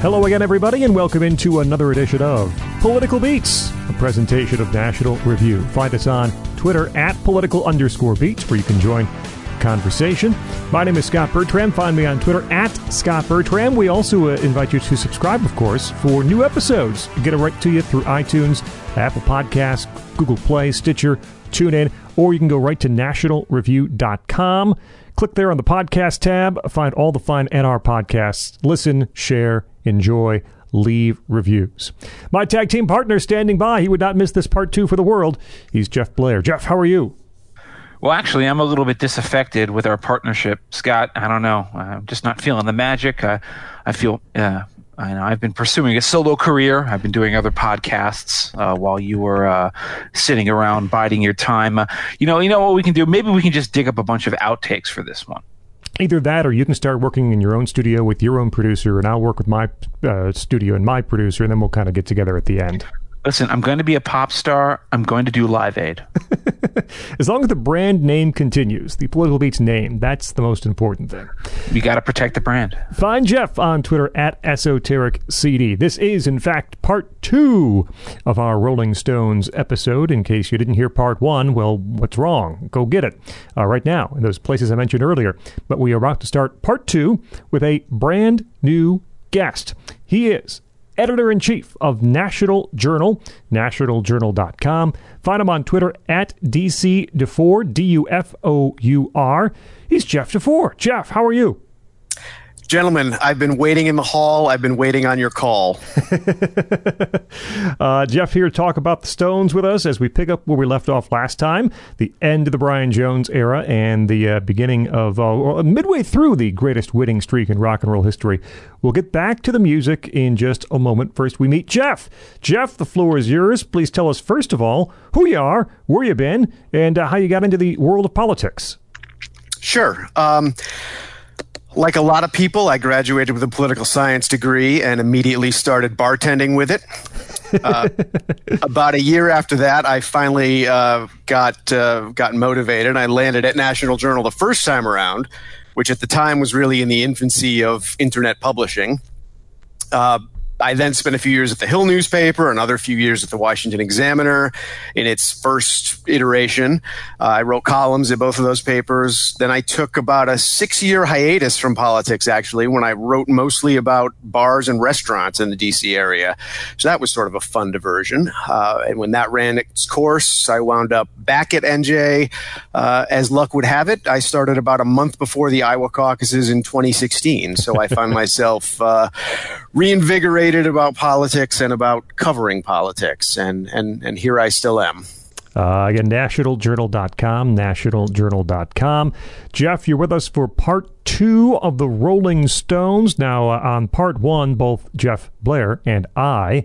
Hello again, everybody, and welcome into another edition of Political Beats, a presentation of National Review. Find us on Twitter at political underscore beats, where you can join conversation. My name is Scott Bertram. Find me on Twitter at Scott Bertram. We also uh, invite you to subscribe, of course, for new episodes. Get it right to you through iTunes, Apple Podcasts, Google Play, Stitcher, TuneIn, or you can go right to nationalreview.com. Click there on the podcast tab, find all the fine NR podcasts, listen, share, enjoy, leave reviews. My tag team partner standing by. He would not miss this part two for the world. He's Jeff Blehar. Jeff, how are you? Well, actually, I'm a little bit disaffected with our partnership, Scott. I don't know. I'm just not feeling the magic. I, I feel uh, I know I've been pursuing a solo career. I've been doing other podcasts uh, while you were uh, sitting around biding your time. Uh, you know, you know what we can do? Maybe we can just dig up a bunch of outtakes for this one. Either that, or you can start working in your own studio with your own producer, and I'll work with my uh, studio and my producer, and then we'll kind of get together at the end. Listen, I'm going to be a pop star. I'm going to do Live Aid. as long as the brand name continues, the Political Beats name, that's the most important thing. We got to protect the brand. Find Jeff on Twitter at Esoteric CD. This is, in fact, part two of our Rolling Stones episode. In case you didn't hear part one, well, what's wrong? Go get it uh, right now in those places I mentioned earlier. But we are about to start part two with a brand new guest. He is editor in chief of National Journal, nationaljournal.com. Find him on Twitter at DC DuFour, D U F O U R. He's Jeff DuFour. Jeff, how are you? Gentlemen, I've been waiting in the hall. I've been waiting on your call. uh, Jeff here to talk about the Stones with us as we pick up where we left off last time the end of the Brian Jones era and the uh, beginning of uh, midway through the greatest winning streak in rock and roll history. We'll get back to the music in just a moment. First, we meet Jeff. Jeff, the floor is yours. Please tell us, first of all, who you are, where you've been, and uh, how you got into the world of politics. Sure. Um, like a lot of people, I graduated with a political science degree and immediately started bartending with it. Uh, about a year after that, I finally uh, got uh, got motivated. I landed at National Journal the first time around, which at the time was really in the infancy of internet publishing. I then spent a few years at the Hill newspaper, another few years at the Washington Examiner in its first iteration. Uh, I wrote columns in both of those papers. Then I took about a six year hiatus from politics, actually, when I wrote mostly about bars and restaurants in the DC area. So that was sort of a fun diversion. Uh, and when that ran its course, I wound up back at NJ. Uh, as luck would have it, I started about a month before the Iowa caucuses in 2016. So I found myself uh, reinvigorated about politics and about covering politics, and and and here I still am. Uh, again, nationaljournal.com, nationaljournal.com. Jeff, you're with us for part two of the Rolling Stones. Now, uh, on part one, both Jeff Blehar and I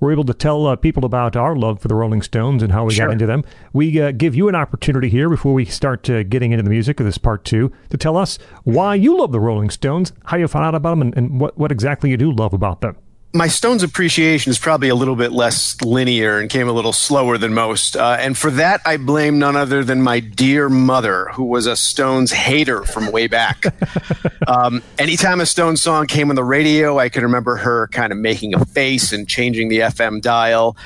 were able to tell uh, people about our love for the Rolling Stones and how we sure. got into them. We uh, give you an opportunity here before we start uh, getting into the music of this part two to tell us why you love the Rolling Stones, how you found out about them, and, and what, what exactly you do love about them my Stones appreciation is probably a little bit less linear and came a little slower than most. Uh, and for that, I blame none other than my dear mother, who was a Stones hater from way back. um, anytime a Stones song came on the radio, I can remember her kind of making a face and changing the FM dial.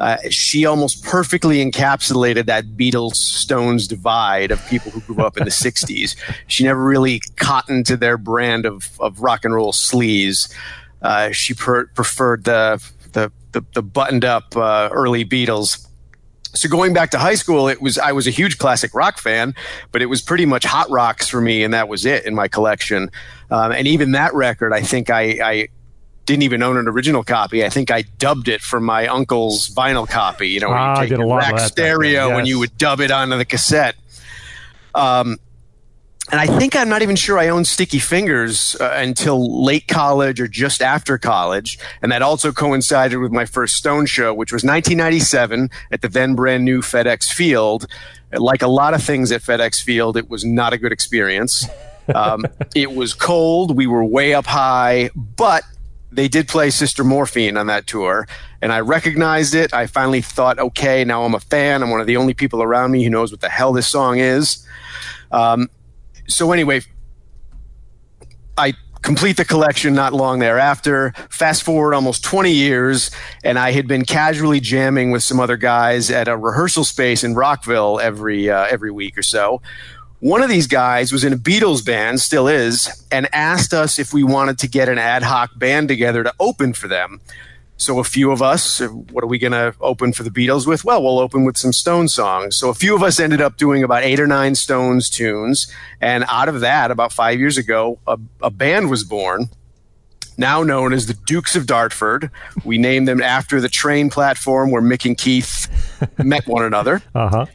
Uh, she almost perfectly encapsulated that Beatles Stones divide of people who grew up in the 60s. She never really cottoned to their brand of, of rock and roll sleaze. Uh, she per- preferred the the, the, the buttoned up uh, early Beatles. So going back to high school, it was I was a huge classic rock fan, but it was pretty much hot rocks for me, and that was it in my collection. Um, and even that record, I think I, I didn't even own an original copy. I think I dubbed it from my uncle's vinyl copy. You know, ah, you take a rack stereo yes. and you would dub it onto the cassette. Um, and I think I'm not even sure I owned Sticky Fingers uh, until late college or just after college. And that also coincided with my first Stone show, which was 1997 at the then brand new FedEx Field. Like a lot of things at FedEx Field, it was not a good experience. Um, it was cold. We were way up high, but they did play Sister Morphine on that tour, and I recognized it. I finally thought, okay, now I'm a fan. I'm one of the only people around me who knows what the hell this song is. Um, so anyway, I complete the collection not long thereafter. Fast forward almost 20 years, and I had been casually jamming with some other guys at a rehearsal space in Rockville every uh, every week or so. One of these guys was in a Beatles band, still is, and asked us if we wanted to get an ad hoc band together to open for them. So a few of us, what are we going to open for the Beatles with? Well, we'll open with some Stones songs. So a few of us ended up doing about eight or nine Stones tunes. And out of that, about five years ago, a, a band was born now known as the Dukes of Dartford. We named them after the train platform where Mick and Keith met one another. Uh-huh.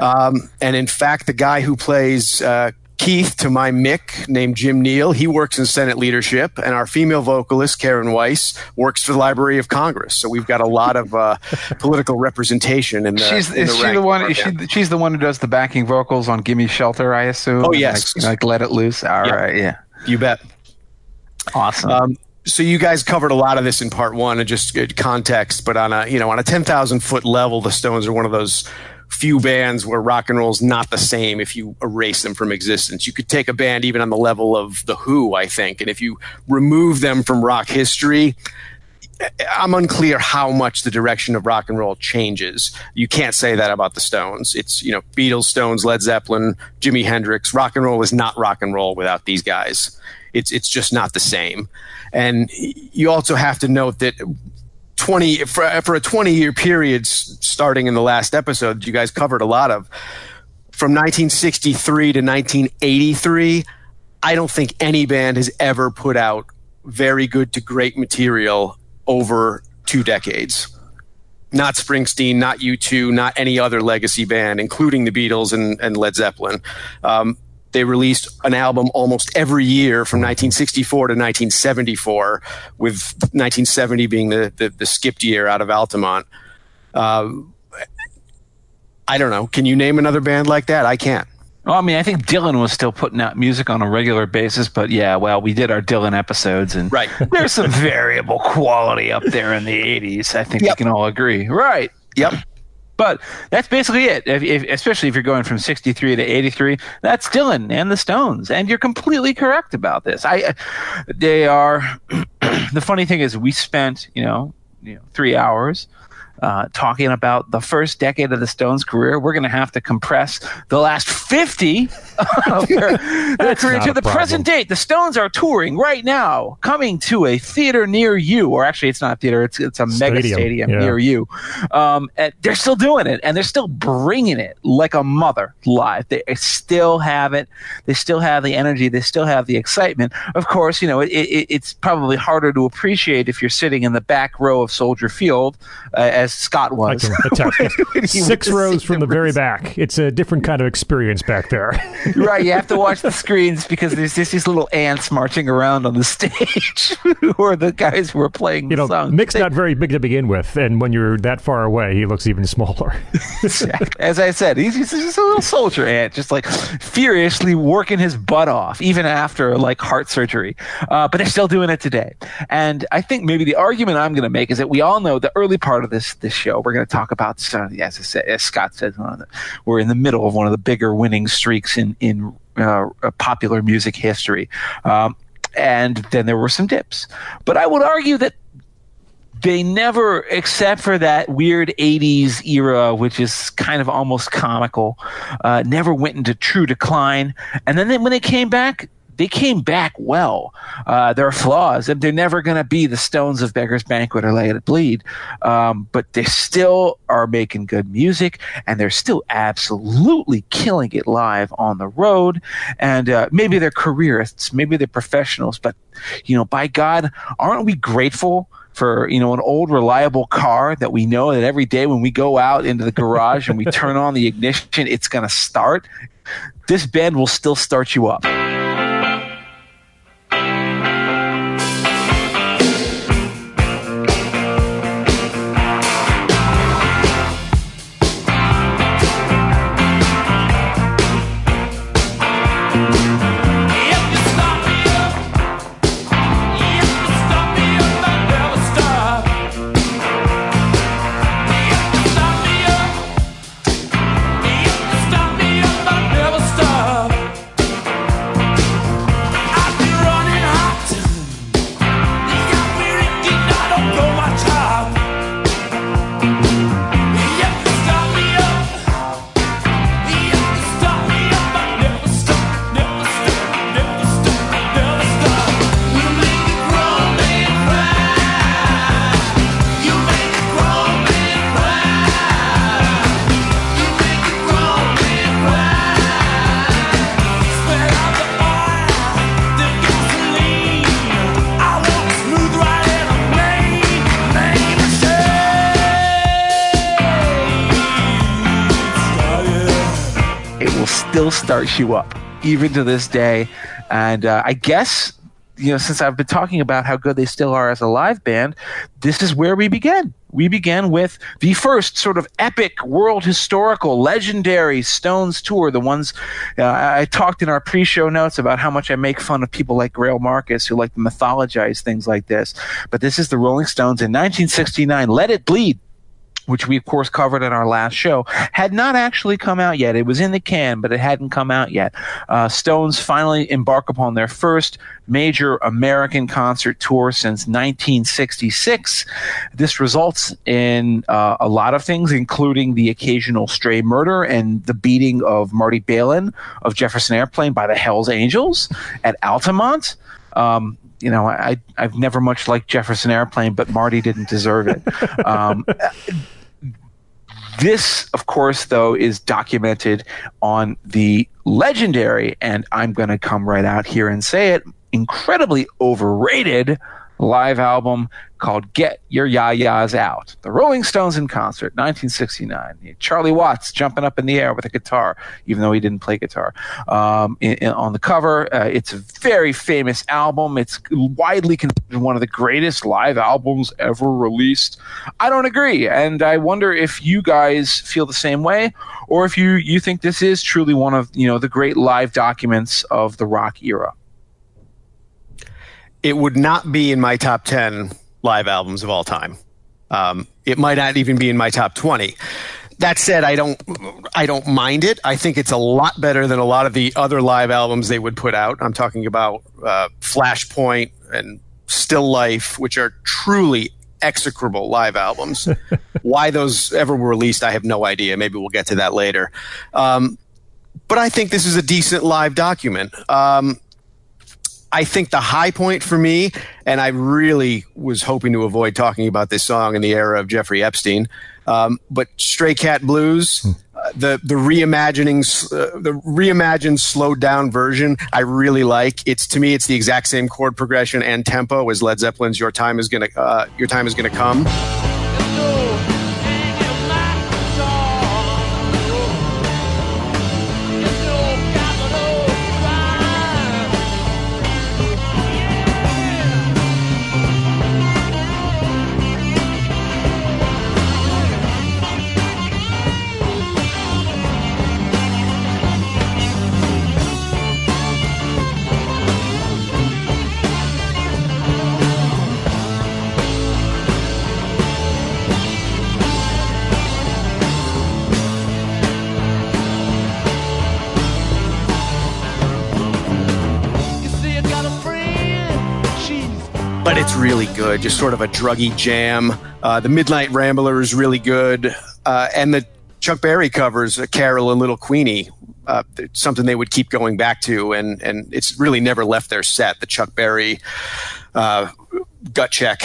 Um, and in fact, the guy who plays uh, Keith to my Mick named Jim Neal. He works in Senate leadership, and our female vocalist Karen Weiss works for the Library of Congress. So we've got a lot of uh, political representation in the. She's in is the she the one? Is she, she's the one who does the backing vocals on "Gimme Shelter," I assume. Oh, yes. like, like let it loose. All right, Yeah. You bet. awesome. Um, so you guys covered a lot of this in part one and just good context, but on a you know on a ten thousand foot level, the Stones are one of those few bands where rock and roll is not the same if you erase them from existence. You could take a band even on the level of the Who, I think, and if you remove them from rock history. I'm unclear how much the direction of rock and roll changes. You can't say that about the Stones. It's, you know, Beatles, Stones, Led Zeppelin, Jimi Hendrix. Rock and roll is not rock and roll without these guys. It's, it's just not the same. And you also have to note that 20 for, for a 20 year period starting in the last episode you guys covered a lot of from 1963 to 1983 i don't think any band has ever put out very good to great material over two decades not Springsteen, not U2, not any other legacy band, including the Beatles and, and Led Zeppelin. Um, they released an album almost every year from 1964 to 1974, with 1970 being the, the, the skipped year out of Altamont. Um, I don't know. Can you name another band like that? I can't. well, I mean, I think Dylan was still putting out music on a regular basis, but yeah, well, we did our Dylan episodes, and Right. there's some variable quality up there in the '80s. I think Yep. we can all agree, right? Yep. But that's basically it. If, if, especially if you're going from 63 to 83, that's Dylan and the Stones, and you're completely correct about this. I, uh, they are. the funny thing is, we spent you know, you know three hours. Uh, talking about the first decade of the Stones' career, we're going to have to compress the last 50 of their, their career to the problem. present date. The Stones are touring right now, coming to a theater near you, or actually, it's not a theater; it's it's a mega Stadium, stadium yeah. near you. Um, and they're still doing it, and they're still bringing it like a mother live. They still have it. They still have the energy. They still have the excitement. Of course, you know it, it, it's probably harder to appreciate if you're sitting in the back row of Soldier Field, uh, as Scott was. Six rows from the very back. It's a different kind of experience back there. right, you have to watch the screens because there's just these little ants marching around on the stage who are the guys who are playing You know, songs. Mick's They- not very big to begin with, and when you're that far away, he looks even smaller. As I said, he's, he's just a little soldier ant, just like furiously working his butt off, even after like heart surgery. Uh, but they're still doing it today. And I think maybe the argument I'm going to make is that we all know the early part of this this show. We're going to talk about, uh, as said, as Scott said, the, we're in the middle of one of the bigger winning streaks in in uh, popular music history. Um, and then there were some dips. But I would argue that they never, except for that weird 80s era, which is kind of almost comical, uh, never went into true decline. And then they, when they came back, they came back well. Uh, there are flaws, and they're never going to be the Stones of Beggar's Banquet or Let It Bleed. Um, but they still are making good music, and they're still absolutely killing it live on the road. And uh, maybe they're careerists, maybe they're professionals, but you know, by God, aren't we grateful? for you know an old reliable car that we know that every day when we go out into the garage and we turn on the ignition it's going to start this band will still start you up you up, even to this day. And uh, I guess you know, since I've been talking about how good they still are as a live band, this is where we begin. We began with the first sort of epic, world historical, legendary Stones tour. The ones uh, I talked in our pre-show notes about how much I make fun of people like Greil Marcus who like to mythologize things like this. But this is the Rolling Stones in 1969. Let It Bleed which we of course covered in our last show, had not actually come out yet. It was in the can, but it hadn't come out yet. Uh, Stones finally embark upon their first major American concert tour since 1966. This results in uh, a lot of things, including the occasional stray murder and the beating of Marty Balin of Jefferson Airplane by the Hells Angels at Altamont. Um, you know, I I've never much liked Jefferson Airplane, but Marty didn't deserve it. Um, this, of course, though, is documented on the legendary, and I'm going to come right out here and say it, incredibly overrated live album called Get Your Ya-Ya's Out. The Rolling Stones in concert, 1969. Charlie Watts jumping up in the air with a guitar, even though he didn't play guitar. Um, in, in- on the cover, uh, it's a very famous album. It's widely considered one of the greatest live albums ever released. I don't agree, and I wonder if you guys feel the same way, or if you you think this is truly one of you know the great live documents of the rock era. It would not be in my top 10 live albums of all time. Um, it might not even be in my top 20. That said, I don't, I don't mind it. I think it's a lot better than a lot of the other live albums they would put out. I'm talking about uh, Flashpoint and Still Life, which are truly execrable live albums. Why those ever were released, I have no idea. Maybe we'll get to that later. Um, but I think this is a decent live document. Um, I think the high point for me, and I really was hoping to avoid talking about this song in the era of Jeffrey Epstein, um, but Stray Cat Blues, uh, the the reimagining, uh, the reimagined slowed down version, I really like. It's to me, it's the exact same chord progression and tempo as Led Zeppelin's "Your Time Is Gonna uh, Your Time Is Gonna Come." Good. Just sort of a druggy jam. Uh, the Midnight Rambler is really good, uh, and the Chuck Berry covers, uh, Carol and Little Queenie, uh, something they would keep going back to, and and it's really never left their set. The Chuck Berry uh, gut check.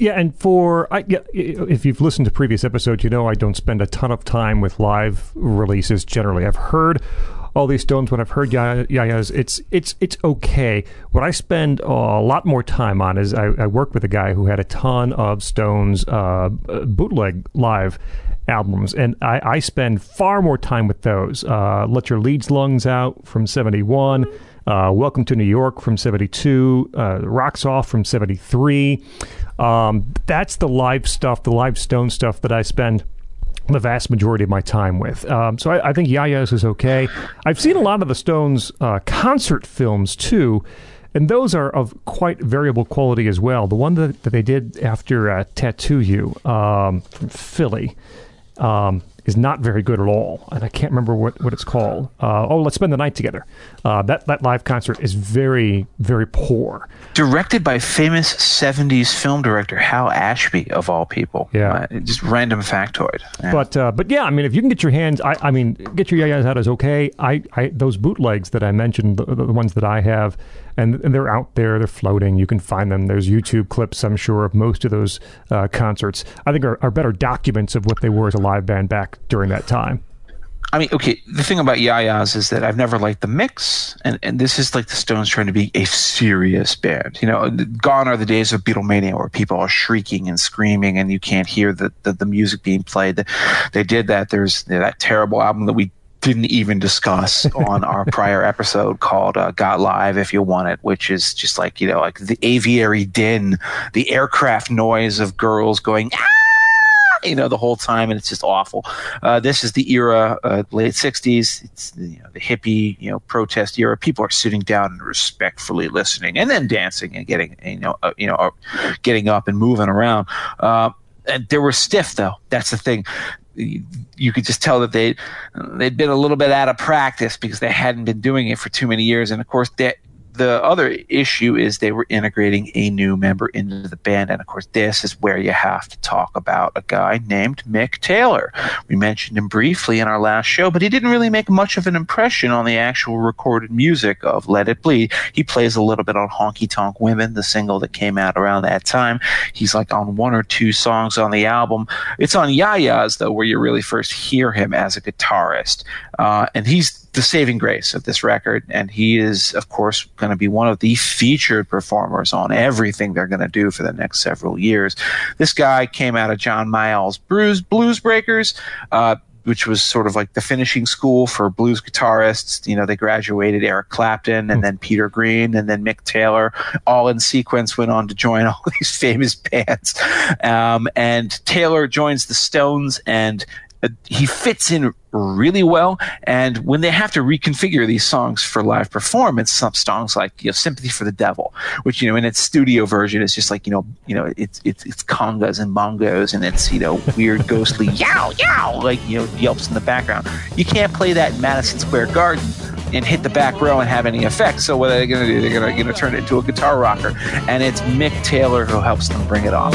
Yeah, and for I, yeah, if you've listened to previous episodes, you know I don't spend a ton of time with live releases. Generally, I've heard all these Stones. When I've heard Ya- Yeah, it's it's it's okay. What I spend a lot more time on is I, I work with a guy who had a ton of Stones uh, bootleg live albums, and I, I spend far more time with those. Uh, Get Your Leeds Lungs Out from '71. Uh, Welcome to New York from 72, uh, Rocks Off from 73. Um, that's the live stuff, the live Stone stuff that I spend the vast majority of my time with. Um, so I, I think Yaya's is okay. I've seen a lot of the Stones uh, concert films too, and those are of quite variable quality as well. The one that, that they did after uh, Tattoo You um, from Philly. Um, is not very good at all, and I can't remember what, what it's called. Uh, oh, let's spend the night together. Uh, that that live concert is very very poor. Directed by famous 70s film director Hal Ashby, of all people. Yeah. Uh, just random factoid. Yeah. But uh, but yeah, I mean, if you can get your hands, I, I mean, get your yayas out is okay. I, I those bootlegs that I mentioned, the, the ones that I have, and, and they're out there, they're floating. You can find them. There's YouTube clips, I'm sure, of most of those uh, concerts. I think are, are better documents of what they were as a live band back during that time. I mean, okay, the thing about Yayas is that I've never liked the mix, and, and this is like the Stones trying to be a serious band. You know, gone are the days of Beatlemania where people are shrieking and screaming and you can't hear the, the, the music being played. They did that. There's that terrible album that we didn't even discuss on our prior episode called uh, Got Live If You Want It, which is just like, you know, like the aviary din, the aircraft noise of girls going, ah! you know, the whole time, and it's just awful. Uh, this is the era, uh, late '60s. It's the, you know, the hippie, you know, protest era. People are sitting down and respectfully listening, and then dancing and getting, you know, uh, you know, uh, getting up and moving around. Uh, and they were stiff, though. That's the thing. You could just tell that they they'd been a little bit out of practice because they hadn't been doing it for too many years, and of course that the other issue is they were integrating a new member into the band. And of course, this is where you have to talk about a guy named Mick Taylor. We mentioned him briefly in our last show, but he didn't really make much of an impression on the actual recorded music of Let It Bleed. He plays a little bit on Honky Tonk Women, the single that came out around that time. He's like on one or two songs on the album. It's on Yaya's, though, where you really first hear him as a guitarist. Uh, and he's the saving grace of this record. And he is, of course, going to be one of the featured performers on everything they're going to do for the next several years. This guy came out of John Mayall's Blues, Blues Breakers. Uh, which was sort of like the finishing school for blues guitarists. You know, they graduated Eric Clapton and then Peter Green and then Mick Taylor, all in sequence, went on to join all these famous bands. Um, and Taylor joins the Stones and he fits in really well. And when they have to reconfigure these songs for live performance, some songs like you know "Sympathy for the Devil," which you know in its studio version is just like you know you know it's it's it's congas and bongos and it's you know weird ghostly yow yow like you know yelps in the background. You can't play that in Madison Square Garden and hit the back row and have any effect. So what are they going to do? They're going to turn it into a guitar rocker, and it's Mick Taylor who helps them bring it off.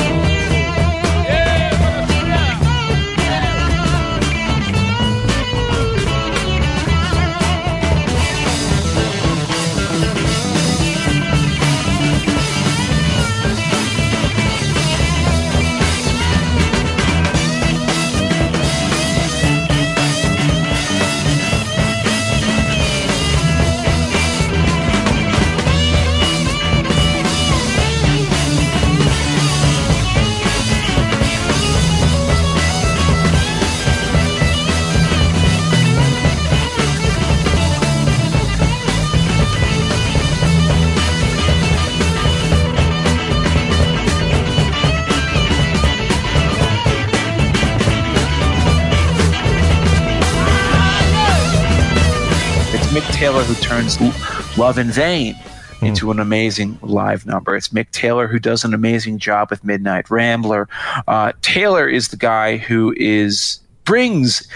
Taylor who turns Love in Vain into an amazing live number. It's Mick Taylor who does an amazing job with Midnight Rambler. Uh, Taylor is the guy who is brings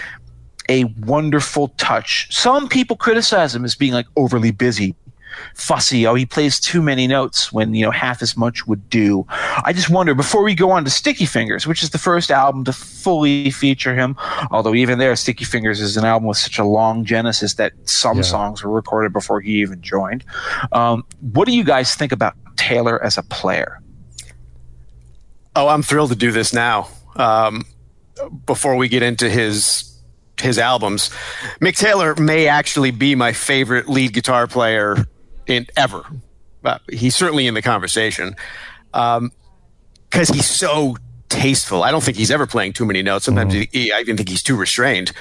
a wonderful touch. Some people criticize him as being like overly busy, fussy. Oh, he plays too many notes when you know half as much would do. I just wonder before we go on to Sticky Fingers, which is the first album to fully feature him. Although even there, Sticky Fingers is an album with such a long genesis that some Yeah. songs were recorded before he even joined. Um, what do you guys think about Taylor as a player? Oh, I'm thrilled to do this now. Um, before we get into his his albums, Mick Taylor may actually be my favorite lead guitar player in ever. But he's certainly in the conversation because he's so tasteful. I don't think he's ever playing too many notes. Sometimes he, he- I even think he's too restrained.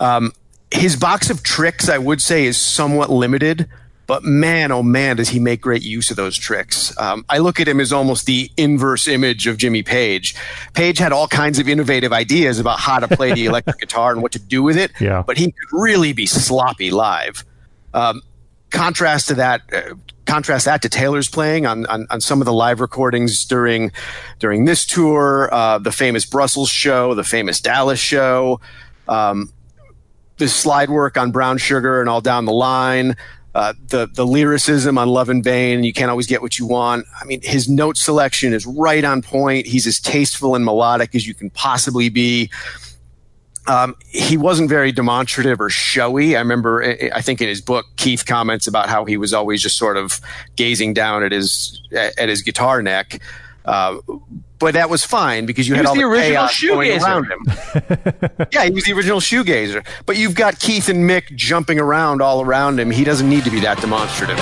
Um, his box of tricks, I would say, is somewhat limited, but man, oh man, does he make great use of those tricks. Um, I look at him as almost the inverse image of Jimmy Page. Page had all kinds of innovative ideas about how to play the electric guitar and what to do with it, Yeah. but he could really be sloppy live. Um, contrast to that, uh, contrast that to Taylor's playing on, on on some of the live recordings during during this tour, uh, the famous Brussels show, the famous Dallas show, um, the slide work on Brown Sugar and all down the line. Uh, the the lyricism on Love in Vain, you can't always get what you want. I mean, his note selection is right on point. He's as tasteful and melodic as you can possibly be um, he wasn't very demonstrative or showy. I remember, I think in his book, Keith comments about how he was always just sort of gazing down at his at his guitar neck. Uh, but that was fine because you He had all the the, original shoegazer. around him. yeah, he was the original shoegazer. But you've got Keith and Mick jumping around all around him. He doesn't need to be that demonstrative.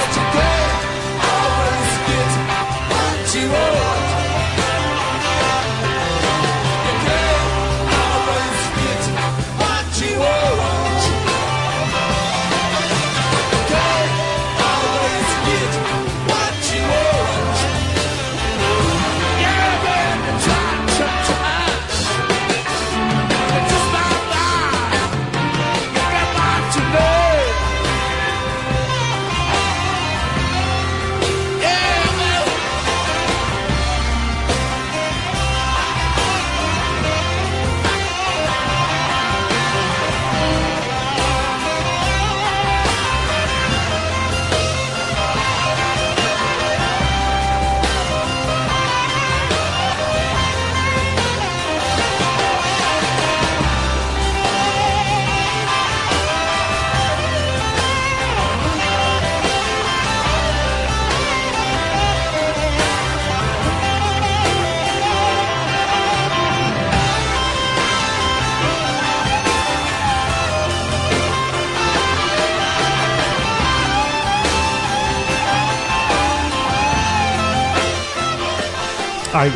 I,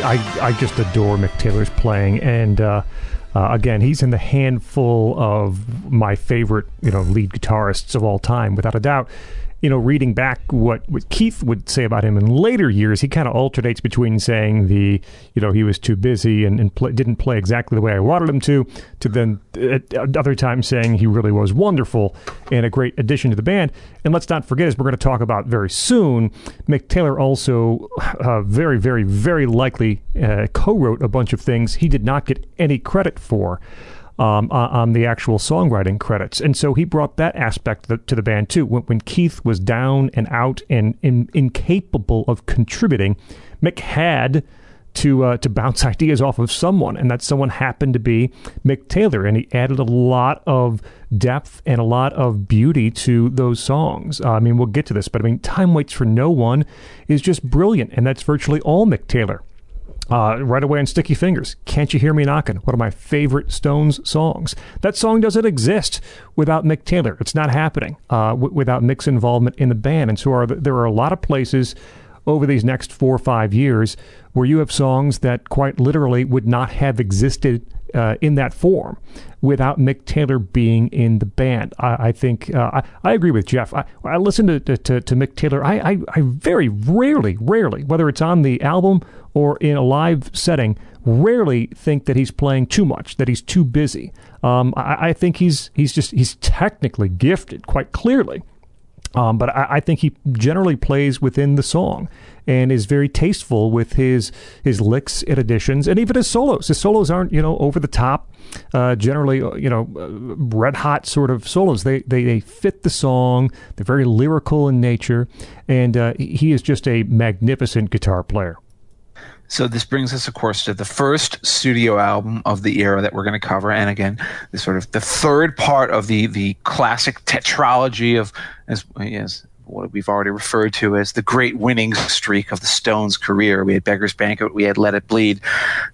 I, I just adore Mick Taylor's playing, and uh, uh, again, he's in the handful of my favorite, you know, lead guitarists of all time, without a doubt. You know, reading back what, what Keith would say about him in later years, he kind of alternates between saying the, you know, he was too busy and, and didn't play exactly the way I wanted him to, to then at other times saying he really was wonderful and a great addition to the band. And let's not forget, as we're going to talk about very soon, Mick Taylor also uh, very, very, very likely uh, co-wrote a bunch of things he did not get any credit for. Um, on, the actual songwriting credits, and so he brought that aspect to the, band too. When, when Keith was down and out and in, incapable of contributing, Mick had to uh, to bounce ideas off of someone, and that someone happened to be Mick Taylor, and he added a lot of depth and a lot of beauty to those songs. Uh, I mean, we'll get to this, but I mean, "Time Waits for No One" is just brilliant, and that's virtually all Mick Taylor. Uh, right away on Sticky Fingers, Can't You Hear Me Knocking? One of my favorite Stones songs. That song doesn't exist without Mick Taylor. It's not happening uh, w- without Mick's involvement in the band. And so are, there are a lot of places over these next four or five years where you have songs that quite literally would not have existed uh, in that form without Mick Taylor being in the band. I, I think uh, I, I agree with Jeff. I, I listen to, to, to Mick Taylor. I, I, very rarely, rarely, whether it's on the album or in a live setting, rarely think that he's playing too much, that he's too busy. Um, I, I think he's he's just he's technically gifted, quite clearly. Um, but I, I think he generally plays within the song and is very tasteful with his his licks and additions, and even his solos. His solos aren't you know over the top. Uh, generally, uh, you know, uh, red hot sort of solos. They, they they fit the song. They're very lyrical in nature, and uh, he is just a magnificent guitar player. So this brings us, of course, to the first studio album of the era that we're going to cover, and again, the sort of the third part of the the classic tetralogy of as as what we've already referred to as the great winning streak of the Stones' career. We had Beggar's Banquet, we had Let It Bleed,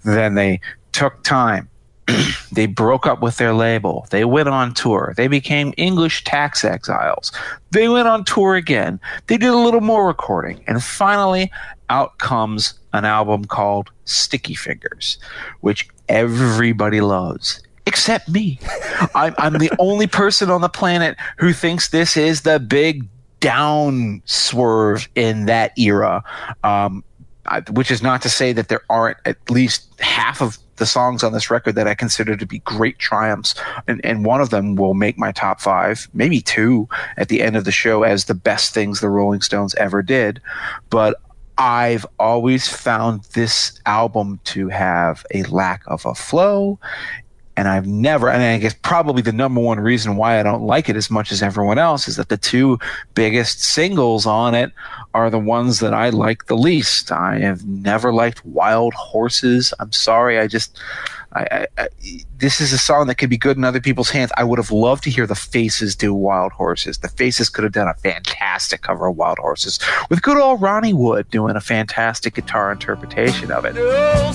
then they took time. they broke up with their label. They went on tour. They became English tax exiles. They went on tour again. They did a little more recording. And finally, out comes an album called Sticky Fingers, which everybody loves. Except me. I'm, I'm the only person on the planet who thinks this is the big down swerve in that era. Um, I, which is not to say that there aren't at least half of the songs on this record that I consider to be great triumphs, and, and one of them will make my top five, maybe two at the end of the show as the best things the Rolling Stones ever did. But I've always found this album to have a lack of a flow. And I've never, and I guess probably the number one reason why I don't like it as much as everyone else is that the two biggest singles on it are the ones that I like the least. I have never liked Wild Horses. I'm sorry, I just, I, I, I, this is a song that could be good in other people's hands. I would have loved to hear the Faces do Wild Horses. The Faces could have done a fantastic cover of Wild Horses with good old Ronnie Wood doing a fantastic guitar interpretation of it. No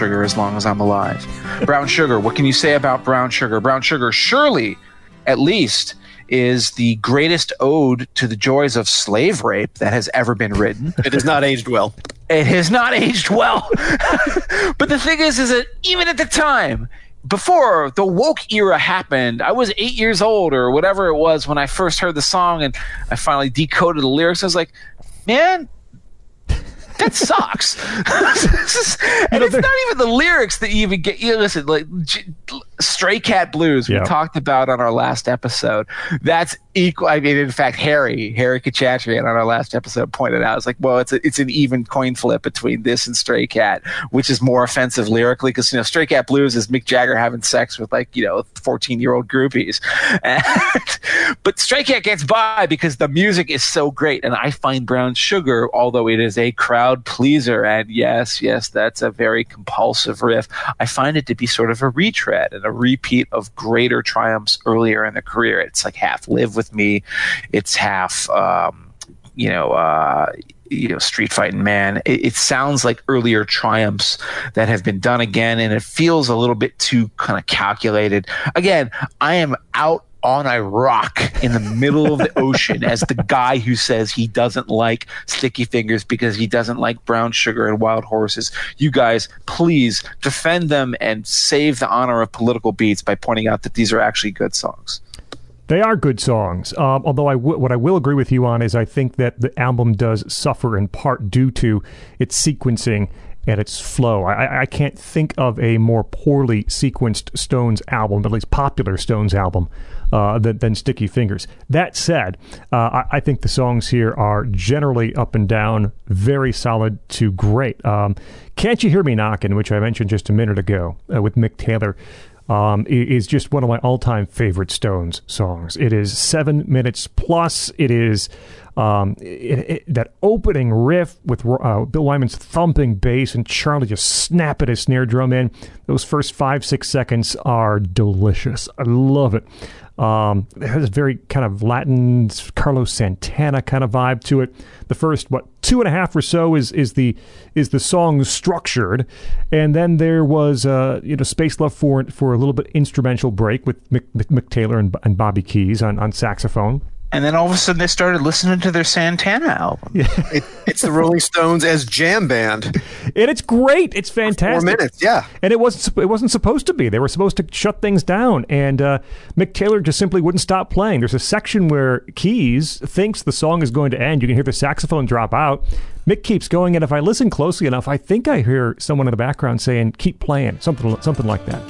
sugar as long as I'm alive. Brown sugar, what can you say about brown sugar? Brown sugar, surely, at least, is the greatest ode to the joys of slave rape that has ever been written. It has not aged well. It has not aged well. but the thing is, is that even at the time, before the woke era happened, I was eight years old or whatever it was when I first heard the song and I finally decoded the lyrics. I was like, man, that sucks. and it's not even the lyrics that you even get. You listen, like Stray Cat Blues we talked about on our last episode. That's equal. I mean, in fact, Harry Harry Khachatrian on our last episode pointed out. It's like, well, it's a, it's an even coin flip between this and Stray Cat, which is more offensive lyrically because you know Stray Cat Blues is Mick Jagger having sex with like you know fourteen year old groupies, and, but Stray Cat gets by because the music is so great, and I find Brown Sugar, although it is a crowd pleaser, and yes, yes, that's a very compulsive riff. I find it to be sort of a retread and a repeat of greater triumphs earlier in the career. It's like half "Live with Me," it's half. Um, you know, uh, you know, Street Fighting Man. It, it sounds like earlier triumphs that have been done again, and it feels a little bit too kind of calculated. Again, I am out on a rock in the middle of the ocean as the guy who says he doesn't like sticky fingers because he doesn't like brown sugar and wild horses. You guys, please defend them and save the honor of political beats by pointing out that these are actually good songs. They are good songs. Um, although I w- what I will agree with you on is I think that the album does suffer in part due to its sequencing and its flow. I, I- I can't think of a more poorly sequenced Stones album, at least popular Stones album, uh, than, than Sticky Fingers. That said, uh, I, I think the songs here are generally up and down, very solid to great. Um, Can't You Hear Me Knocking, which I mentioned just a minute ago uh, with Mick Taylor um, is just one of my all-time favorite Stones songs. It is seven minutes plus. It is um, it, it, that opening riff with uh, Bill Wyman's thumping bass and Charlie just snapping his snare drum in. Those first five six seconds are delicious. I love it. Um, it has a very kind of Latin Carlos Santana kind of vibe to it. The first what two and a half or so is is the is the song structured, and then there was uh, you know space left for for a little bit instrumental break with Mick, Mick, Mick Taylor and, and Bobby Keys on, on saxophone. And then all of a sudden they started listening to their Santana album. It, it's the Rolling Stones as jam band. And it's great. It's fantastic. Four minutes, yeah. And it wasn't it wasn't supposed to be. They were supposed to shut things down, and uh, Mick Taylor just simply wouldn't stop playing. There's a section where Keys thinks the song is going to end. You can hear the saxophone drop out. Mick keeps going, and if I listen closely enough, I think I hear someone in the background saying, "Keep playing," something something like that.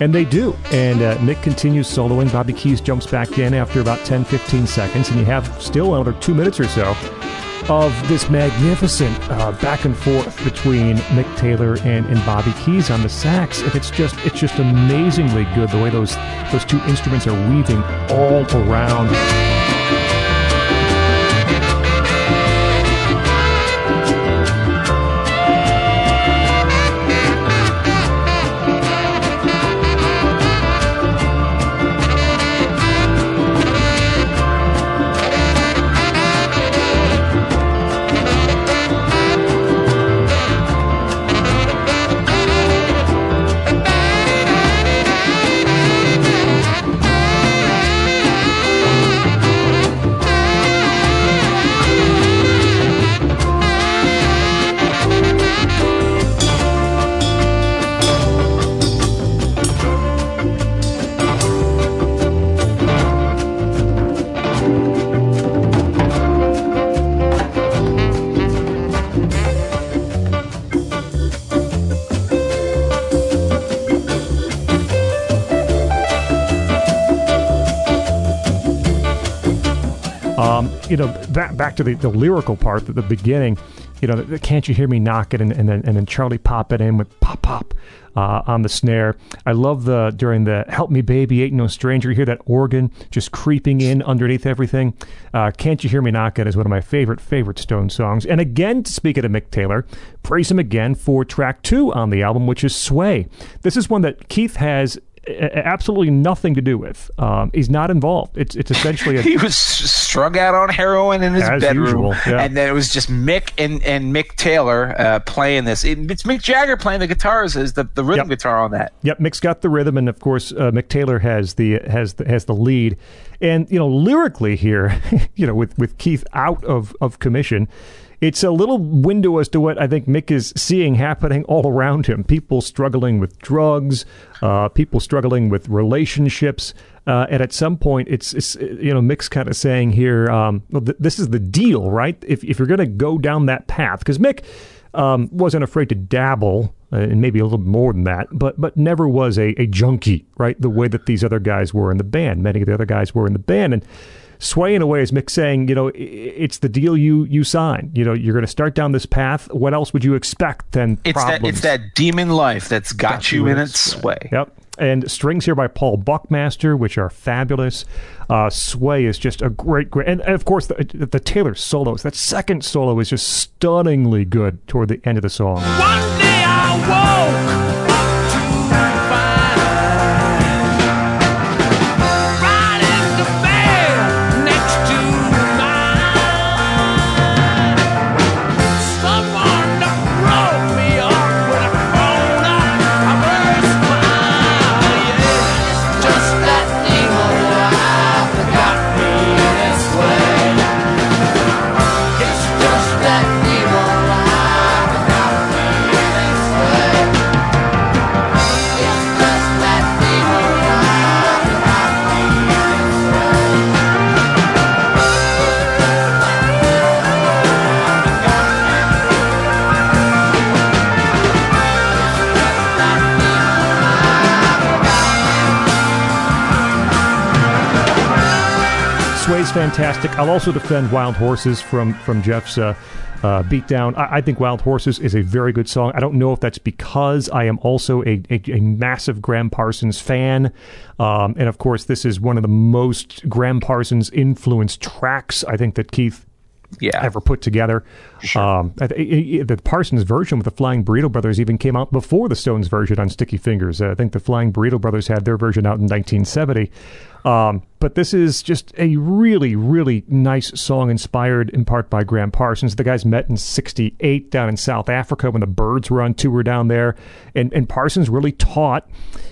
And they do. And uh, Mick continues soloing. Bobby Keys jumps back in after about 10, 15 seconds, and you have still another two minutes or so of this magnificent uh, back and forth between Mick Taylor and, and Bobby Keys on the sax, and it's just it's just amazingly good the way those those two instruments are weaving all around. Um, you know, back back to the, the lyrical part at the beginning. You know, the, can't you hear me knock it, and, and then and then Charlie pop it in with pop pop uh, on the snare. I love the during the "Help Me Baby, Ain't No Stranger." You hear that organ just creeping in underneath everything. Uh, "Can't You Hear Me Knock It" is one of my favorite favorite Stone songs. And again, to speak of Mick Taylor, praise him again for track two on the album, which is "Sway." This is one that Keith has absolutely nothing to do with. Um, he's not involved. It's it's essentially a he was strung out on heroin in his bedroom, usual, yeah. and then it was just Mick and, and Mick Taylor uh, playing this. It- it's Mick Jagger playing the guitars as the, the rhythm Yep. guitar on that. Yep, Mick's got the rhythm, and of course, uh, Mick Taylor has the has the has the lead. And you know, lyrically here, you know, with with Keith out of of commission, it's a little window as to what I think Mick is seeing happening all around him. People struggling with drugs, uh, people struggling with relationships. Uh, and at some point, it's, it's you know Mick's kind of saying here, um, well, th- this is the deal, right? If if you're going to go down that path, because Mick um, wasn't afraid to dabble, uh, and maybe a little more than that, but but never was a, a junkie, right? The way that these other guys were in the band, many of the other guys were in the band, and sway in a way is Mick saying, you know, it's the deal you you sign. You know, you're going to start down this path. What else would you expect than It's problems? that it's that demon life that's got, you in its sway. Yep. And strings here by Paul Buckmaster, which are fabulous. Uh, Sway is just a great, great, and, and of course the, the Taylor solos. That second solo is just stunningly good toward the end of the song. One day I woke fantastic. I'll also defend Wild Horses from from Jeff's uh, uh, beatdown. I, I think Wild Horses is a very good song. I don't know if that's because I am also a, a, a massive Gram Parsons fan, um, and of course, this is one of the most Gram Parsons influenced tracks I think that Keith Yeah. ever put together. Um, i- i- the Parsons version with the Flying Burrito Brothers even came out before the Stones version on Sticky Fingers. Uh, I think the Flying Burrito Brothers had their version out in 1970. Um, but this is just a really, really nice song inspired in part by Gram Parsons. The guys met in 68 down in South Africa when the Byrds were on tour down there. And, and Parsons really taught,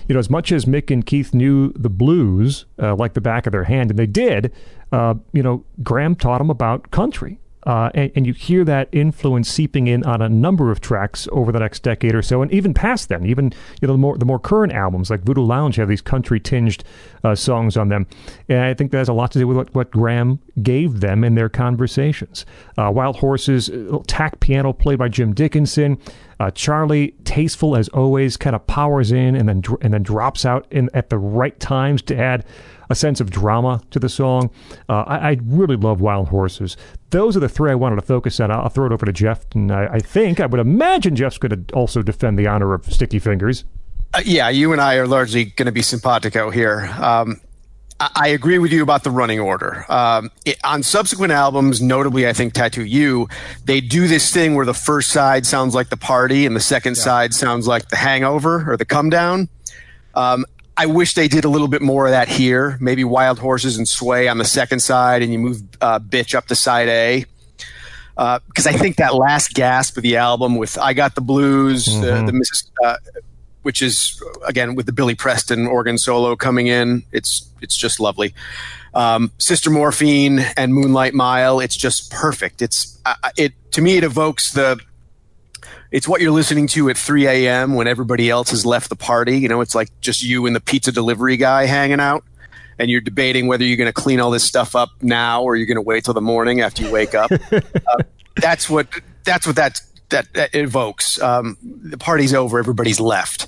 you know, as much as Mick and Keith knew the blues uh, like the back of their hand, and they did, uh, you know, Gram taught them about country. Uh, and, and you hear that influence seeping in on a number of tracks over the next decade or so, and even past then. Even you know the more the more current albums like Voodoo Lounge have these country tinged uh, songs on them, and I think that has a lot to do with what, what Gram gave them in their conversations. Uh, Wild Horses, uh, tack piano played by Jim Dickinson. Uh, Charlie, tasteful as always, kind of powers in and then dr- and then drops out in at the right times to add a sense of drama to the song. Uh, I, I really love Wild Horses. Those are the three I wanted to focus on. I'll, throw it over to Jeff, and I, I think I would imagine Jeff's going to also defend the honor of Sticky Fingers. Uh, yeah, you and I are largely going to be simpatico here. Um, I, agree with you about the running order. Um, it, on subsequent albums, notably, I think Tattoo You, they do this thing where the first side sounds like the party and the second side sounds like the hangover or the come down. Um, I wish they did a little bit more of that here. Maybe Wild Horses and Sway on the second side, and you move uh, Bitch up to side A. Because I think that last gasp of the album with "I Got the Blues," the, the Mrs. Uh, which is again with the Billy Preston organ solo coming in. It's it's just lovely. Um, Sister Morphine and Moonlight Mile. It's just perfect. It's uh, it to me. It evokes the. It's what you're listening to at 3 a.m. when everybody else has left the party. You know, it's like just you and the pizza delivery guy hanging out, and you're debating whether you're going to clean all this stuff up now or you're going to wait till the morning after you wake up. uh, that's what that's what that that, that evokes. Um, the party's over, everybody's left.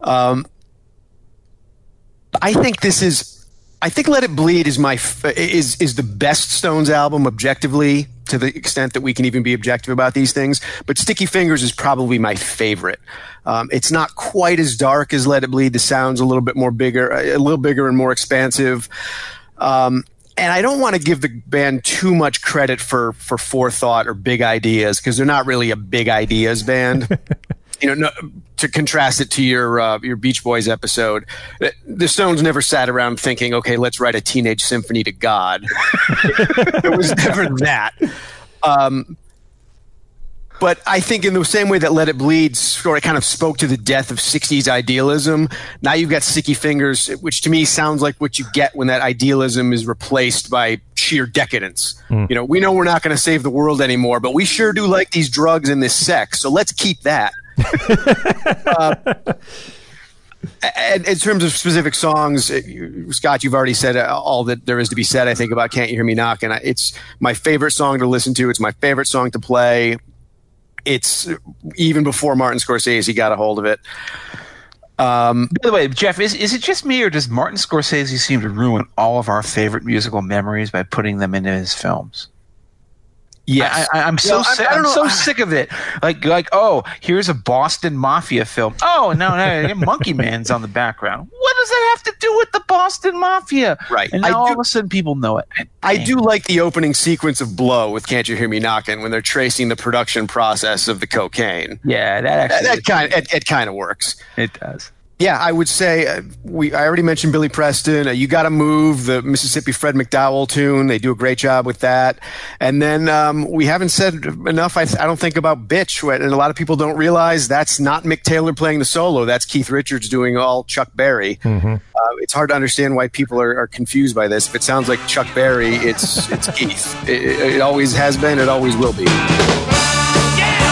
Um, I think this is I think Let It Bleed is my is is the best Stones album objectively to the extent that we can even be objective about these things. But Sticky Fingers is probably my favorite. Um, it's not quite as dark as Let It Bleed. The sound's a little bit more bigger, a little bigger and more expansive. Um, and I don't want to give the band too much credit for for forethought or big ideas because they're not really a big ideas band. you know, no, to contrast it to your uh, your Beach Boys episode, the Stones never sat around thinking, "Okay, let's write a teenage symphony to God." it was never that. Um, but I think in the same way that Let It Bleed sort of kind of spoke to the death of 60s idealism, now you've got Sticky Fingers, which to me sounds like what you get when that idealism is replaced by sheer decadence. You know, we know we're not going to save the world anymore, but we sure do like these drugs and this sex, so let's keep that. uh, and in terms of specific songs, uh, Scott, you've already said uh, all that there is to be said. I think about "Can't You Hear Me Knock," I- It's my favorite song to listen to. It's my favorite song to play. It's even before Martin Scorsese got a hold of it. Um, by the way, Jeff, is, is it just me or does Martin Scorsese seem to ruin all of our favorite musical memories by putting them into his films? Yes, I, I, I'm so Well, I- sick. I don't I'm so sick of it. Like like oh, here's a Boston Mafia film. Oh no, no, Monkey Man's on the background. What does that have to do with the Boston Mafia? Right. And I now all of a sudden people know it. I do like the opening sequence of "Blow" with "Can't You Hear Me Knocking" when they're tracing the production process of the cocaine. Yeah, that That, that kind it, it kind of works. it does. Yeah, I would say uh, we. I already mentioned Billy Preston. Uh, you got to move the Mississippi Fred McDowell tune. They do a great job with that. And then um, we haven't said enough. I, I don't think about "Bitch," and a lot of people don't realize that's not Mick Taylor playing the solo. That's Keith Richards doing all Chuck Berry. Uh, it's hard to understand why people are, are confused by this. If it sounds like Chuck Berry, it's it's Keith. It, it, it always has been. It always will be. Yeah,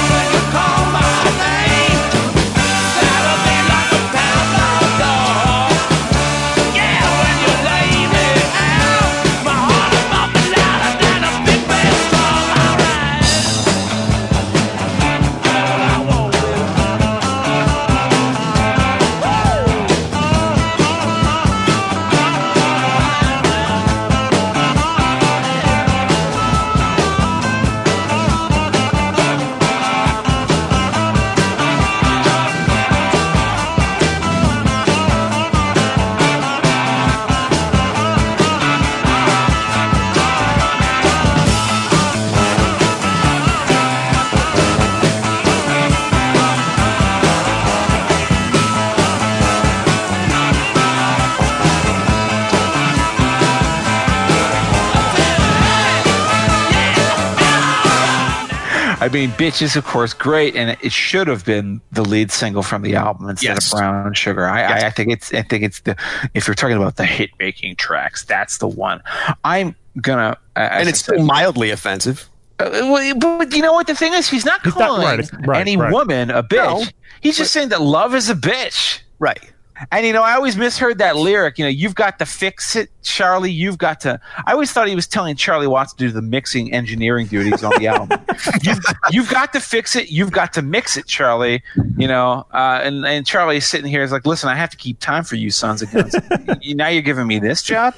mean, "Bitch" is of course great, and it should have been the lead single from the album instead Yes. of "Brown Sugar." I, I, I think it's I think it's the if you're talking about the hit making tracks, that's the one. I'm gonna as And it's said, still mildly offensive. Uh, well, but you know what the thing is? He's not He's not- calling right, right, any right. woman a bitch. No. He's just saying that love is a bitch. Right. And you know, I always misheard that lyric. You know, you've got to fix it, Charlie. You've got to. I always thought he was telling Charlie Watts to do the mixing, engineering duties on the album. you've, you've got to fix it. You've got to mix it, Charlie. You know, uh, and and Charlie's sitting here is like, listen, I have to keep time for you, sons of guns. You- now you're giving me this job.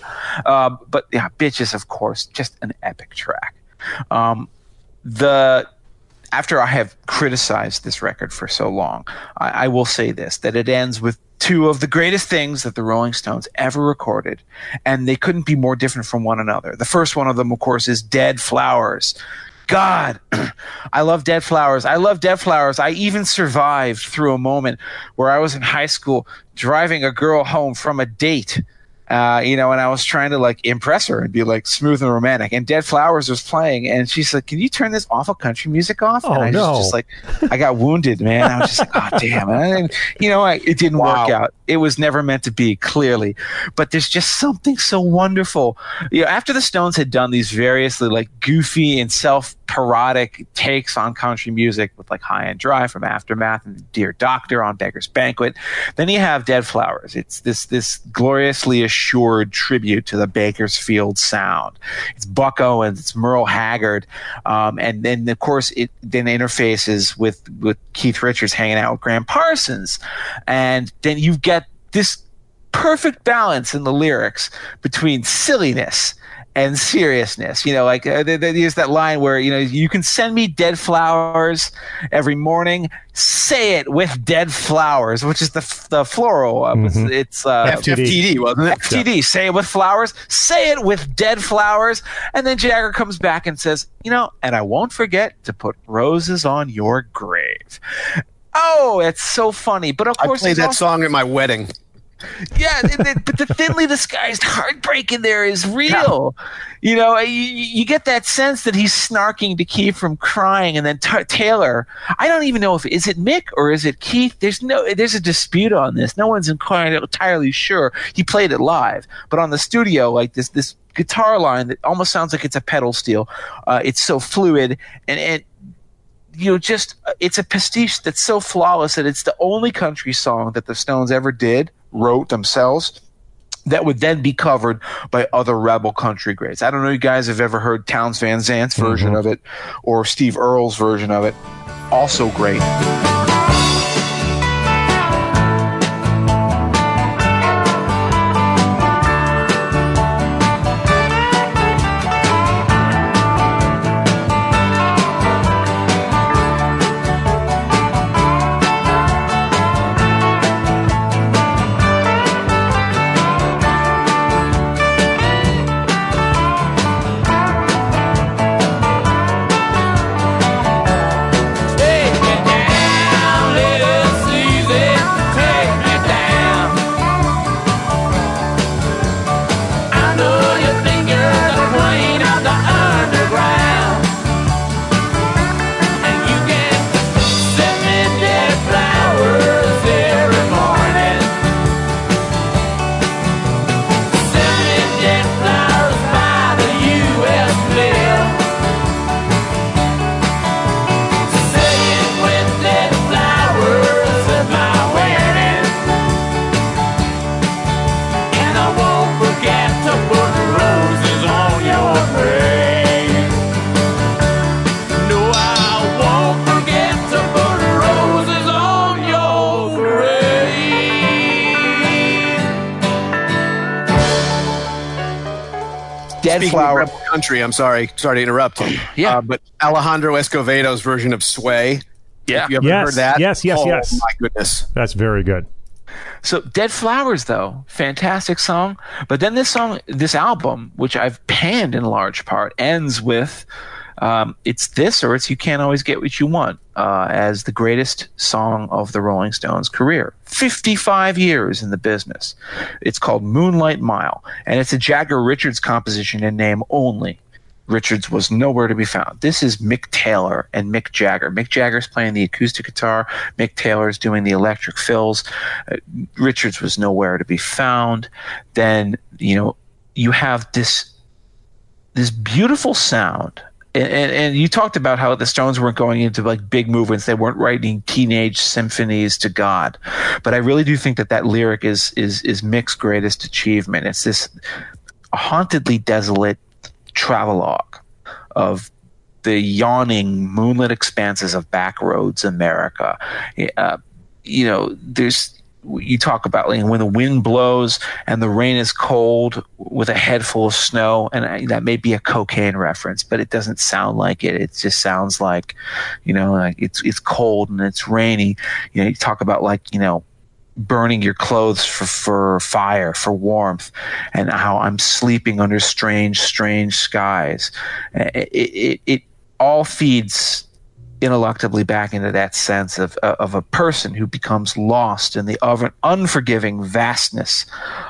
Uh, but yeah, bitches, of course, just an epic track. Um, the after I have criticized this record for so long, I, I will say this that it ends with two of the greatest things that the Rolling Stones ever recorded, and they couldn't be more different from one another. The first one of them, of course, is Dead Flowers. God, I love Dead Flowers. I love Dead Flowers. I even survived through a moment where I was in high school driving a girl home from a date uh, you know, and I was trying to like impress her and be like smooth and romantic. And Dead Flowers was playing, and she's like, "Can you turn this awful country music off?" Oh, and I no. was just like, I got wounded, man. I was just like, "Oh damn!" And I you know, I, it didn't Wow. work out. It was never meant to be, clearly. But there's just something so wonderful. You know, after the Stones had done these variously like goofy and self parodic takes on country music with like High and Dry from Aftermath and Dear Doctor on Beggar's Banquet. Then you have Dead Flowers. It's this this gloriously assured tribute to the Bakersfield sound. It's Buck Owens, it's Merle Haggard, um, and then of course it then interfaces with with Keith Richards hanging out with Gram Parsons, and then you get this perfect balance in the lyrics between silliness and seriousness. You know, like uh, they that line where you know you can send me dead flowers every morning. Say it with dead flowers, which is the the floral. Uh, it's- It's uh, FTD. FTD, wasn't it? FTD. Say it with flowers. Say it with dead flowers. And then Jagger comes back and says, you know, and I won't forget to put roses on your grave. Oh, it's so funny. But of course, I played that also- song at my wedding. Yeah, th- th- but the thinly disguised heartbreak in there is real. You know, you, you get that sense that he's snarking to keep from crying, and then Ta Taylor. I don't even know if is it Mick or is it Keith. There's no, there's a dispute on this. No one's entirely entirely sure. He played it live, but on the studio, like this this guitar line that almost sounds like it's a pedal steel. Uh, it's so fluid, and and you know, just uh, it's a pastiche that's so flawless that it's the only country song that the Stones ever did, wrote themselves, that would then be covered by other rebel country greats. I don't know if you guys have ever heard Townes Van Zandt's version of it or Steve Earle's version of it. Also great. Country, I'm sorry, sorry to interrupt. Yeah. Uh, but Alejandro Escovedo's version of "Sway." Yeah. You ever Yes, heard that? yes, yes, oh, yes. My goodness. That's very good. So Dead Flowers, though, fantastic song. But then this song, this album, which I've panned in large part, ends with um, it's this or it's You Can't Always Get What You Want uh, as the greatest song of the Rolling Stones' career. 55 years in the business. It's called Moonlight Mile, and it's a Jagger Richards composition in name only. Richards was nowhere to be found. This is Mick Taylor and Mick Jagger. Mick Jagger's playing the acoustic guitar. Mick Taylor's doing the electric fills. Uh, Richards was nowhere to be found. Then you know you have this this beautiful sound. And, and, you talked about how the Stones weren't going into like big movements; they weren't writing teenage symphonies to God. But I really do think that that lyric is is is Mick's greatest achievement. It's this hauntedly desolate travelogue of the yawning moonlit expanses of backroads America. Uh, you know, there's you talk about when the wind blows and the rain is cold with a head full of snow, and I, that may be a cocaine reference, but it doesn't sound like it. It just sounds like, you know, like it's it's cold and it's rainy. You know, you talk about like you know burning your clothes for, for fire, for warmth, and how I'm sleeping under strange, strange skies. It, it, it all feeds ineluctably back into that sense of, uh, of a person who becomes lost in the unforgiving vastness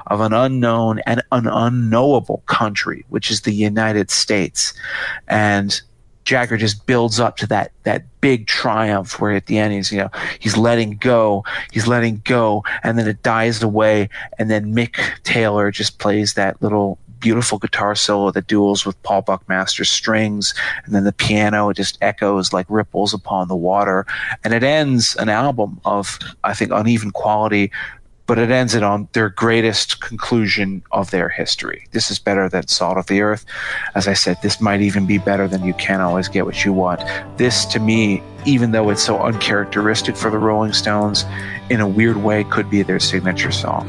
of an unknown and an unknowable country, which is the United States. And Jagger just builds up to that that big triumph where at the end he's you know he's letting go, he's letting go, and then it dies away, and then Mick Taylor just plays that little beautiful guitar solo that duels with Paul Buckmaster's strings, and then the piano it just echoes like ripples upon the water, and it ends an album of I think uneven quality, but it ends it on their greatest conclusion of their history. This is better than Salt of the Earth. As I said, this might even be better than You Can't Always Get What You Want. This, to me, even though it's so uncharacteristic for the Rolling Stones, in a weird way, could be their signature song.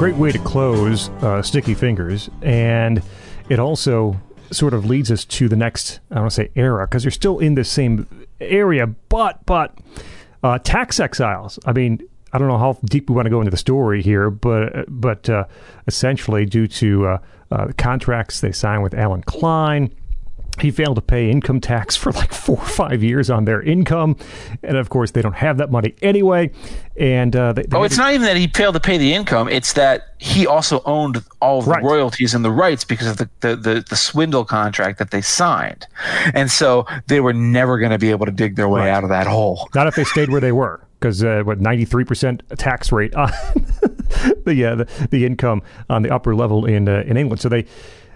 Great way to close uh, Sticky Fingers, and it also sort of leads us to the next, I don't want to say era, because you're still in the same area, but, but, uh, tax exiles. I mean, I don't know how deep we want to go into the story here, but, but uh, essentially, due to uh, uh, the contracts they signed with Allen Klein, he failed to pay income tax for like four or five years on their income, and of course they don't have that money anyway. And uh, they, they Oh, it's to- not even that he failed to pay the income. It's that he also owned all the Right. royalties and the rights because of the, the, the, the swindle contract that they signed. And so they were never going to be able to dig their way Right. out of that hole. Not if they stayed where they were, because uh, what ninety three percent tax rate on the, uh, the the income on the upper level in uh, in England. So they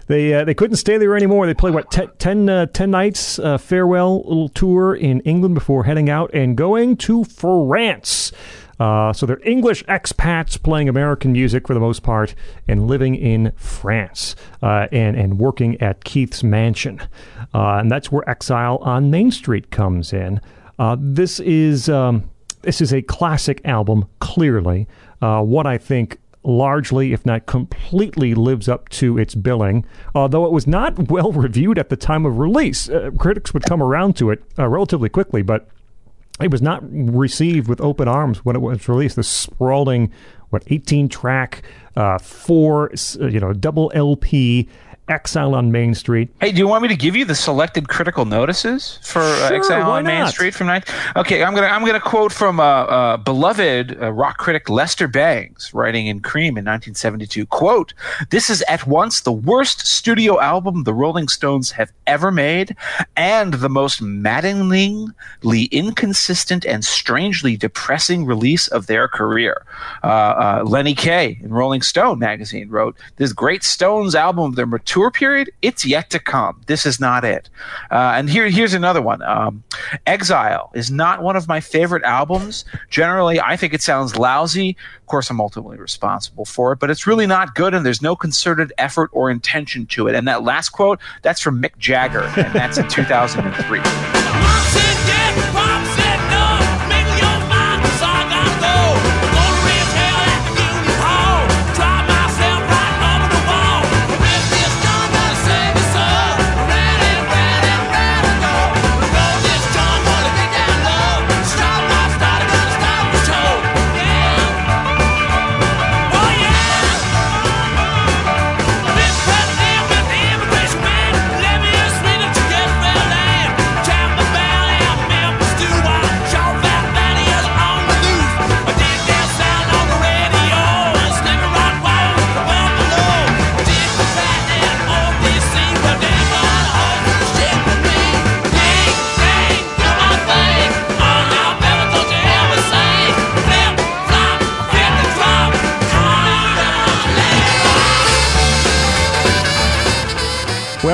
they uh, they couldn't stay there anymore. They played what 10, 10, uh, 10 nights uh, farewell little tour in England before heading out and going to France. Uh, so they're English expats playing American music for the most part and living in France uh, and and working at Keith's mansion, uh, and that's where Exile on Main Street comes in. This is um, this is a classic album. Clearly, uh, what I think largely, if not completely, lives up to its billing. Although it was not well reviewed at the time of release, uh, critics would come around to it uh, relatively quickly, but it was not received with open arms when it was released. The sprawling, what, 18 track, uh, four, uh, you know, double LP, Exile on Main Street. Hey, do you want me to give you the selected critical notices for uh, Sure, Exile on Main? Street from nine? Okay, I'm gonna I'm gonna quote from uh, uh, beloved uh, rock critic Lester Bangs, writing in Creem in 1972. Quote: This is at once the worst studio album the Rolling Stones have ever made, and the most maddeningly inconsistent and strangely depressing release of their career. Uh, uh, Lenny Kaye in Rolling Stone magazine wrote, "This great Stones album of their mature period, it's yet to come. This is not it." Uh, and here, here's another one. Um, Exile is not one of my favorite albums. Generally, I think it sounds lousy. Of course, I'm ultimately responsible for it, but it's really not good, and there's no concerted effort or intention to it. And that last quote, that's from Mick Jagger, and that's in 2003.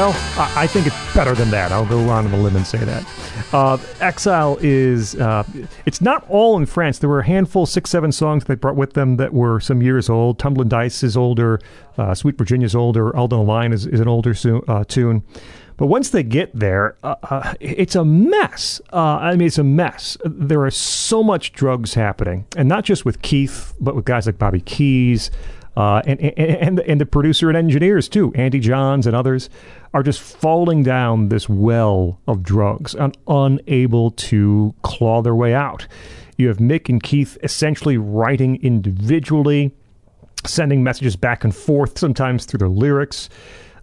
Well, I, think it's better than that. I'll go on the limb and say that. Uh, Exile is, uh, it's not all in France. There were a handful, six, seven songs they brought with them that were some years old. Tumbling Dice is older. Uh, Sweet Virginia's older. Alden Line is, is an older su- uh, tune. But once they get there, uh, uh, it's a mess. Uh, I mean, it's a mess. There are so much drugs happening, and not just with Keith, but with guys like Bobby Keys, uh, and, and and the producer and engineers too, Andy Johns and others, are just falling down this well of drugs and unable to claw their way out. You have Mick and Keith essentially writing individually, sending messages back and forth, sometimes through their lyrics.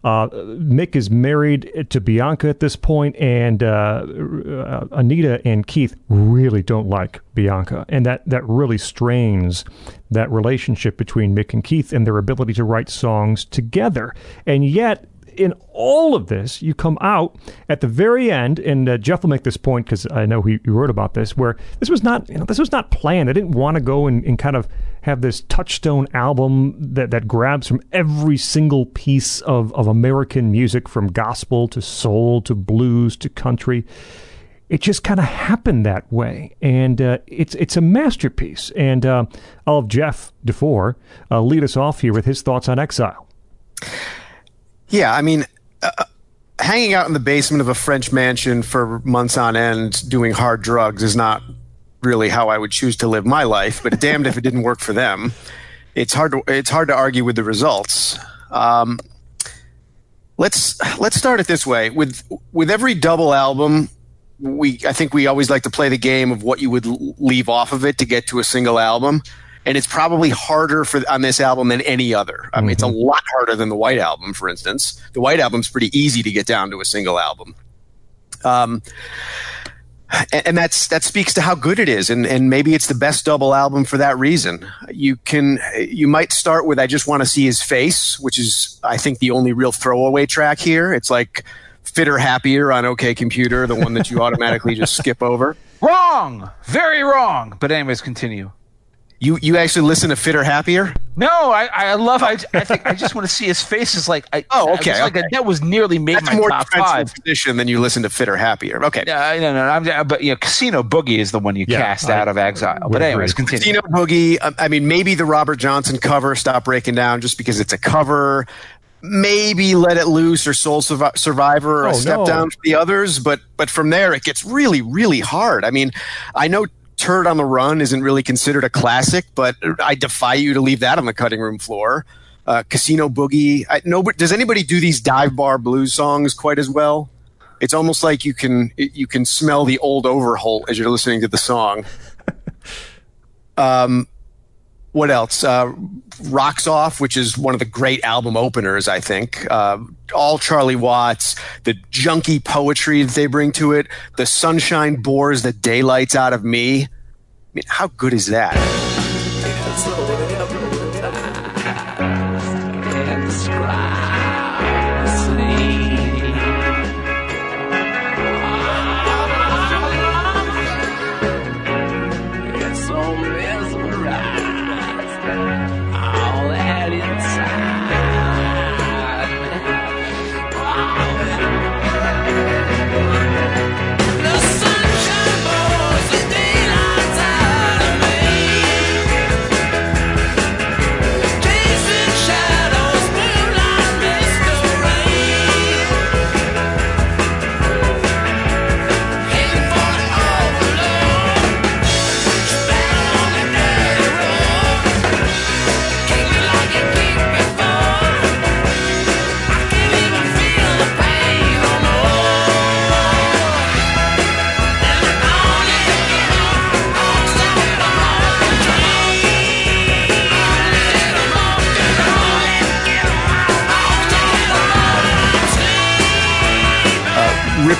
Uh, Mick is married to Bianca at this point, and uh, uh, Anita and Keith really don't like Bianca, and that that really strains that relationship between Mick and Keith and their ability to write songs together. And yet, in all of this, you come out at the very end, and uh, Jeff will make this point because I know he, he wrote about this, where this was not, you know, this was not planned. I didn't want to go and, and kind of have this touchstone album that, that grabs from every single piece of, of American music, from gospel to soul to blues to country. It just kind of happened that way, and uh, it's it's a masterpiece. And uh, I'll have Jeff DeFore uh, lead us off here with his thoughts on Exile. Yeah, I mean, uh, hanging out in the basement of a French mansion for months on end doing hard drugs is not really how I would choose to live my life. But damned if it didn't work for them. It's hard to it's hard to argue with the results. Um, let's let's start it this way with with every double album. We I think we always like to play the game of what you would leave off of it to get to a single album and it's probably harder for on this album than any other. I mean, it's a lot harder than the White Album, for instance. The White Album's pretty easy to get down to a single album. Um, and, and that's that speaks to how good it is, and and maybe it's the best double album for that reason. You can you might start with "I Just Want to See His Face," which is I think the only real throwaway track here. It's like "Fitter Happier" on OK Computer, the one that you automatically just skip over. Wrong, very wrong. But anyways, continue. You you actually listen to "Fitter Happier"? No, I, I love. I, I think I just want to see his face. Is like, I, Oh, I okay, like okay. that was nearly made That's my more top defensive five. position than you listen to "Fitter Happier." Okay. Yeah, no, no, no. I'm, but you know, Casino Boogie is the one you Yeah, cast I out of exile. But anyways, agree. continue. Casino Boogie. um, I mean, maybe the Robert Johnson cover "Stop Breaking Down" just because it's a cover. Maybe "Let It Loose" or "Soul Survivor" or Oh, a step no. down for the others, but but from there it gets really really hard. I mean, I know "Turd on the Run" isn't really considered a classic, but I defy you to leave that on the cutting room floor. Uh, Casino Boogie. I, no, but does anybody do these dive bar blues songs quite as well? It's almost like you can you can smell the old Overholt as you're listening to the song. Um, what else? Uh, Rocks Off, which is one of the great album openers, I think. Uh, all Charlie Watts, the junky poetry that they bring to it, the sunshine bores the daylights out of me. I mean, how good is that?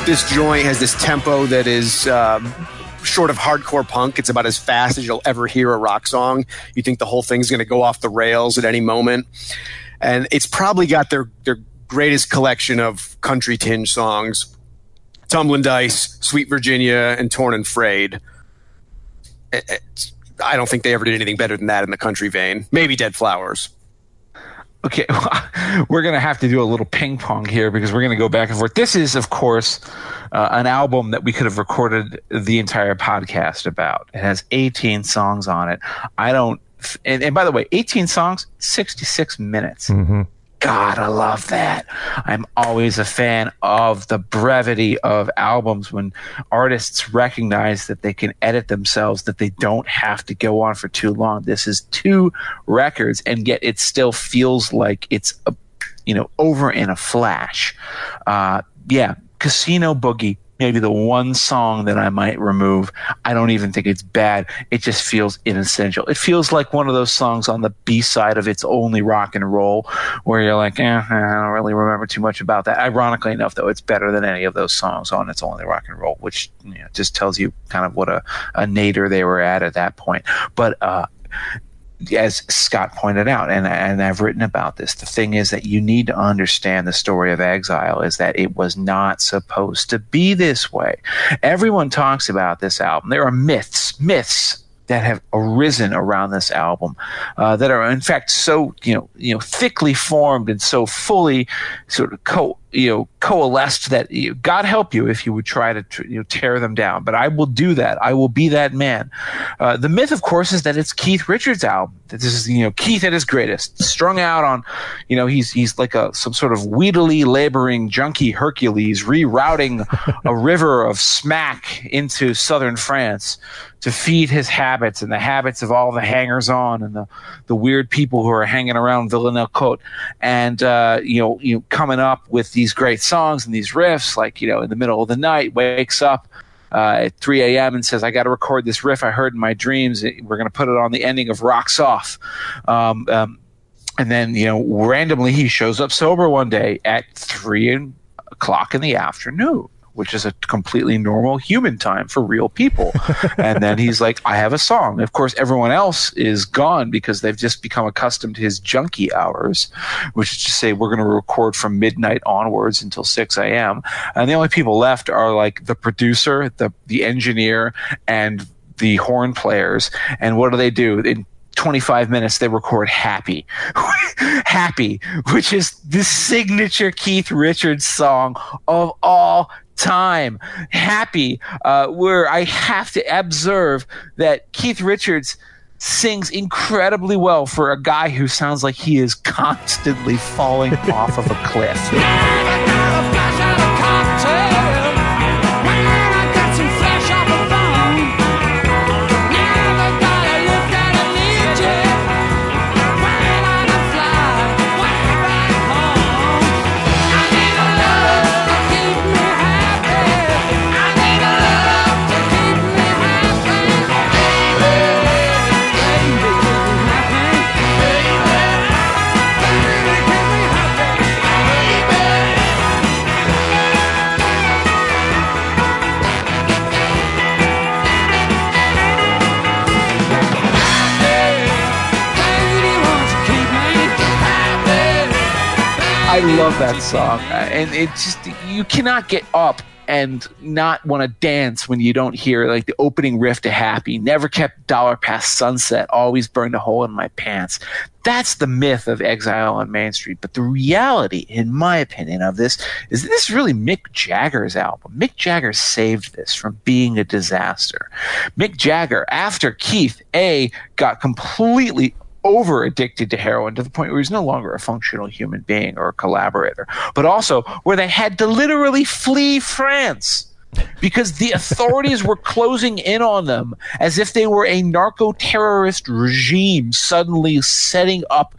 This Joint has this tempo that is um, short of hardcore punk. It's about as fast as you'll ever hear a rock song. You think the whole thing's going to go off the rails at any moment. And it's probably got their, their greatest collection of country tinge songs Tumbling Dice, Sweet Virginia, and Torn and Frayed. It- it's- I don't think they ever did anything better than that in the country vein. Maybe Dead Flowers. Okay, we're going to have to do a little ping pong here because we're going to go back and forth. This is, of course, uh, an album that we could have recorded the entire podcast about. It has 18 songs on it. I don't, and, and by the way, 18 songs, 66 minutes. God, I love that. I'm always a fan of the brevity of albums when artists recognize that they can edit themselves, that they don't have to go on for too long. This is two records, and yet it still feels like it's, a, you know, over in a flash. Uh, yeah, Casino Boogie maybe the one song that I might remove. I don't even think it's bad. It just feels inessential. It feels like one of those songs on the B side of It's Only Rock and Roll, where you're like, eh, I don't really remember too much about that. Ironically enough, though, it's better than any of those songs on It's Only Rock and Roll, which you know, just tells you kind of what a, a nadir they were at at that point. But, uh, as Scott pointed out, and and I've written about this. The thing is that you need to understand the story of exile is that it was not supposed to be this way. Everyone talks about this album. There are myths, myths that have arisen around this album uh, that are in fact so you know you know thickly formed and so fully sort of co you know coalesced that you, God help you if you would try to tr- you know, tear them down. But I will do that. I will be that man. Uh, the myth, of course, is that it's Keith Richards' album. That this is you know Keith at his greatest, strung out on, you know he's he's like a some sort of weedily laboring junkie Hercules rerouting a river of smack into southern France to feed his habits and the habits of all the hangers on and the, the weird people who are hanging around Villeneuve-Côte and uh, you know you know coming up with these great songs and these riffs like you know in the middle of the night wakes up uh, at 3 a.m. and says I got to record this riff I heard in my dreams we're going to put it on the ending of Rocks Off um, um, and then you know randomly he shows up sober one day at three o'clock in the afternoon which is a completely normal human time for real people. and then he's like, I have a song. Of course, everyone else is gone because they've just become accustomed to his junkie hours, which is to say, we're going to record from midnight onwards until 6 a.m. And the only people left are like the producer, the, the engineer, and the horn players. And what do they do? In 25 minutes, they record Happy. Happy, which is the signature Keith Richards song of all time. Happy, uh, where I have to observe that Keith Richards sings incredibly well for a guy who sounds like he is constantly falling off of a cliff. I love that song, and it just you cannot get up and not want to dance when you don't hear like the opening riff to Happy. Never kept dollar past sunset. Always burned a hole in my pants. That's the myth of Exile on Main Street. But the reality, in my opinion, of this is this is really Mick Jagger's album. Mick Jagger saved this from being a disaster. Mick Jagger, after Keith A got completely over addicted to heroin to the point where he's no longer a functional human being or a collaborator, but also where they had to literally flee France because the authorities were closing in on them as if they were a narco terrorist regime suddenly setting up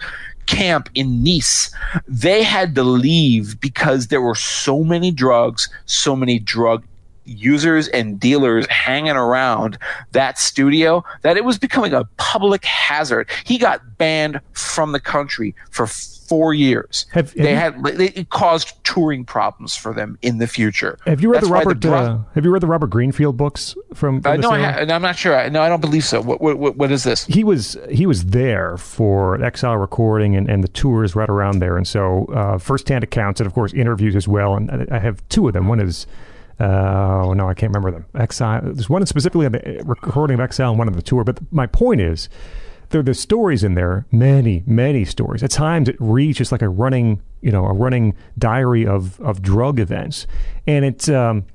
camp in Nice. They had to leave because there were so many drugs, so many drug users and dealers hanging around that studio that it was becoming a public hazard. He got banned from the country for four years. Have- they had they, it caused touring problems for them in the future. Have you read That's the Robert? Bro- uh, have you read the Robert Greenfield books from? from uh, no, I ha- I'm not sure. I, no, I don't believe so. What, what, what- is this? he was he was there for Exile recording and, and the tours right around there, and so uh, firsthand accounts and of course interviews as well. And I- have two of them. One is oh no, I can't remember them. Exile. There's one specifically on the recording of Exile and one on the tour. But my point is, there there's stories in there, many many stories. At times it reads just like a running you know a running diary of of drug events, and it's. Um,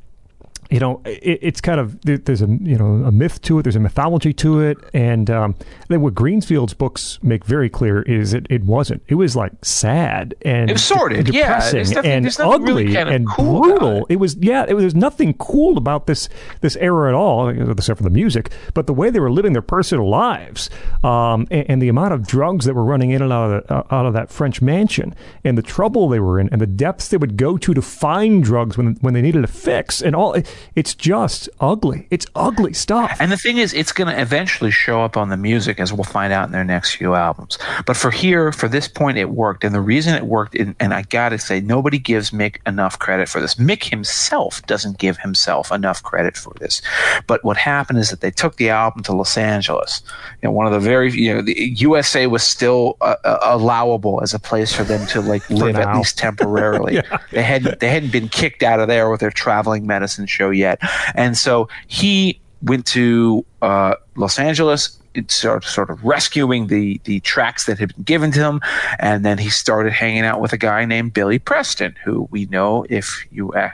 you know, it, it's kind of there's a you know a myth to it. There's a mythology to it, and um, then what Greenfield's books make very clear is it, it wasn't. It was like sad and It was sordid, de- yeah. depressing There's and really ugly kinda and cool brutal. it. It was yeah. It was, there's nothing cool about this this era at all, except for the music. But the way they were living their personal lives, um, and, and the amount of drugs that were running in and out of the, uh, out of that French mansion, and the trouble they were in, and the depths they would go to to find drugs when when they needed a fix, and all. It, it's just ugly. It's ugly stuff. And the thing is, it's going to eventually show up on the music, as we'll find out in their next few albums. But for here, for this point, it worked. And the reason it worked, and, and I got to say, nobody gives Mick enough credit for this. Mick himself doesn't give himself enough credit for this. But what happened is that they took the album to Los Angeles. You know, one of the very, you know, the USA was still uh, uh, allowable as a place for them to like live at least temporarily. They hadn't they hadn't been kicked out of there with their traveling medicine show yet, and so he went to uh, Los Angeles. Started sort of rescuing the the tracks that had been given to him, and then he started hanging out with a guy named Billy Preston, who we know if you. Uh,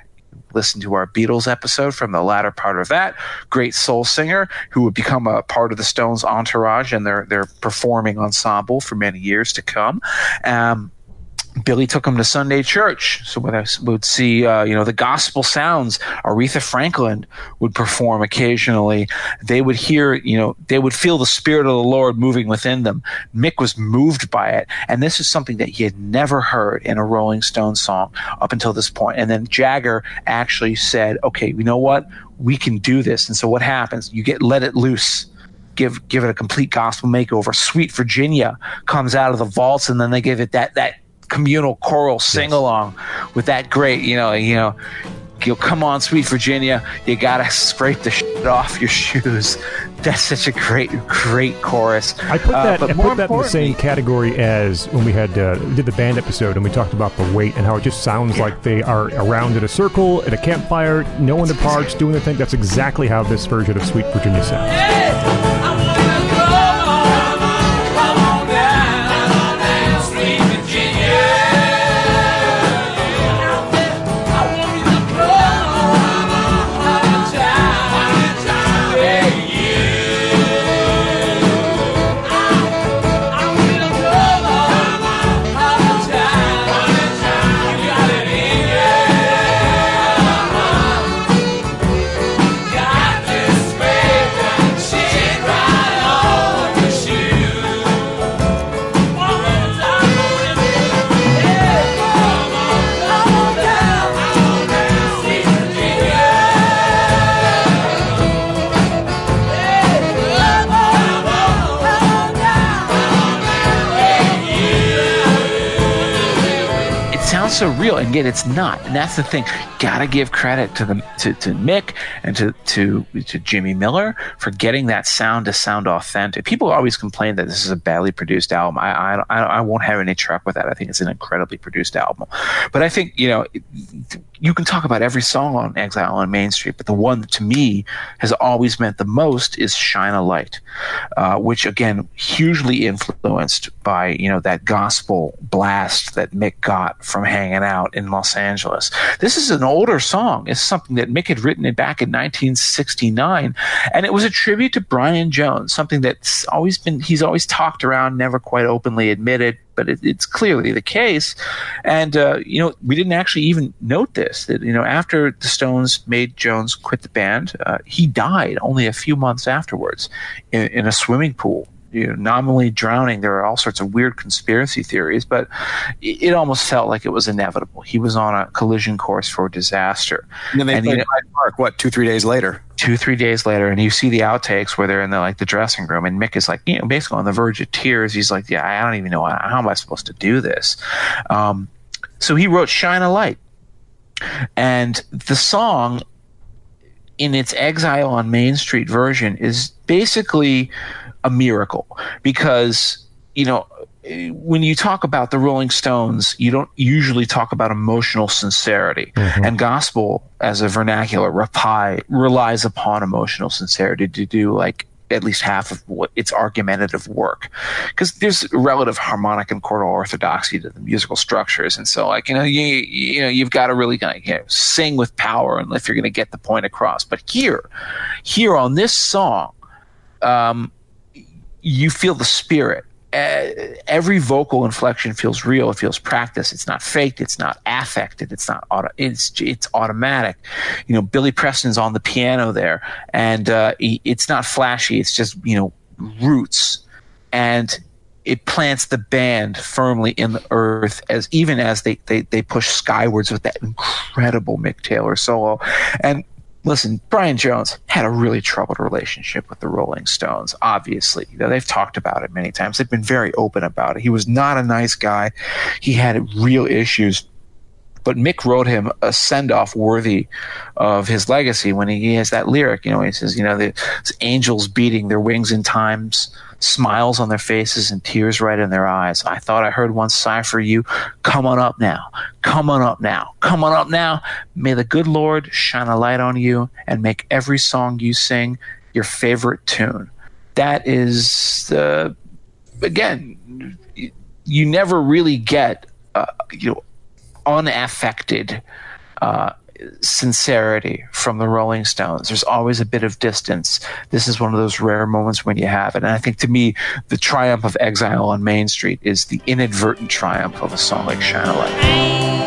Listen to our Beatles episode from the latter part of that. Great soul singer who would become a part of the Stones entourage and their their performing ensemble for many years to come. Um, Billy took him to Sunday church. So s- would see, uh, you know, the gospel sounds, Aretha Franklin would perform occasionally. They would hear, you know, they would feel the spirit of the Lord moving within them. Mick was moved by it. And this is something that he had never heard in a Rolling Stones song up until this point. And then Jagger actually said, okay, you know what? We can do this. And so what happens? You get let it loose give give it a complete gospel makeover. Sweet Virginia comes out of the vaults, and then they give it that that communal choral sing along with that great, you know, you know. You come on, sweet Virginia. You gotta scrape the shit off your shoes. That's such a great, great chorus. I put Uh, that, but I put that in the same category as when we had uh, did the band episode and we talked about the weight and how it just sounds like they are around in a circle at a campfire, knowing the parts, doing the thing. That's exactly how this version of Sweet Virginia sounds. it so real and yet it's not. And that's the thing. Gotta give credit to the to, to mick and to, to to jimmy miller for getting that sound to sound authentic. People always complain that this is a badly produced album. I i, I won't have any truck with that. I think it's an incredibly produced album. But i think you know you can talk about every song on exile on main street but the one that to me has always meant the most is shine a light uh, which again hugely influenced by you know that gospel blast that Mick got from hanging out in Los Angeles. This is an older song. It's something that Mick had written it back in 1969, and it was a tribute to Brian Jones, something that's always been he's always talked around, never quite openly admitted. But it, it's clearly the case, and uh, you know we didn't actually even note this. That you know after the Stones made Jones quit the band, uh, he died only a few months afterwards in, in a swimming pool you know, nominally drowning. There are all sorts of weird conspiracy theories, but it, it almost felt like it was inevitable. He was on a collision course for disaster. And then they And, played you know- Park, what, two, three days later? Two, three days later, and you see the outtakes where they're in the like the dressing room, and Mick is like, you know, basically on the verge of tears. He's like, "Yeah, I don't even know how am I supposed to do this." Um, so he wrote "Shine a Light," and the song in its Exile on Main Street version is basically a miracle because you know when you talk about the Rolling Stones, you don't usually talk about emotional sincerity, and gospel as a vernacular reply relies upon emotional sincerity to do like at least half of what its argumentative work. Because there's relative harmonic and chordal orthodoxy to the musical structures. And so like you know you you know you've got to really kind of you know, sing with power and if you're going to get the point across. But here here on this song um, you feel the spirit every vocal inflection feels real. It feels practiced. It's not faked. It's not affected. It's not auto. It's it's automatic. You know, Billy Preston's on the piano there, and uh, it's not flashy. It's just you know roots, and it plants the band firmly in the earth as even as they they they push skywards with that incredible Mick Taylor solo, and listen, Brian Jones had a really troubled relationship with the Rolling Stones. Obviously, you know, they've talked about it many times. They've been very open about it. He was not a nice guy. He had real issues. But Mick wrote him a send off worthy of his legacy when he has that lyric. You know, he says, you know, the angels beating their wings in times, smiles on their faces and tears right in their eyes. I thought I heard one sigh for you. Come on up now. Come on up now. Come on up now. May the good Lord shine a light on you and make every song you sing your favorite tune. That is the, again, you never really get, uh, you know, unaffected uh, sincerity from the Rolling Stones. There's always a bit of distance. This is one of those rare moments when you have it. And I think to me, the triumph of Exile on Main Street is the inadvertent triumph of a song like Shine a Light.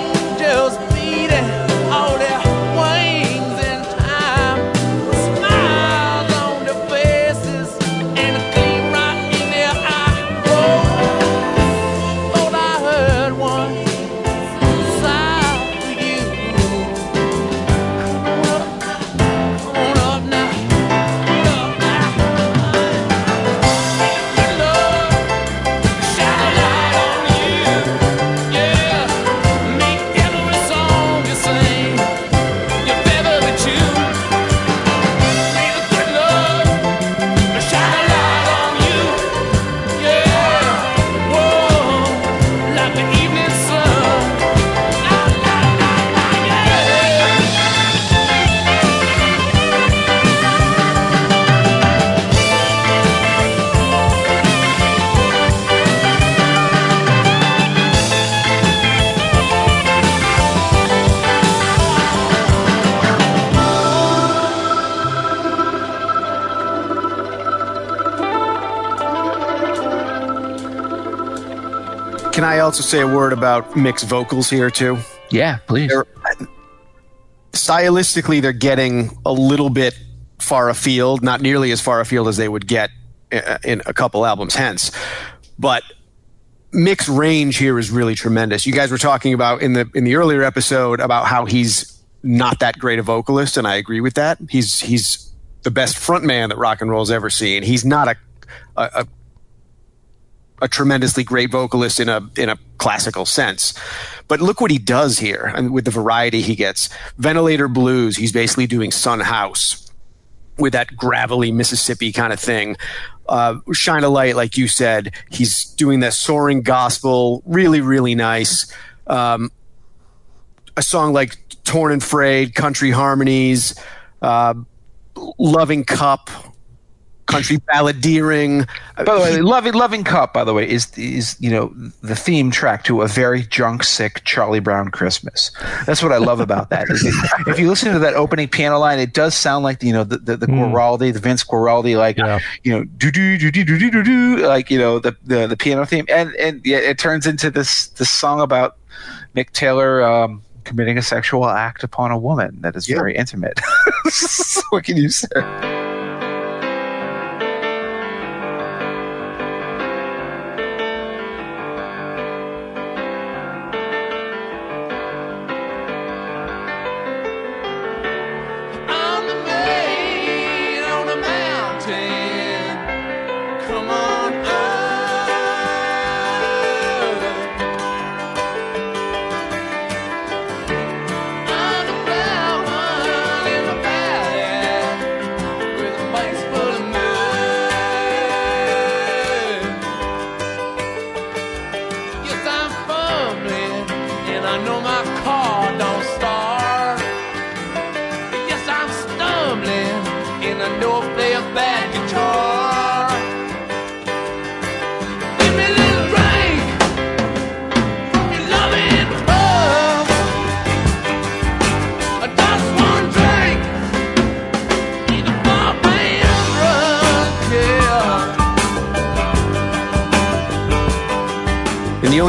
Can I also say a word about Mick's vocals here too? Yeah, please. They're, stylistically, they're getting a little bit far afield, not nearly as far afield as they would get uh, in a couple albums hence. But Mick's range here is really tremendous. You guys were talking about in the in the earlier episode about how he's not that great a vocalist, and I agree with that. He's he's the best frontman that rock and roll's ever seen. He's not a a, a a tremendously great vocalist in a in a classical sense. But look what he does here and with the variety he gets. Ventilator blues, he's basically doing Sun House with that gravelly Mississippi kind of thing. Uh, Shine a light, like you said, he's doing that soaring gospel, really, really nice. Um, a song like Torn and Frayed, Country Harmonies, uh, Loving Cup, country balladeering. By the way, "Loving Loving Cup," by the way, is is you know the theme track to a very drunk, sick Charlie Brown Christmas. That's what I love about that. It, if you listen to that opening piano line, it does sound like you know the the, the mm. Guaraldi, the Vince Guaraldi, like yeah. you know do do do do do do do do like you know the, the the piano theme, and and yeah, it turns into this this song about Mick Taylor. Um, committing a sexual act upon a woman that is yeah. very intimate. what can you say?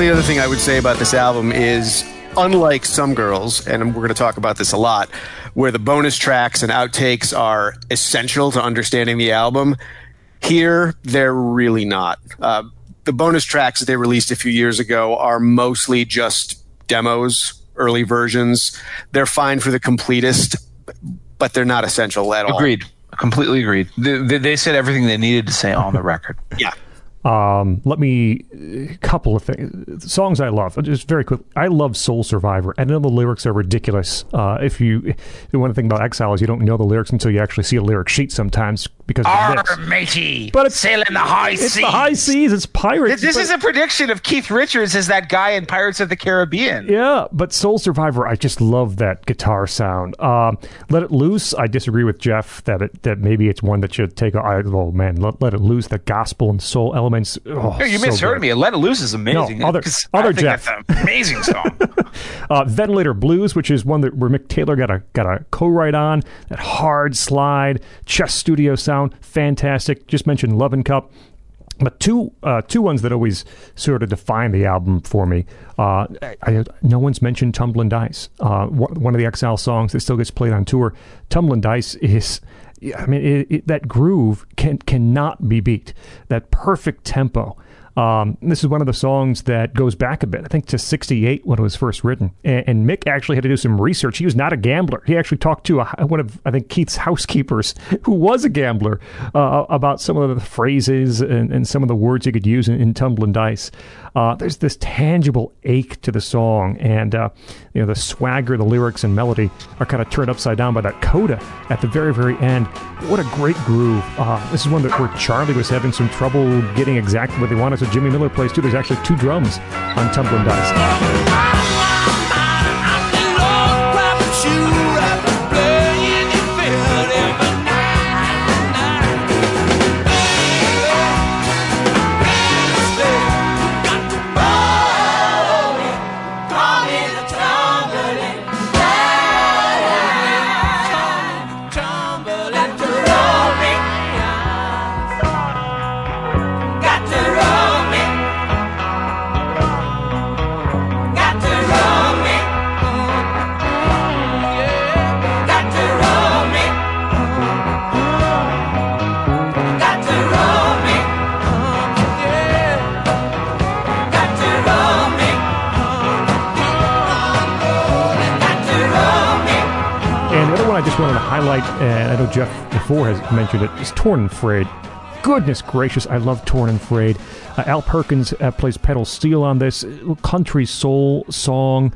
Only other thing I would say about this album is unlike some girls, and we're going to talk about this a lot, where the bonus tracks and outtakes are essential to understanding the album, here they're really not. Uh, the bonus tracks that they released a few years ago are mostly just demos, early versions. They're fine for the completist, but they're not essential at all. Agreed. Completely agreed. They, they, they said everything they needed to say on the record. Yeah. Um, let me a couple of things. Songs I love. Just very quick. I love Soul Survivor. I know the lyrics are ridiculous. Uh, if you the one thing about Exile is you don't know the lyrics until you actually see a lyric sheet sometimes because the matey, But it's- sailing the high It's seas. It's the high seas. It's pirates. This but- is a prediction of Keith Richards as that guy in Pirates of the Caribbean. Yeah, but Soul Survivor, I just love that guitar sound. Um, Let It Loose, I disagree with Jeff that it, that maybe it's one that should take. I, oh man, Let, Let It Loose, the gospel and soul elements. Oh, you so misheard good. me. Let It Loose is amazing. No, other- other Jeff. Amazing song. Uh, Ventilator Blues, which is one that where Mick Taylor got a got a co-write on that hard slide, chest studio sound, fantastic. Just mentioned Loving Cup. But two uh, two ones that always sort of define the album for me. Uh, I, I, no one's mentioned Tumbling Dice. Uh, one one of the Exile songs that still gets played on tour. Tumbling Dice is, I mean, it, it, that groove can cannot be beat. That perfect tempo. Um, this is one of the songs that goes back a bit, I think to 68 when it was first written. And, and Mick actually had to do some research. He was not a gambler. He actually talked to a, one of, I think, Keith's housekeepers who was a gambler uh, about some of the phrases and, and some of the words he could use in, in Dice. Uh, there's this tangible ache to the song, and uh, you know the swagger, the lyrics, and melody are kind of turned upside down by that coda at the very, very end. What a great groove! Uh, this is one that where Charlie was having some trouble getting exactly what they wanted. Jimmy Miller plays too. There's actually two drums on Tumblin' Dice. And I know Jeff before has mentioned it. is Torn and Frayed. Goodness gracious, I love Torn and Frayed. Uh, Al Perkins uh, plays pedal steel on this country soul song.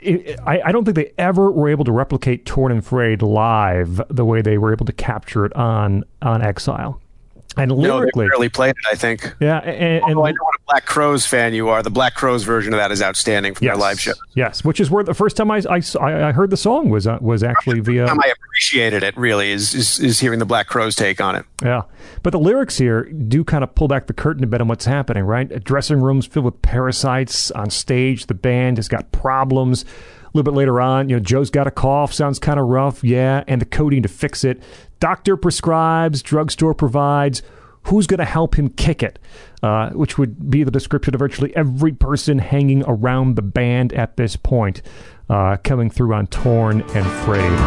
It, I, I don't think they ever were able to replicate Torn and Frayed live the way they were able to capture it on on Exile. And No, lyrically, barely played it, I think. yeah, and, and I know what a Black Crowes fan you are. The Black Crowes version of that is outstanding from yes, their live show. yes, which is where the first time I I, I heard the song was uh, was actually via time I appreciated it really is, is is hearing the Black Crowes take on it. Yeah. But the lyrics here do kind of pull back the curtain a bit on what's happening, right? Dressing rooms filled with parasites. On stage, the band has got problems. A little bit later on, you know, Joe's got a cough, sounds kind of rough, yeah, and the codeine to fix it. Doctor prescribes, drugstore provides. Who's going to help him kick it? Uh, which would be the description of virtually every person hanging around the band at this point, uh, coming through on Torn and Frayed.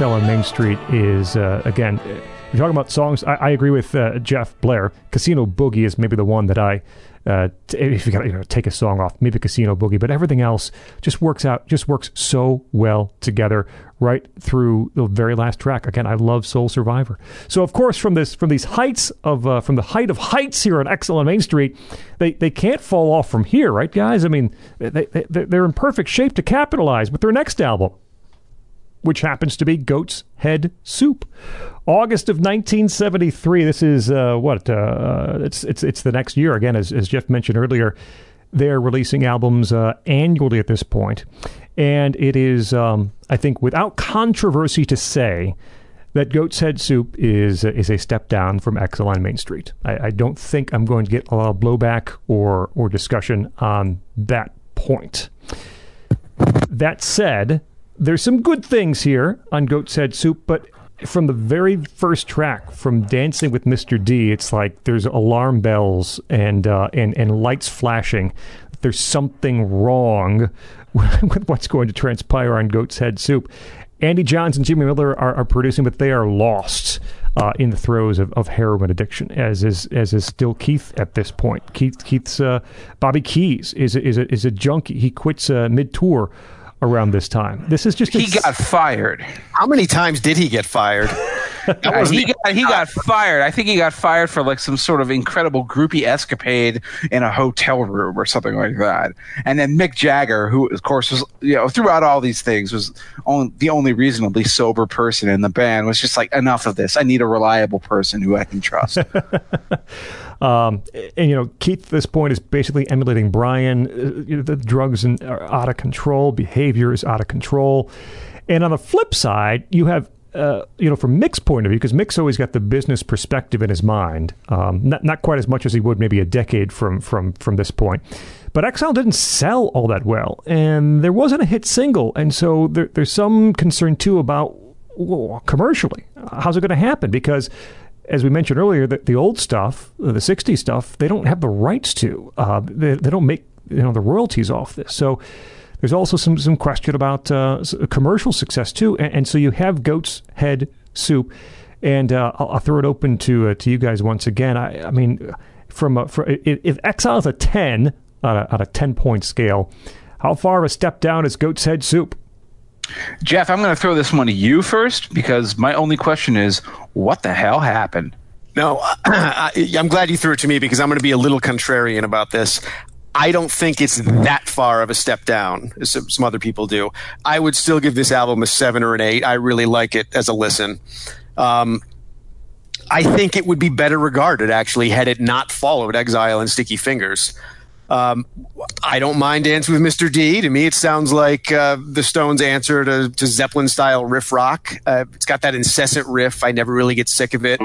Uh, on Main Street is uh, again. You're talking about songs. I, I agree with uh, Jeff Blehar. Casino Boogie is maybe the one that I, uh, t- if you got to you know, take a song off, maybe Casino Boogie, but everything else just works out, just works so well together right through the very last track. Again, I love Soul Survivor. So of course, from this, from these heights of, uh, from the height of heights here on Exile on Main Street, they they can't fall off from here, right, guys? I mean, they, they they're in perfect shape to capitalize with their next album which happens to be Goat's Head Soup. August of 1973. This is uh, what uh, it's it's it's the next year again, as as Jeff mentioned earlier. They're releasing albums uh, annually at this point, and it is um, I think without controversy to say that Goat's Head Soup is is a step down from Exile on Main Street. I, I don't think I'm going to get a lot of blowback or or discussion on that point. That said, there's some good things here on Goat's Head Soup, but from the very first track, from Dancing with Mr. D, it's like there's alarm bells and uh, and and lights flashing. There's something wrong with what's going to transpire on Goat's Head Soup. Andy Johns and Jimmy Miller are, are producing, but they are lost uh, in the throes of, of heroin addiction, as is as is still Keith at this point. Keith Keith's uh, Bobby Keys is a, is a, is a junkie. He quits uh, mid tour around this time. This is just He got fired. How many times did he get fired? Uh, wasn't he got he got fired. I think he got fired for like some sort of incredible groupie escapade in a hotel room or something like that. And then Mick Jagger, who of course was you know throughout all these things was only, the only reasonably sober person in the band, was just like enough of this. I need a reliable person who I can trust. Um, and you know, Keith at this point is basically emulating Brian. Uh, you know, the drugs and are out of control, behavior is out of control. And on the flip side, you have. Uh, you know, from Mick's point of view, because Mick's always got the business perspective in his mind, um, not not quite as much as he would maybe a decade from from from this point. But Exile didn't sell all that well, and there wasn't a hit single, and so there, there's some concern too about well, commercially, how's it going to happen? Because as we mentioned earlier, the, the old stuff, the '60s stuff, they don't have the rights to. Uh, they, they don't make you know the royalties off this. So there's also some some question about uh, commercial success too. And, and so you have Goat's Head Soup, and uh, I'll, I'll throw it open to uh, to you guys once again. I, I mean, from a, for, if, if Exile is a ten on a, on a ten point scale, how far of a step down is Goat's Head Soup? Jeff, I'm going to throw this one to you first because my only question is, what the hell happened? No, I, I'm glad you threw it to me because I'm going to be a little contrarian about this. I don't think it's that far of a step down as some, other people do. I would still give this album a seven or an eight. I really like it as a listen. Um, I think it would be better regarded actually had it not followed Exile and Sticky Fingers. Um, I don't mind Dance with Mr. D. To me, it sounds like uh, the Stones' answer to, to Zeppelin style riff rock. Uh, it's got that incessant riff. I never really get sick of it.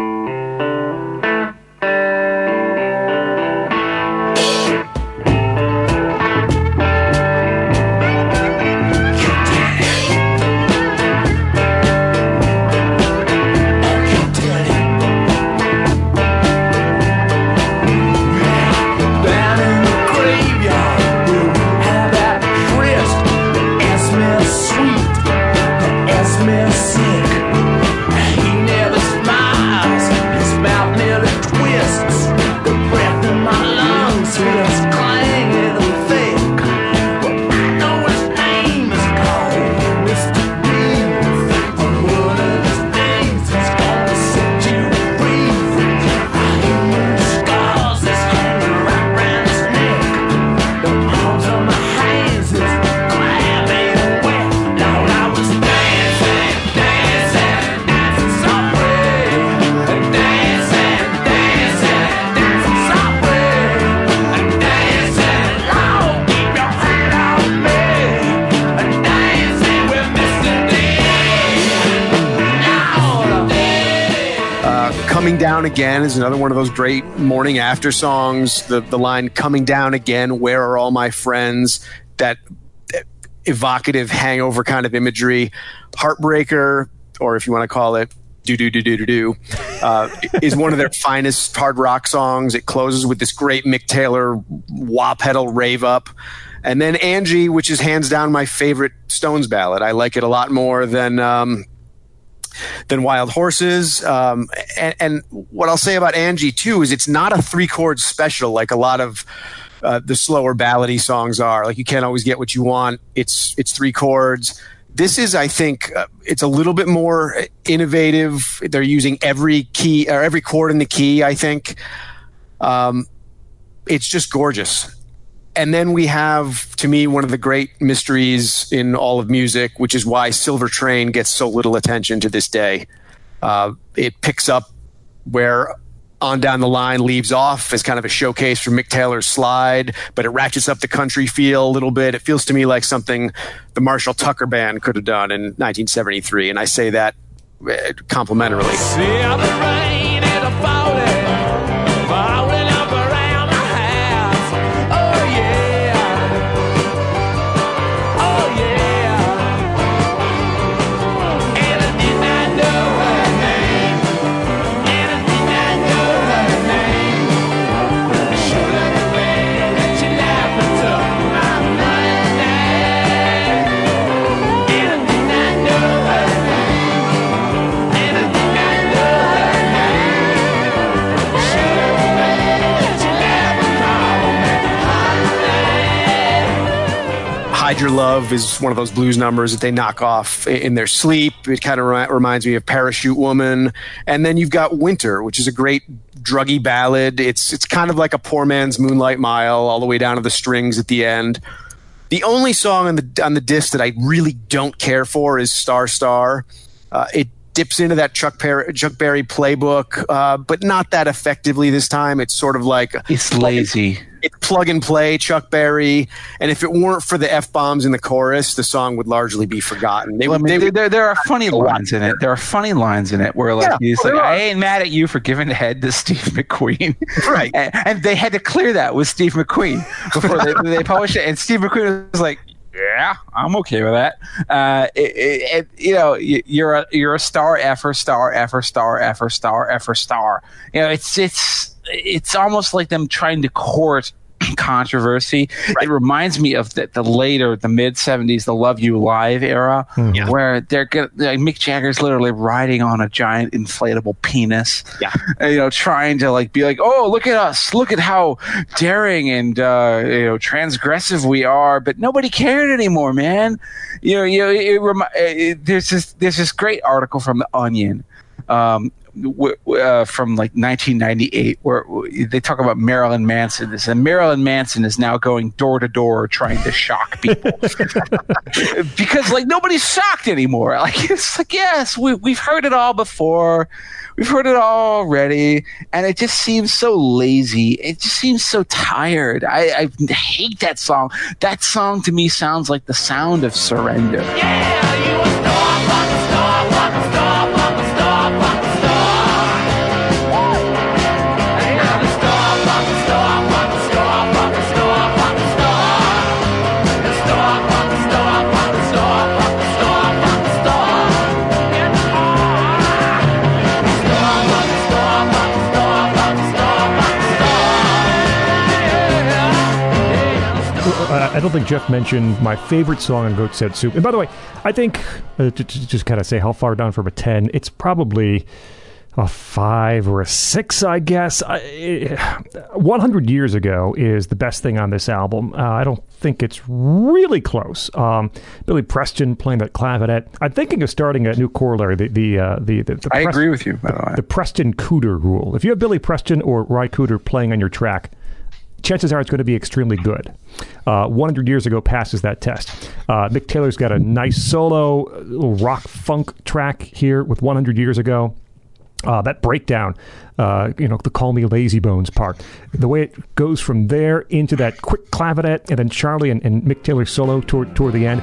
Again is another one of those great morning after songs. The, the line Coming Down Again, Where Are All My Friends? That that evocative hangover kind of imagery. Heartbreaker, or if you want to call it do do do do do do, uh, is one of their finest hard rock songs. It closes with this great Mick Taylor wah pedal rave up. And then Angie, which is hands down my favorite Stones ballad. I like it a lot more than um, than Wild Horses. Um, and, and what I'll say about Angie too is it's not a three chord special like a lot of uh, the slower ballady songs are. Like you can't always get what you want. It's it's three chords. This is, I think, uh, it's a little bit more innovative. They're using every key or every chord in the key. I think um, it's just gorgeous. And then we have, to me, one of the great mysteries in all of music, which is why Silver Train gets so little attention to this day. Uh, it picks up where on down the line leaves off as kind of a showcase for Mick Taylor's slide, but it ratchets up the country feel a little bit. It feels to me like something the Marshall Tucker Band could have done in 1973, and I say that uh, complimentarily. Hide Your Love is one of those blues numbers that they knock off in their sleep. It kind of ri- reminds me of Parachute Woman. And then you've got Winter, which is a great druggy ballad. It's it's kind of like a poor man's Moonlight Mile, all the way down to the strings at the end. The only song on the on the disc that I really don't care for is Star Star. Uh, it dips into that Chuck, Perry, Chuck Berry playbook, uh, but not that effectively this time. It's sort of like It's lazy. It's plug and play Chuck Berry, and if it weren't for the f bombs in the chorus, the song would largely be forgotten. They, Well, I mean, they there, there, are funny lines in it. There are funny lines in it where like Yeah, he's well, like. "I ain't mad at you for giving the head to Steve McQueen," Right. and, and they had to clear that with Steve McQueen before they, they published it. And Steve McQueen was like, "Yeah, I'm okay with that." Uh, it, it, it, you know, you- you're a you're a star effer, star effer, star effer, star effer, star. You know, it's it's it's almost like them trying to court controversy. It reminds me of the, the later, the mid '70s, the "Love You Live" era, Yeah. where they're gonna, like Mick Jagger's literally riding on a giant inflatable penis. Yeah. and, you know, trying to like be like, "Oh, look at us! Look at how daring and uh, you know transgressive we are," but nobody cared anymore, man. You know, you know, it, remi- it, there's this there's this great article from the Onion. Um, w- uh, from like 1998, where they talk about Marilyn Manson. This and Marilyn Manson is now going door to door trying to shock people because like nobody's shocked anymore. Like it's like yes, we we've heard it all before. We've heard it all already, and it just seems so lazy. It just seems so tired. I, I hate that song. That song to me sounds like the sound of surrender. Yeah, you I don't think Jeff mentioned my favorite song on Goat's Head Soup. And by the way, I think, uh, to, to just kind of say how far down from a 10, it's probably a 5 or a 6, I guess. I, eh, 100 Years Ago is the best thing on this album. Uh, I don't think it's really close. Um, Billy Preston playing that clavinet. I'm thinking of starting a new corollary, the, the, uh, the, the, the I agree with you, by the way. the Preston Cooder rule. If you have Billy Preston or Ry Cooder playing on your track, chances are it's going to be extremely good. Uh, 100 years ago passes that test. Uh, Mick Taylor's got a nice solo uh, rock funk track here with 100 years ago. Uh, that breakdown, uh, you know, the "Call Me Lazy Bones" part, the way it goes from there into that quick clavinet, and then Charlie and, and Mick Taylor solo toward toward the end.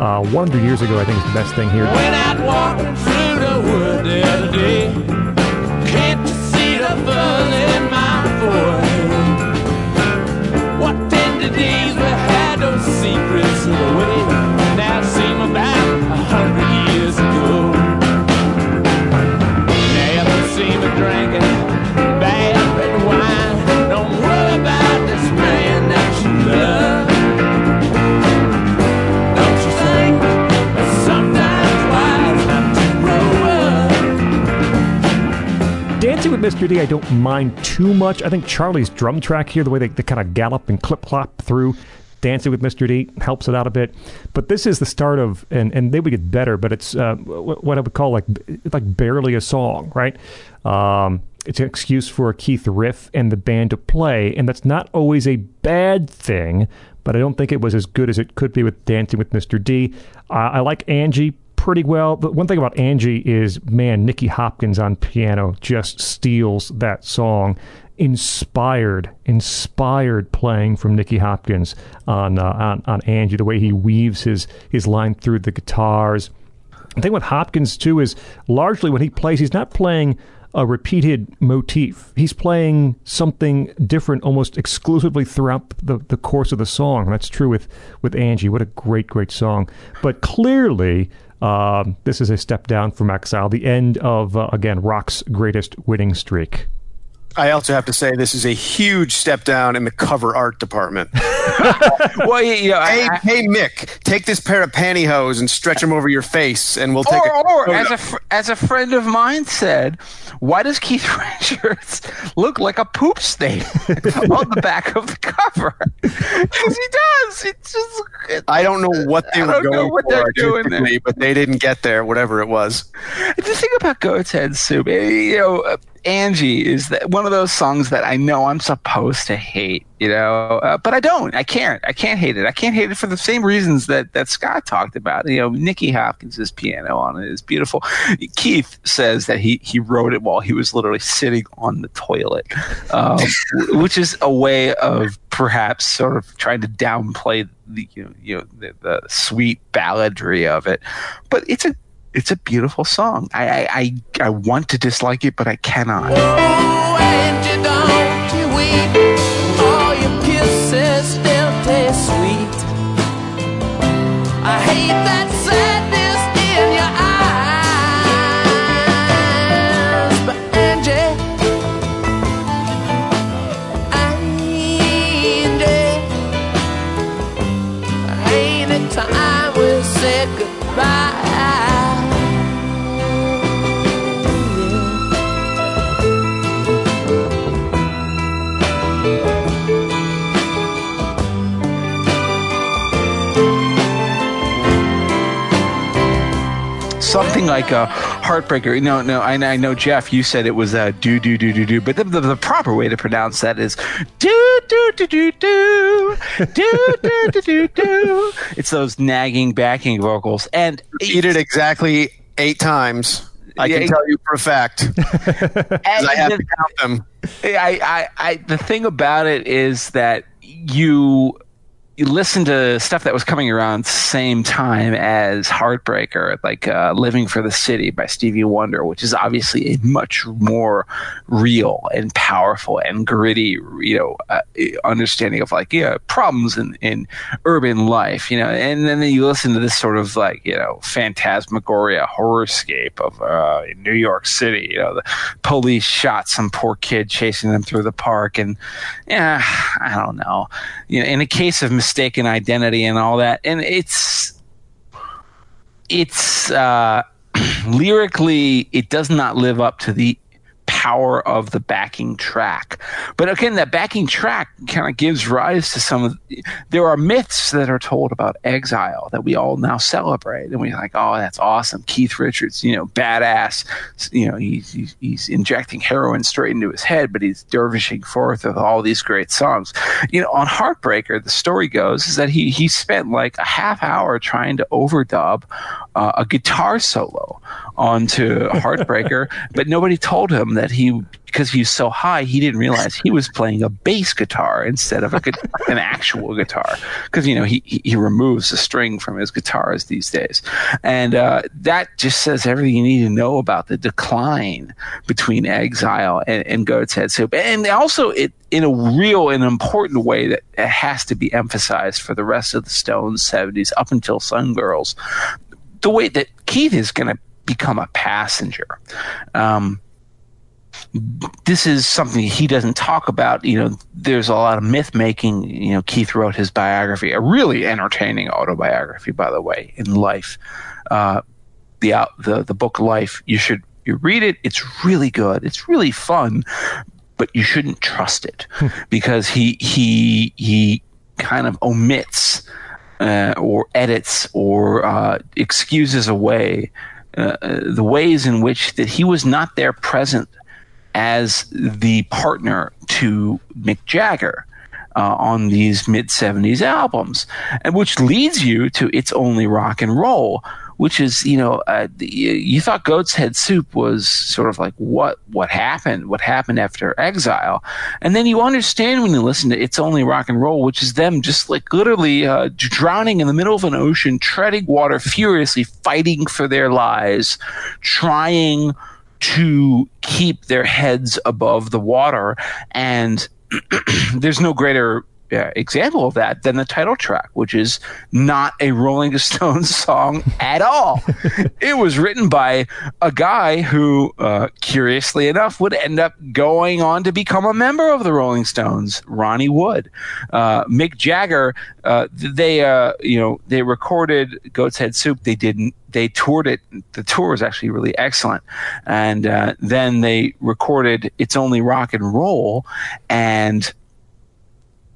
Uh, 100 years ago, I think is the best thing here. Out walking through the wood the other day. Can't see the buzz Mr. D, I don't mind too much. I think Charlie's drum track here, the way they, they kind of gallop and clip clop through Dancing with Mr. D helps it out a bit. But this is the start of, and, and they would get better, but it's uh, what I would call like like barely a song, right? Um, it's an excuse for a Keith riff and the band to play, and that's not always a bad thing. But I don't think it was as good as it could be with Dancing with Mr. D. Uh, I like Angie pretty well. But one thing about Angie is, man, Nicky Hopkins on piano just steals that song. Inspired, inspired playing from Nicky Hopkins on uh, on on Angie. The way he weaves his his line through the guitars. The thing with Hopkins too is largely when he plays, he's not playing a repeated motif. He's playing something different almost exclusively throughout the, the course of the song. That's true with, with Angie. What a great, great song. But clearly, um, this is a step down from Exile, the end of, uh, again, rock's greatest winning streak. I also have to say this is a huge step down in the cover art department. well, you know, hey, I, hey, Mick, take this pair of pantyhose and stretch them over your face, and we'll take or, a or as a fr- as a friend of mine said, why does Keith Richards look like a poop stain on the back of the cover? Because he does. It's just. It, I don't know what they were going what for doing there. but they didn't get there, whatever it was. the thing about Goat's Head Soup, eh, you know, uh, Angie is that one of those songs that I know I'm supposed to hate, you know, uh, but I don't. I can't. I can't hate it. I can't hate it for the same reasons that that Scott talked about. You know, Nicky Hopkins' piano on it is beautiful. Keith says that he he wrote it while he was literally sitting on the toilet, um, which is a way of perhaps sort of trying to downplay the you know, you know the, the sweet balladry of it, but it's a it's a beautiful song. I, I, I, want to dislike it, but I cannot. Something like a heartbreaker. No, no, I, I know, Jeff, you said it was a do, do, do, do, do, but the, the, the proper way to pronounce that is do, do, do, do, do, do, do, do, do, do. It's those nagging backing vocals. And Eat it exactly eight times. I Yeah, can tell you for a fact. and I have the- to count them. I, I, I, the thing about it is that you you listen to stuff that was coming around same time as Heartbreaker, like uh, "Living for the City" by Stevie Wonder, which is obviously a much more real and powerful and gritty, you know, uh, understanding of like yeah problems in in urban life, you know. And then you listen to this sort of like you know phantasmagoria horrorscape of uh, New York City. You know, the police shot some poor kid chasing them through the park, and yeah, I don't know. You know, in a case of mistaken identity and all that, and it's it's uh, lyrically it does not live up to the power of the backing track. But again, that backing track kind of gives rise to some of there are myths that are told about exile that we all now celebrate. And we're like, oh, that's awesome. Keith Richards, you know, badass. You know, he's, he's, he's injecting heroin straight into his head, but he's dervishing forth with all these great songs. You know, on Heartbreaker, the story goes is that he, he spent like a half hour trying to overdub uh, a guitar solo onto Heartbreaker, but nobody told him that he because he was so high he didn't realize he was playing a bass guitar instead of a an actual guitar. Because you know he he removes the string from his guitars these days. And uh, that just says everything you need to know about the decline between exile and, and goat's head soup. And also it in a real and important way that has to be emphasized for the rest of the stones 70s up until some girls the way that keith is going to become a passenger um, this is something he doesn't talk about. You know, there's a lot of myth making. You know, Keith wrote his biography, a really entertaining autobiography, by the way, in Life. Uh, the out the the book Life. You should you read it, it's really good. It's really fun, but you shouldn't trust it because he he he kind of omits uh, or edits or uh, excuses away uh, the ways in which that he was not there present as the partner to Mick Jagger. Uh, on these mid 70s albums, and which leads you to It's Only Rock and Roll, which is, you know, uh, you, thought Goat's Head Soup was sort of like what what happened, what happened after exile, and then you understand when you listen to It's Only Rock and Roll, which is them just like literally uh, drowning in the middle of an ocean, treading water furiously, fighting for their lives, trying to keep their heads above the water and there's no greater uh, example of that than the title track, which is not a Rolling Stones song at all. it was written by a guy who, uh, curiously enough, would end up going on to become a member of the Rolling Stones, Ronnie Wood. Uh, Mick Jagger, uh, they, uh, you know, they recorded Goat's Head Soup. They didn't they toured it. The tour was actually really excellent, and uh, then they recorded "It's Only Rock and Roll," and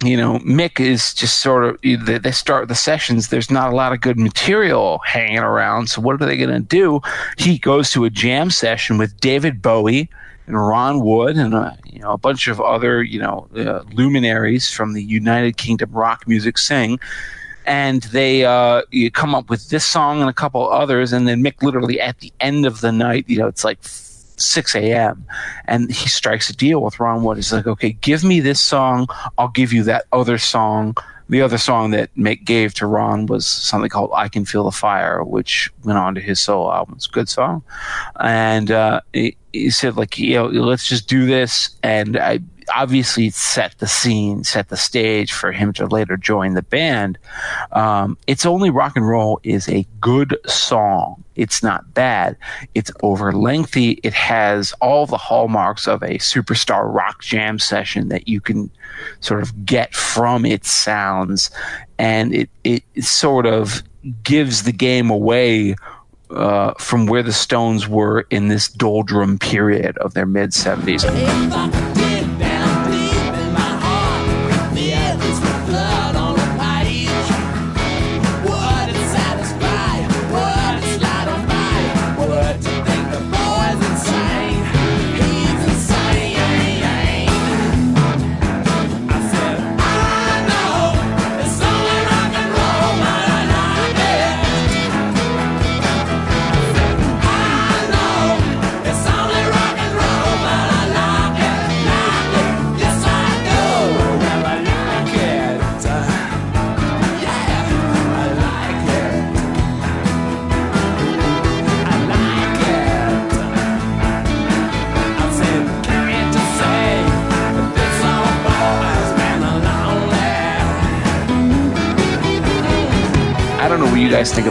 you know, Mick is just sort of they start the sessions. There's not a lot of good material hanging around. So what are they going to do? He goes to a jam session with David Bowie and Ron Wood and uh, you know a bunch of other you know uh, luminaries from the United Kingdom rock music sing. And they uh, you come up with this song and a couple others, and then Mick literally at the end of the night, you know, it's like 6 a.m. And he strikes a deal with Ron Wood. He's like, okay, give me this song. I'll give you that other song. The other song that Mick gave to Ron was something called I Can Feel the Fire, which went on to his solo album. It's a good song. And uh, he, he said, like, you know, let's just do this. And I, obviously set the scene, set the stage for him to later join the band. Um, it's only rock and roll is a good song. It's not bad. It's over lengthy. It has all the hallmarks of a superstar rock jam session that you can sort of get from its sounds, and it it sort of gives the game away uh, from where the Stones were in this doldrum period of their mid 70s.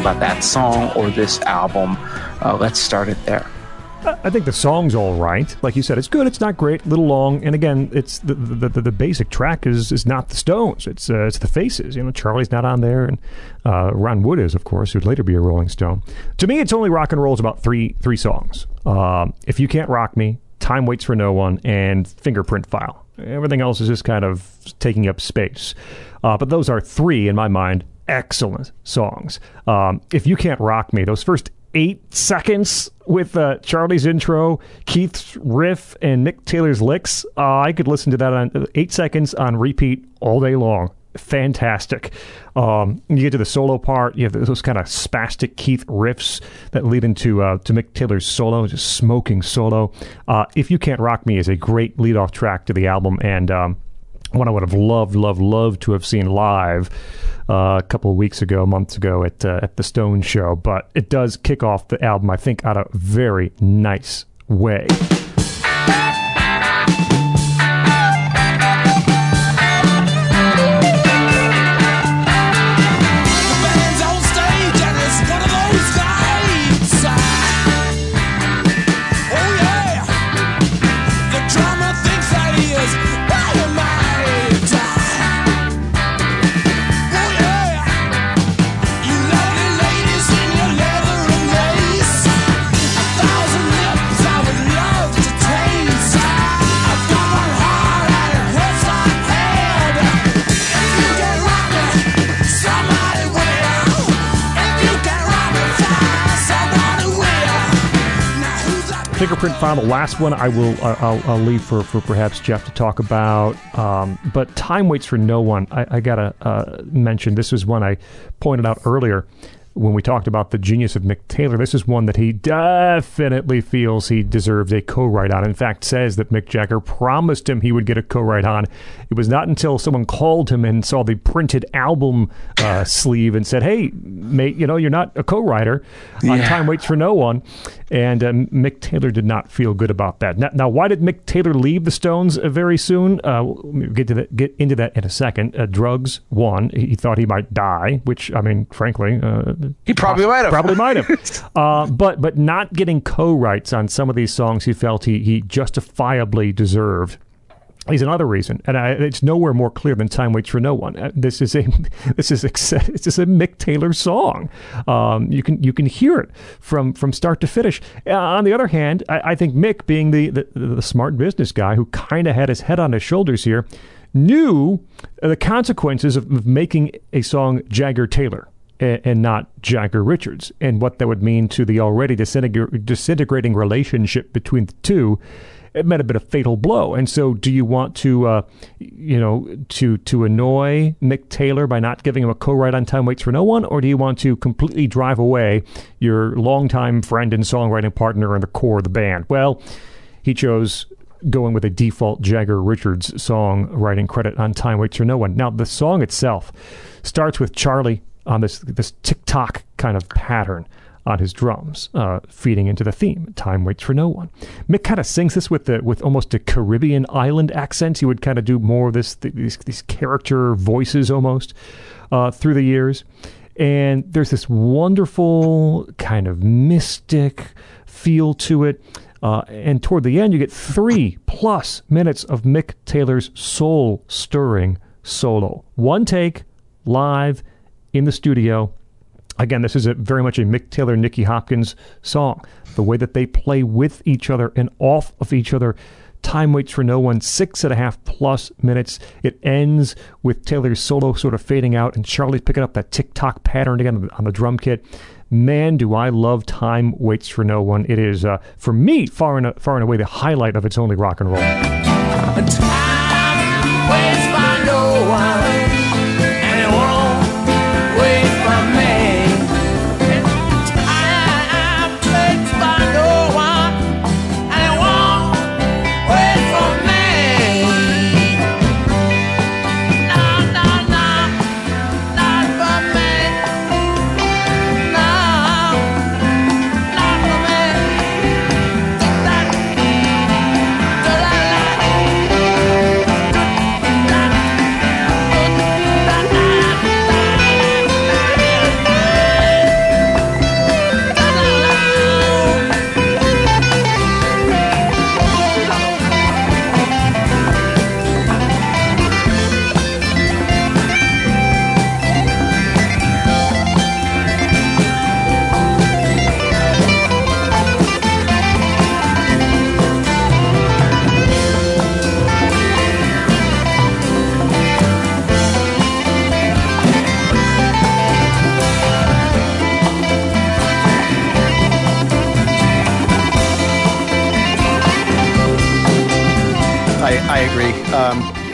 About that song or this album. Uh, let's start it there. I think the song's all right. Like you said, it's good. It's not great. A little long. And again, it's the the, the, the basic track is is not the Stones. It's uh, it's the Faces. You know, Charlie's not on there, and uh, Ron Wood is, of course, who'd later be a Rolling Stone. To me, it's only rock and roll is about three three songs. Um, if you can't rock me, Time waits for no one, and Fingerprint File. Everything else is just kind of taking up space. Uh, but those are three in my mind excellent songs. Um, if you can't rock me, those first eight seconds with uh, Charlie's intro, Keith's riff, and Mick Taylor's licks, uh, I could listen to that on eight seconds on repeat all day long. Fantastic. Um, you get to the solo part, you have those kind of spastic Keith riffs that lead into uh, to Mick Taylor's solo, just smoking solo. Uh, if you can't rock me is a great lead-off track to the album, and um, one I would have loved, loved, loved to have seen live uh, a couple of weeks ago, months ago at uh, at the Stone Show. But it does kick off the album, I think, out a very nice way. Fingerprint the last one I will uh, I'll, I'll leave for, for perhaps Jeff to talk about. Um, but time waits for no one. I, I gotta uh, mention this was one I pointed out earlier when we talked about the genius of Mick Taylor, this is one that he definitely feels he deserves a co-write on. In fact, says that Mick Jagger promised him he would get a co-write on. It was not until someone called him and saw the printed album uh, sleeve and said, "Hey, mate, you know you're not a co-writer on Yeah. Time Waits for No One," and um, Mick Taylor did not feel good about that. Now, now why did Mick Taylor leave the Stones uh, very soon? Uh, we'll get to that, get into that in a second. Uh, drugs, one. He, he thought he might die, which I mean, frankly. He probably might have. Probably might have. uh, but but not getting co-writes on some of these songs he felt he, he justifiably deserved is another reason, and I, it's nowhere more clear than "Time Waits for No One." Uh, This is a this is ex- this is a Mick Taylor song. Um, you can you can hear it from from start to finish. Uh, on the other hand, I, I think Mick, being the, the the smart business guy who kind of had his head on his shoulders here, knew the consequences of, of making a song Jagger Taylor and not Jagger Richards, and what that would mean to the already disintegr- disintegrating relationship between the two. It might have been a fatal blow. And so, do you want to, uh, you know, to to annoy Mick Taylor by not giving him a co-write on "Time Waits for No One," or do you want to completely drive away your longtime friend and songwriting partner and the core of the band? Well, he chose going with a default Jagger Richards song writing credit on Time Waits for No One. Now, the song itself starts with Charlie on this this tick tock kind of pattern on his drums, uh, feeding into the theme. Time waits for no one. Mick kind of sings this with the with almost a Caribbean island accent. He would kind of do more of this th- these these character voices almost uh, through the years. And there's this wonderful kind of mystic feel to it. Uh, and toward the end, you get three plus minutes of Mick Taylor's soul stirring solo. One take, live, in the studio. Again, this is a, very much a Mick Taylor, Nicky Hopkins song. The way that they play with each other and off of each other. Time waits for no one, six and a half plus minutes. It ends with Taylor's solo sort of fading out and Charlie picking up that tick tock pattern again on the, on the drum kit. Man, do I love Time Waits for No One. It is, uh, for me, far and, far and away the highlight of its only rock and roll.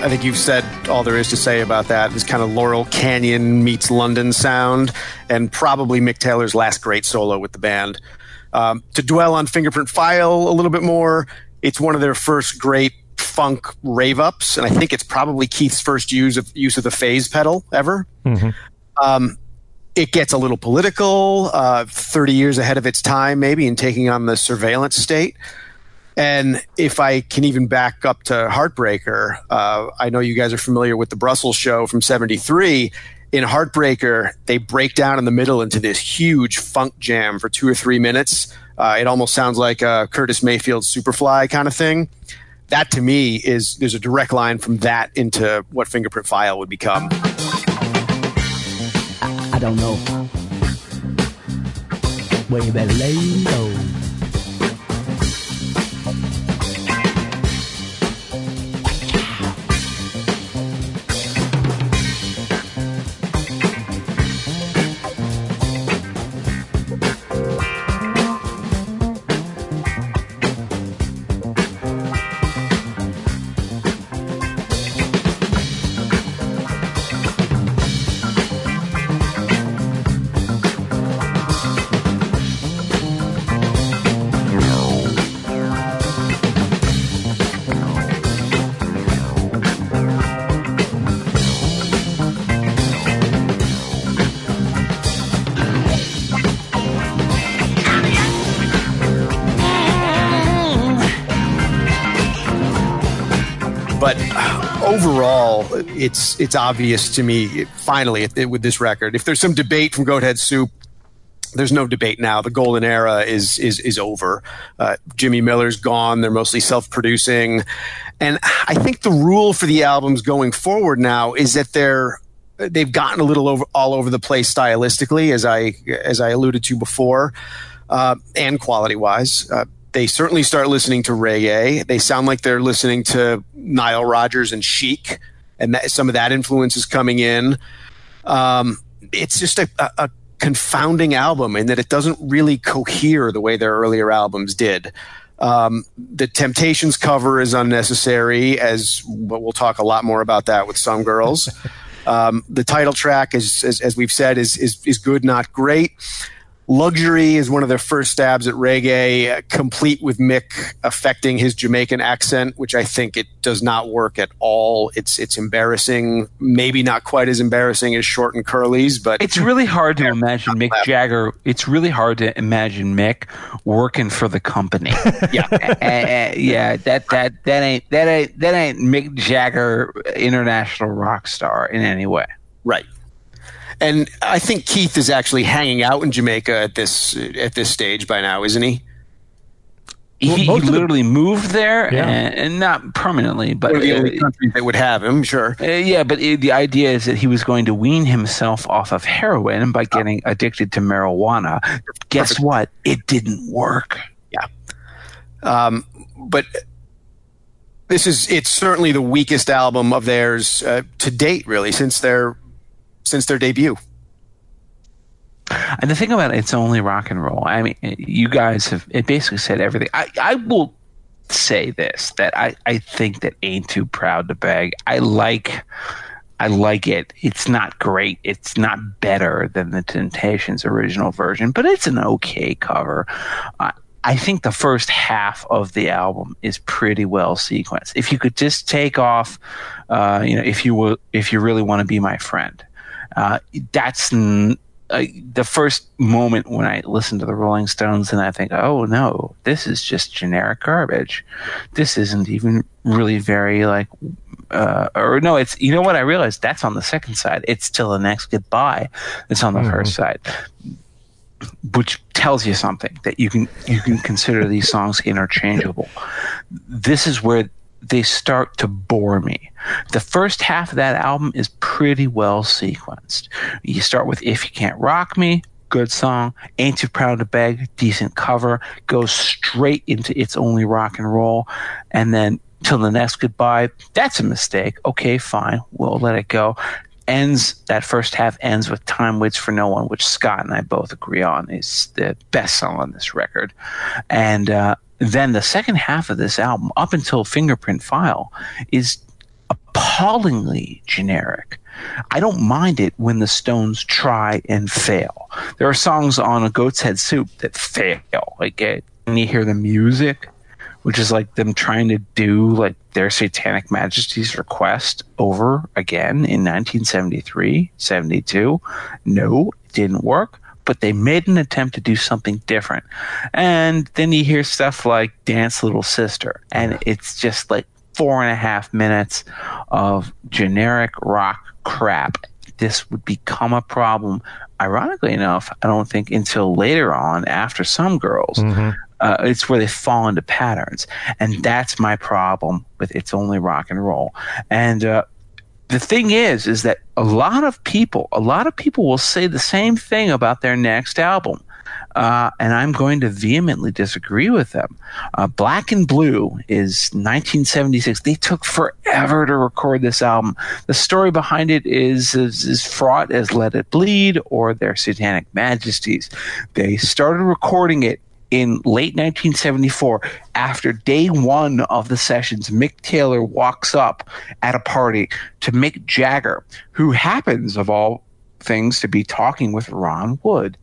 I think you've said all there is to say about that. This kind of Laurel Canyon meets London sound, and probably Mick Taylor's last great solo with the band. Um, to dwell on Fingerprint File a little bit more, it's one of their first great funk rave ups, and I think it's probably Keith's first use of use of the phase pedal ever. Um, it gets a little political, uh, 30 years ahead of its time, maybe, in taking on the surveillance state. And if I can even back up to Heartbreaker, uh, I know you guys are familiar with the Brussels show from 73. In Heartbreaker, they break down in the middle into this huge funk jam for two or three minutes. Uh, it almost sounds like a Curtis Mayfield Superfly kind of thing. That to me is there's a direct line from that into what Fingerprint File would become. I don't know. Well, you better lay low. It's it's obvious to me. Finally, it- with this record, if there's some debate from Goathead Soup, there's no debate now. The golden era is is is over. Uh, Jimmy Miller's gone. They're mostly self-producing, and I think the rule for the albums going forward now is that they're they've gotten a little over all over the place stylistically, as I as I alluded to before, uh, and quality wise. Uh, they certainly start listening to reggae. They sound like they're listening to Nile Rodgers and Chic, and that, some of that influence is coming in um, it's just a, a, a confounding album in that it doesn't really cohere the way their earlier albums did. Um, the Temptations cover is unnecessary, as but we'll talk a lot more about that with some girls. um, the title track, is, as, as we've said, is, is is good, not great. Luxury is one of their first stabs at reggae, uh, complete with Mick affecting his Jamaican accent, which I think it does not work at all. It's it's embarrassing, maybe not quite as embarrassing as Short and Curlies, but It's really hard to imagine Mick Jagger. It's really hard to imagine Mick working for the company. yeah, Uh, uh, yeah, that that that ain't that ain't that ain't Mick Jagger, international rock star in any way. right. And I think Keith is actually hanging out in Jamaica at this at this stage by now, isn't he? Well, he, he most of the- literally moved there, Yeah. and, and not permanently, but One of the only uh, countries that would have him, sure. Uh, yeah, but it, the idea is that he was going to wean himself off of heroin by getting addicted to marijuana. Guess what? It didn't work. Yeah, um, but this is it's certainly the weakest album of theirs uh, to date, really, since their since their debut. And the thing about it, it's only rock and roll. I mean, you guys have it basically said everything. I, I will say this that I, I think that ain't too proud to beg. I like I like it. It's not great. It's not better than the Temptations original version, but it's an okay cover. Uh, I think the first half of the album is pretty well sequenced. If you could just take off, uh, you know, if you will, if you really want to be my friend, uh, that's n- uh, the first moment when I listen to the Rolling Stones and I think, oh no, this is just generic garbage. This isn't even really very like, uh, or no, it's you know what I realized that's on the second side. It's till the next goodbye. It's on the first side, which tells you something that you can you can consider these songs interchangeable. This is where they start to bore me. The first half of that album is pretty well sequenced. You start with If You Can't Rock Me, good song. Ain't Too Proud to Beg, decent cover. Goes straight into It's Only Rock and Roll. And then Till the Next Goodbye, that's a mistake. Okay, fine. We'll let it go. Ends, that first half ends with Time Waits for No One, which Scott and I both agree on is the best song on this record. And, uh, then the second half of this album, up until Fingerprint File, is appallingly generic. I don't mind it when the Stones try and fail. There are songs on a Goat's Head Soup that fail. Like uh, when you hear the music, which is like them trying to do like their Satanic Majesties request over again in 1973, 72. No, it didn't work but they made an attempt to do something different. And then you hear stuff like Dance Little Sister, and it's just like four and a half minutes of generic rock crap. This would become a problem, ironically enough, I don't think until later on after some girls. Uh, it's where they fall into patterns. And that's my problem with It's Only Rock and Roll. And, uh, the thing is is that a lot of people a lot of people will say the same thing about their next album. Uh, and i'm going to vehemently disagree with them. Uh, black and blue is 1976 they took forever to record this album. The story behind it is is, is fraught as let it bleed or their satanic majesties. They started recording it in late 1974, after day one of the sessions, Mick Taylor walks up at a party to Mick Jagger, who happens, of all things, to be talking with Ron Wood,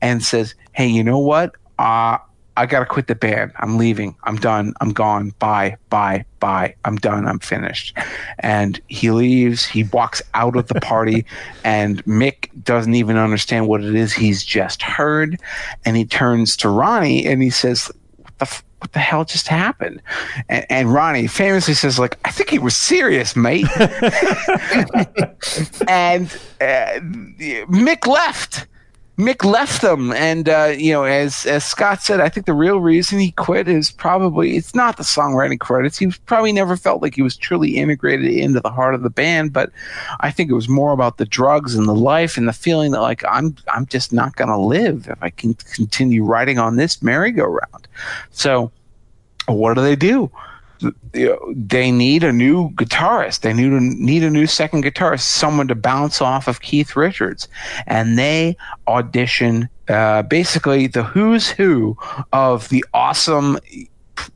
and says, Hey, you know what? Uh, I got to quit the band. I'm leaving. I'm done. I'm gone. Bye, bye, bye. I'm done. I'm finished. And he leaves. He walks out of the party, and Mick doesn't even understand what it is he's just heard. And he turns to Ronnie and he says, "What the f- what the hell just happened? And, and Ronnie famously says, like, I think he was serious, mate. and uh, Mick left. Mick left them, and uh, you know, as as Scott said, I think the real reason he quit is probably it's not the songwriting credits. He probably never felt like he was truly integrated into the heart of the band, but I think it was more about the drugs and the life and the feeling that like I'm I'm just not going to live if I can continue riding on this merry-go-round. So, what do they do? You know, they need a new guitarist. They need a, need a new second guitarist, someone to bounce off of Keith Richards, and they audition uh, basically the who's who of the awesome,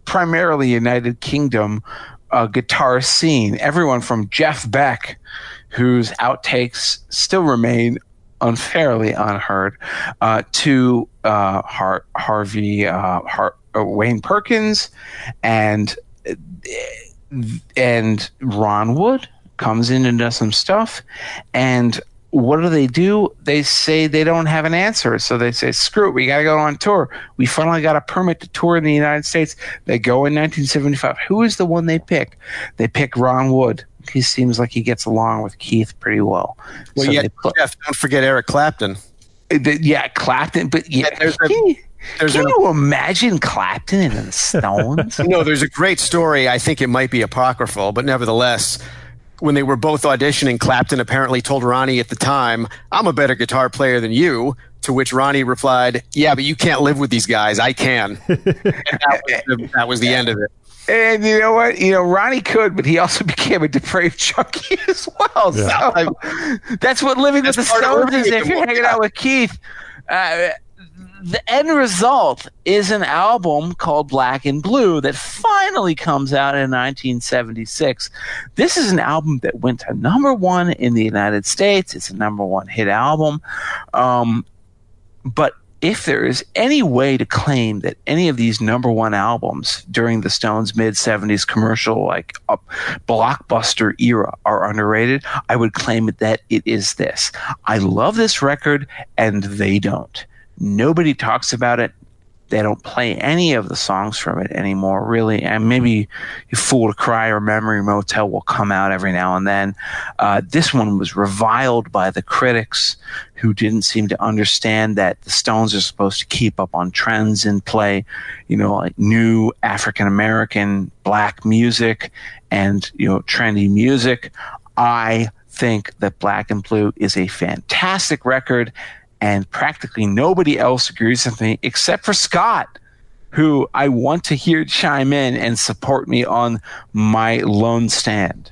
primarily United Kingdom uh, guitar scene. Everyone from Jeff Beck, whose outtakes still remain unfairly unheard, uh, to uh, Har- Harvey uh, Har- uh, Wayne Perkins and and Ron Wood comes in and does some stuff. And what do they do? They say they don't have an answer. So they say, screw it, we got to go on tour. We finally got a permit to tour in the United States. They go in 1975. Who is the one they pick? They pick Ron Wood. He seems like he gets along with Keith pretty well. Well, So yeah, put- Jeff, don't forget Eric Clapton. the- yeah, Clapton, but yeah, Yeah, there's a- there's can an- you imagine Clapton and the Stones? No, there's a great story. I think it might be apocryphal, but nevertheless, when they were both auditioning, Clapton apparently told Ronnie at the time, I'm a better guitar player than you. To which Ronnie replied, Yeah, but you can't live with these guys. I can. and that was, the, that was the end of it. And you know what? You know, Ronnie could, but he also became a depraved junkie as well. So that's what living with the That's part of Stones is. If you're hanging out with Keith, uh, the end result is an album called Black and Blue that finally comes out in 1976. This is an album that went to number one in the United States. It's a number one hit album. Um, but if there is any way to claim that any of these number one albums during the Stones mid 70s commercial like uh, blockbuster era are underrated, I would claim that it is this. I love this record and they don't. Nobody talks about it. They don't play any of the songs from it anymore, really. And maybe Fool to Cry" or "Memory Motel" will come out every now and then. Uh, this one was reviled by the critics, who didn't seem to understand that the Stones are supposed to keep up on trends and play, you know, like new African American black music and you know trendy music. I think that Black and Blue is a fantastic record and practically nobody else agrees with me except for Scott, who I want to hear chime in and support me on my lone stand.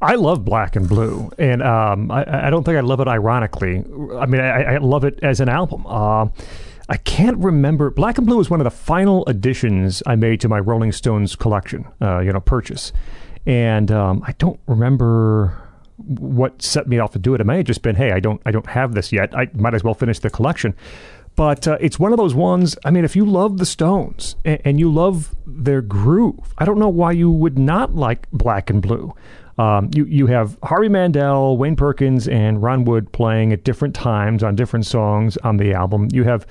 I love Black and Blue, and um, I, I don't think I love it ironically. I mean, I, I love it as an album. Uh, I can't remember. Black and Blue was one of the final additions I made to my Rolling Stones collection, uh, you know, purchase, and um, I don't remember what set me off to do it. It may have just been, hey, I don't, I don't have this yet. I might as well finish the collection. But uh, it's one of those ones. I mean, if you love the Stones and, and you love their groove, I don't know why you would not like Black and Blue. Um, you you have Harvey Mandel, Wayne Perkins, and Ron Wood playing at different times on different songs on the album. You have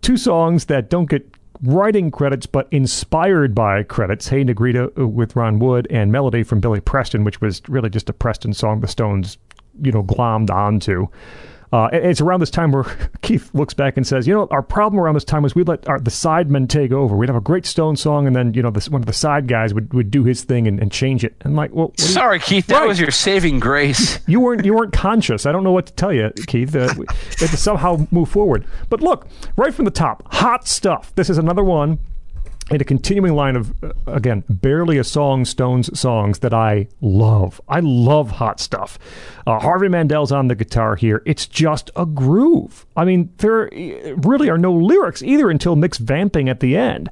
two songs that don't get writing credits but inspired by credits. Hey Negrita uh, with Ron Wood and Melody from Billy Preston, which was really just a Preston song the Stones, you know, glommed onto. Uh, it's around this time where Keith looks back and says, "You know, our problem around this time was we let our, the sidemen take over. We'd have a great Stone song, and then you know, this, one of the side guys would, would do his thing and, and change it. And like, well, do you- Sorry, Keith. That Right. was your saving grace. you weren't you weren't conscious. I don't know what to tell you, Keith. Uh, we had to somehow move forward. But look, right from the top, hot stuff. This is another one in a continuing line of uh, again barely a song Stones songs that I love. I love hot stuff. Uh, Harvey Mandel's on the guitar here. It's just a groove. I mean, there uh, really are no lyrics either until Mick's vamping at the end.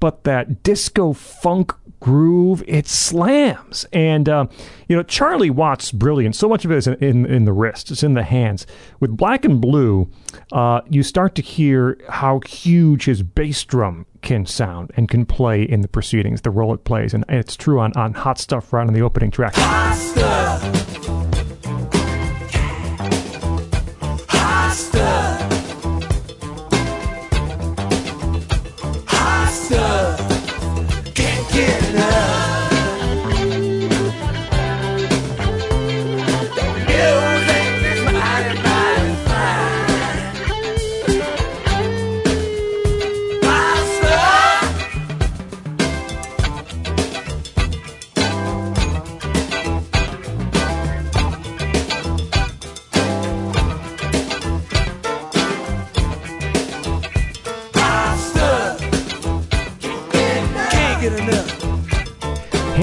But that disco funk groove, it slams. And, uh, you know, Charlie Watts' brilliant. So much of it is in, in, in the wrist, it's in the hands. With Black and Blue, uh, you start to hear how huge his bass drum can sound and can play in the proceedings, the role it plays. And it's true on, on Hot Stuff right on the opening track. Hot stuff. Get up.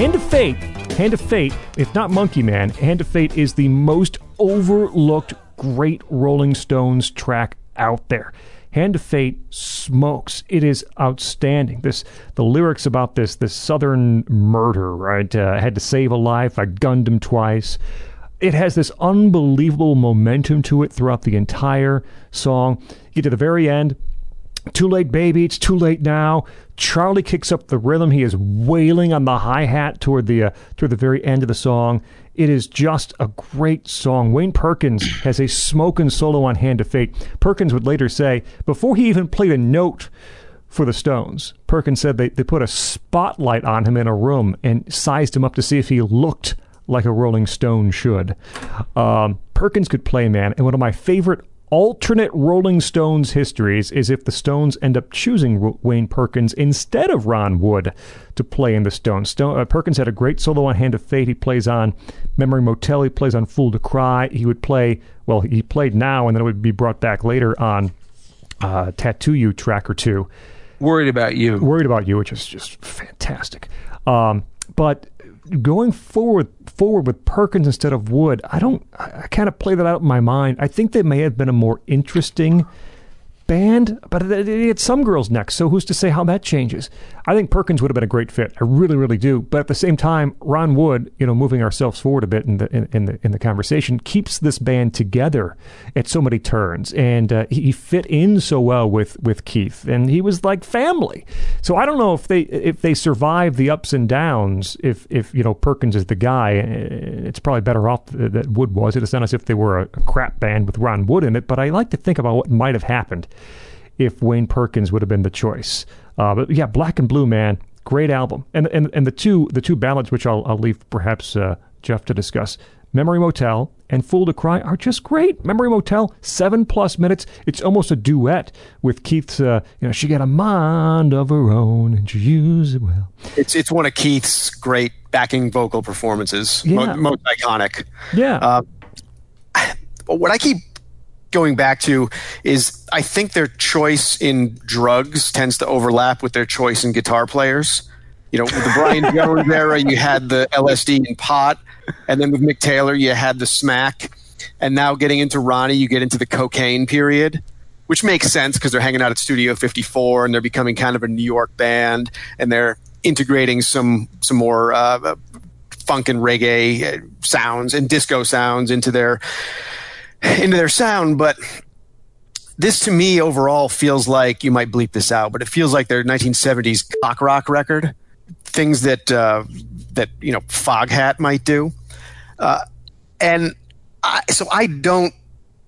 Hand of Fate, Hand of Fate, if not Monkey Man, Hand of Fate is the most overlooked great Rolling Stones track out there. Hand of Fate smokes. It is outstanding. This the lyrics about this this southern murder, right? Uh, I had to save a life. I gunned him twice. It has this unbelievable momentum to it throughout the entire song. You get to the very end, too late, baby. It's too late now. Charlie kicks up the rhythm. He is wailing on the hi hat toward the uh, toward the very end of the song. It is just a great song. Wayne Perkins has a smoking solo on Hand of Fate. Perkins would later say, before he even played a note for the Stones, Perkins said they, they put a spotlight on him in a room and sized him up to see if he looked like a Rolling Stone should. Um, Perkins could play, man. And one of my favorite alternate Rolling Stones histories is if the Stones end up choosing Wayne Perkins instead of Ron Wood to play in the Stones. Stone, uh, Perkins had a great solo on Hand of Fate. He plays on Memory Motel. He plays on Fool to Cry. He would play, well, he played now and then it would be brought back later on uh, Tattoo You track or two. Worried about you. Worried About You, which is just fantastic. Um, but going forward forward with Perkins instead of Wood, I don't. I, kind of play that out in my mind. I think they may have been a more interesting band, but it had some girls next. So who's to say how that changes? I think Perkins would have been a great fit. I really, really do. But at the same time, Ron Wood, you know, moving ourselves forward a bit in the in, in the in the conversation, keeps this band together at so many turns, and uh, he, he fit in so well with with Keith, and he was like family. So I don't know if they if they survive the ups and downs. If if you know Perkins is the guy, uh, it's probably better off that Wood was. It's not as if they were a crap band with Ron Wood in it. But I like to think about what might have happened if Wayne Perkins would have been the choice. Uh, but yeah, Black and Blue, man, great album. And and and the two the two ballads, which I'll I'll leave perhaps uh, Jeff to discuss. Memory Motel and Fool to Cry are just great. Memory Motel, seven plus minutes. It's almost a duet with Keith's. Uh, you know, she got a mind of her own and she used it well. It's it's one of Keith's great backing vocal performances, Yeah. mo- most iconic. Yeah, Uh, But what I keep going back to is I think their choice in drugs tends to overlap with their choice in guitar players. You know, with the Brian Jones era, you had the LSD and pot, and then with Mick Taylor, you had the smack, and now getting into Ronnie, you get into the cocaine period, which makes sense because they're hanging out at Studio 54 and they're becoming kind of a New York band, and they're integrating some some more uh, funk and reggae uh, sounds and disco sounds into their into their sound, but this to me overall feels like you might bleep this out, but it feels like their 1970s cock rock record, things that uh, that you know Foghat might do, uh, and I, so I don't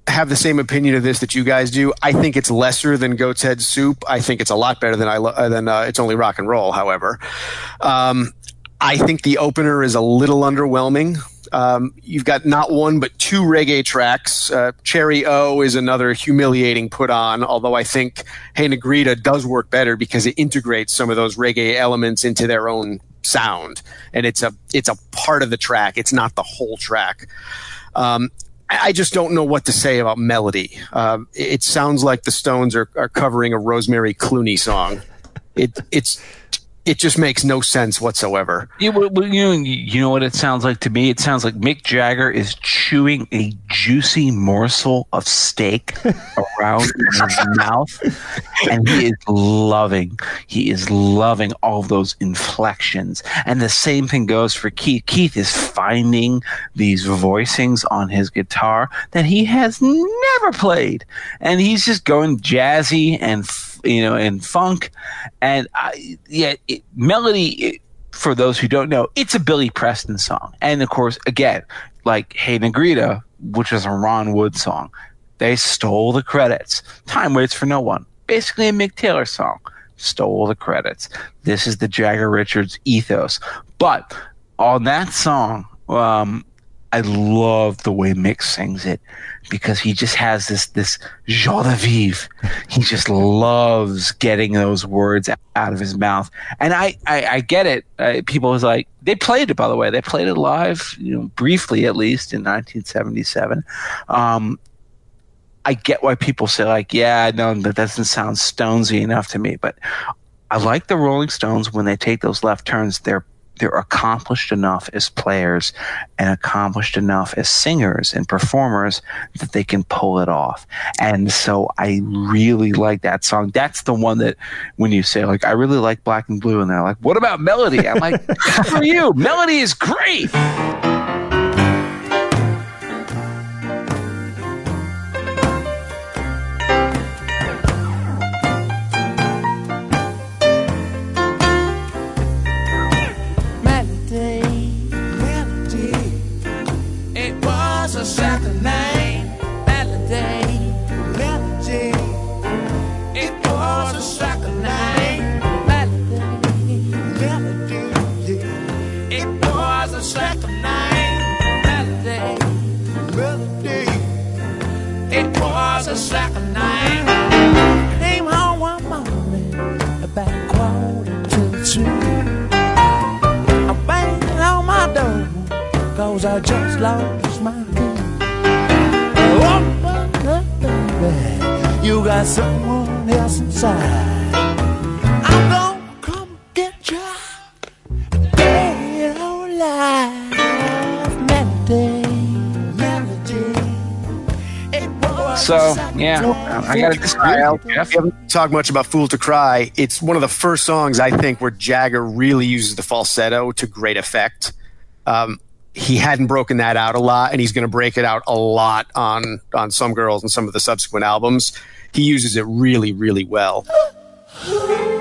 have the same opinion of this that you guys do. I think it's lesser than Goat's Head Soup. I think it's a lot better than I lo- uh, than uh, it's only rock and roll. However, um, I think the opener is a little underwhelming. Um, you've got not one but two reggae tracks. Uh, Cherry O is another humiliating put on, although I think Hey Negrita does work better because it integrates some of those reggae elements into their own sound, and it's a it's a part of the track. It's not the whole track. Um, I just don't know what to say about melody. It it sounds like the Stones are, are covering a Rosemary Clooney song. It it's it just makes no sense whatsoever. You, well, you know, you know what it sounds like to me. It sounds like Mick Jagger is chewing a juicy morsel of steak around his mouth, and he is loving. He is loving all those inflections, and the same thing goes for Keith. Keith is finding these voicings on his guitar that he has never played, and he's just going jazzy and f- you know and funk, and I, it, melody. It, for those who don't know, it's a Billy Preston song. And of course, again, like Hey Negrita, which is a Ron Wood song, they stole the credits. Time waits for no one. Basically a Mick Taylor song. Stole the credits. This is the Jagger Richards ethos. But on that song, um, I love the way Mick sings it because he just has this this joie de vivre. He just loves getting those words out of his mouth, and I I, I get it. Uh, people was like they played it by the way. They played it live, you know, briefly at least in 1977. Um, I get why people say like, yeah, no, that doesn't sound Stonesy enough to me, but I like the Rolling Stones when they take those left turns. They're they're accomplished enough as players and accomplished enough as singers and performers that they can pull it off. And so I really like that song. That's the one that when you say like I really like Black and Blue and they're like, "What about Melody?" I'm like, for you. Melody is great." Second name. Came home one morning about quarter to two. I'm banging on my door, cause I just lost my key. Open up, baby, you got someone else inside. I'm gonna come get you. Dead or alive, So, yeah, time. I got to disagree with Jeff. We haven't talked much about Fool to Cry. It's one of the first songs I think where Jagger really uses the falsetto to great effect. Um, he hadn't broken that out a lot, and he's going to break it out a lot on on some girls and some of the subsequent albums. He uses it really, really well.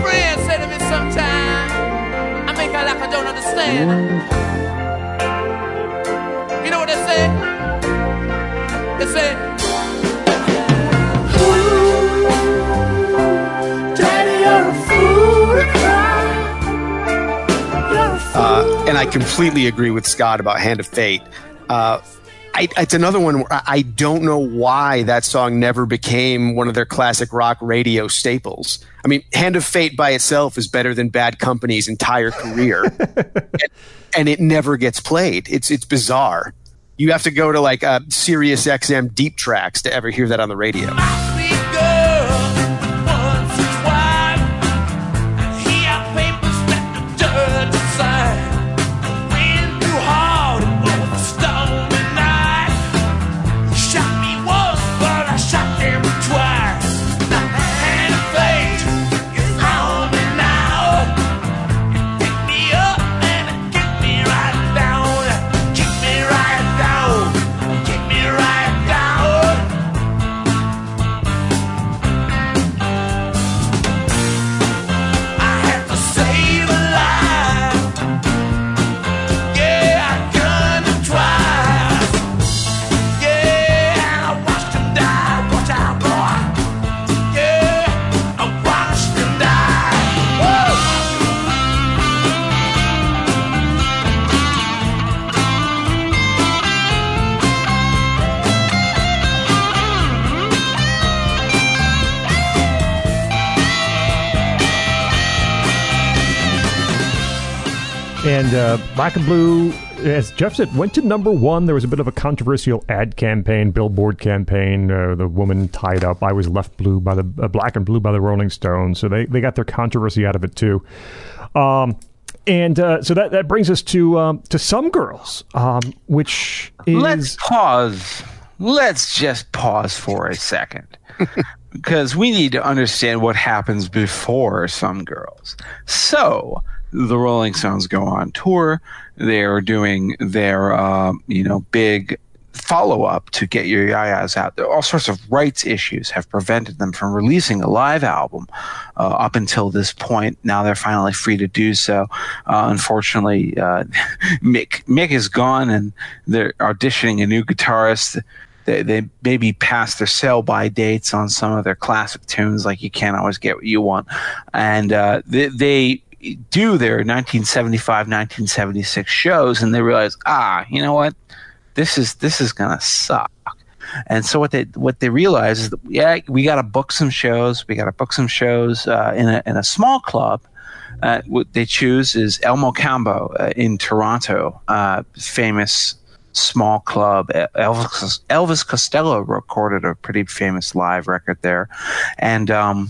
cry. Even say to me sometimes, I make out like I don't understand. You know what they say? They say, Ooh, Daddy, you're a fool to cry. You're a fool. Uh, and I completely agree with Scott about Hand of Fate. Uh, I, it's another one where I- don't know why that song never became one of their classic rock radio staples. I mean, Hand of Fate by itself is better than Bad Company's entire career, and, and it never gets played. It's it's bizarre. You have to go to like uh, Sirius XM deep tracks to ever hear that on the radio. And uh, Black and Blue, as Jeff said, went to number one. There was a bit of a controversial ad campaign, billboard campaign. Uh, the woman tied up. I was left blue by the uh, black and blue by the Rolling Stones. So they, they got their controversy out of it too. Um, and uh, so that, that brings us to um, to some girls, um, which is Let's pause. Let's just pause for a second. because we need to understand what happens before some girls. So the Rolling Stones go on tour. They're doing their, uh, you know, big follow up to Get Your Ya-Ya's Out. All sorts of rights issues have prevented them from releasing a live album uh, up until this point. Now they're finally free to do so. Uh, unfortunately, uh, Mick Mick is gone, and they're auditioning a new guitarist they, they maybe passed their sell by dates on some of their classic tunes, like "You Can't Always Get What You Want," and uh, they, they do their 1975, 1976 shows, and they realize, ah, you know what, this is this is gonna suck. And so what they what they realize is that yeah, we got to book some shows. We got to book some shows uh, in a in a small club. Uh, what they choose is El Mocambo uh, in Toronto, uh, famous small club. Elvis, Elvis Costello recorded a pretty famous live record there, and um,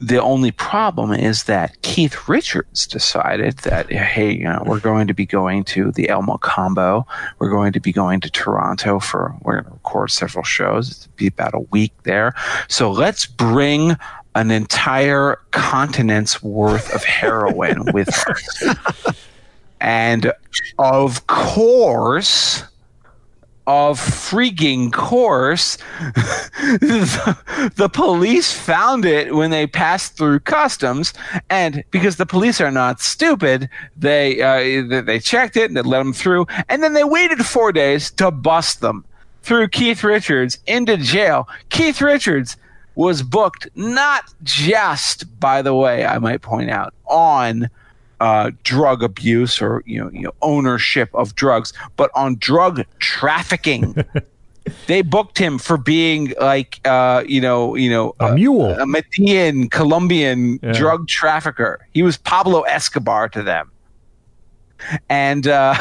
the only problem is that Keith Richards decided that hey, you know, we're going to be going to the El Mocambo. We're going to be going to Toronto for we're going to record several shows. It's be about a week there. So let's bring an entire continent's worth of heroin with us. And of course, of freaking course, the, the police found it when they passed through customs, and because the police are not stupid, they uh, they checked it and they let them through, and then they waited four days to bust them. through Keith Richards into jail. Keith Richards was booked not just, by the way, I might point out, on uh, drug abuse or you know, you know ownership of drugs, but on drug trafficking. they booked him for being like uh, you know you know A mule. a Medellín Colombian Yeah. drug trafficker. He was Pablo Escobar to them. And uh,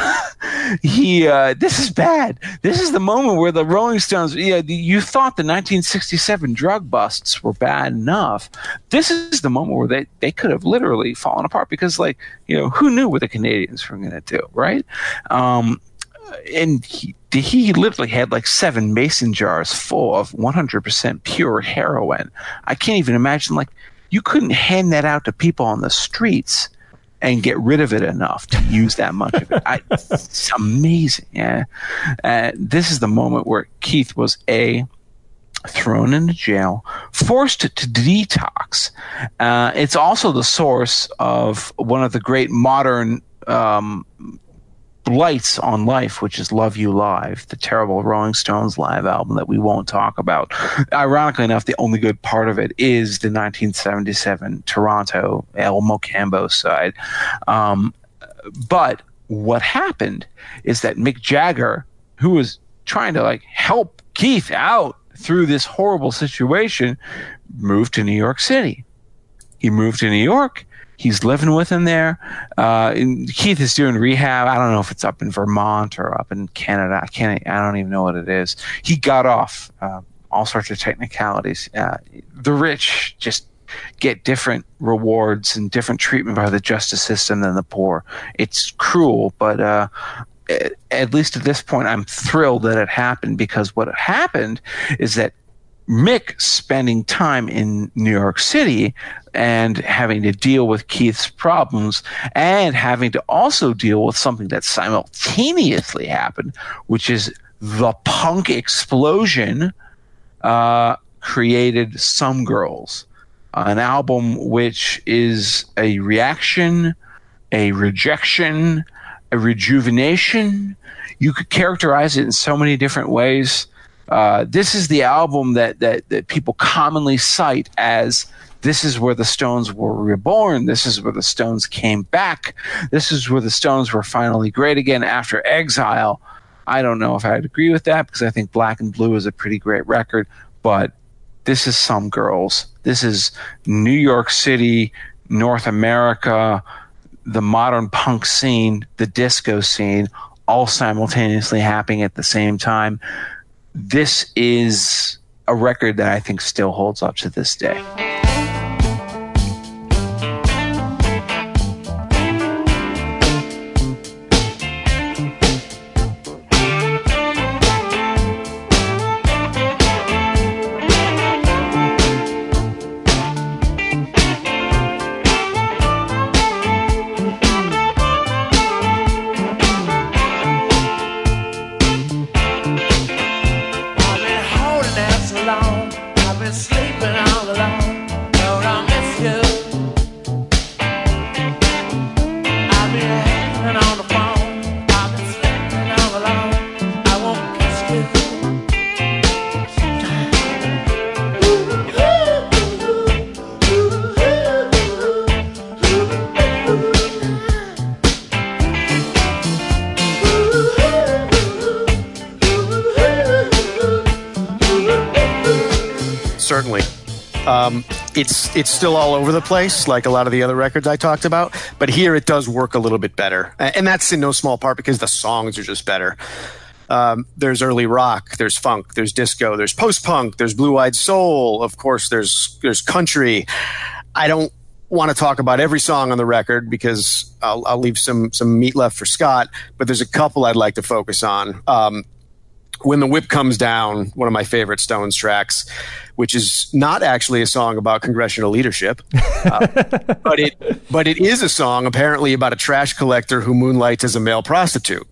he, uh, this is bad. This is the moment where the Rolling Stones, yeah, you thought the 1967 drug busts were bad enough. This is the moment where they, they could have literally fallen apart because, like, you know, who knew what the Canadians were going to do, right? Um, and he, he literally had like seven mason jars full of 100% pure heroin. I can't even imagine, like, you couldn't hand that out to people on the streets and get rid of it enough to use that much of it. I, it's amazing. Yeah. Uh, this is the moment where Keith was A, thrown into jail, forced to detox. Uh, it's also the source of one of the great modern um, blights on life, which is Love You Live, the terrible Rolling Stones live album that we won't talk about. Ironically enough, the only good part of it is the 1977 Toronto El Mocambo side. Um, but what happened is that Mick Jagger, who was trying to like help Keith out through this horrible situation, moved to New York City. He moved to New York. He's living with him there. Uh, Keith is doing rehab. I don't know if it's up in Vermont or up in Canada. I can't. I don't even know what it is. He got off uh, all sorts of technicalities. Uh, the rich just get different rewards and different treatment by the justice system than the poor. It's cruel, but uh, at least at this point, I'm thrilled that it happened because what happened is that Mick spending time in New York City and having to deal with Keith's problems and having to also deal with something that simultaneously happened, which is the punk explosion uh, created Some Girls, an album which is a reaction, a rejection, a rejuvenation. You could characterize it in so many different ways. Uh, this is the album that, that that people commonly cite as this is where the Stones were reborn. This is where the Stones came back. This is where the Stones were finally great again after exile. I don't know if I'd agree with that because I think Black and Blue is a pretty great record, but this is some girls. This is New York City, North America, the modern punk scene, the disco scene, all simultaneously happening at the same time. This is a record that I think still holds up to this day. It's still all over the place, like a lot of the other records I talked about. But here it does work a little bit better, and that's in no small part because the songs are just better. Um, there's early rock, there's funk, there's disco, there's post punk, there's blue eyed soul. Of course, there's there's country. I don't want to talk about every song on the record because I'll, I'll leave some some meat left for Scott. But there's a couple I'd like to focus on. Um, when the whip comes down, one of my favorite Stones tracks, which is not actually a song about congressional leadership, uh, but it but it is a song apparently about a trash collector who moonlights as a male prostitute.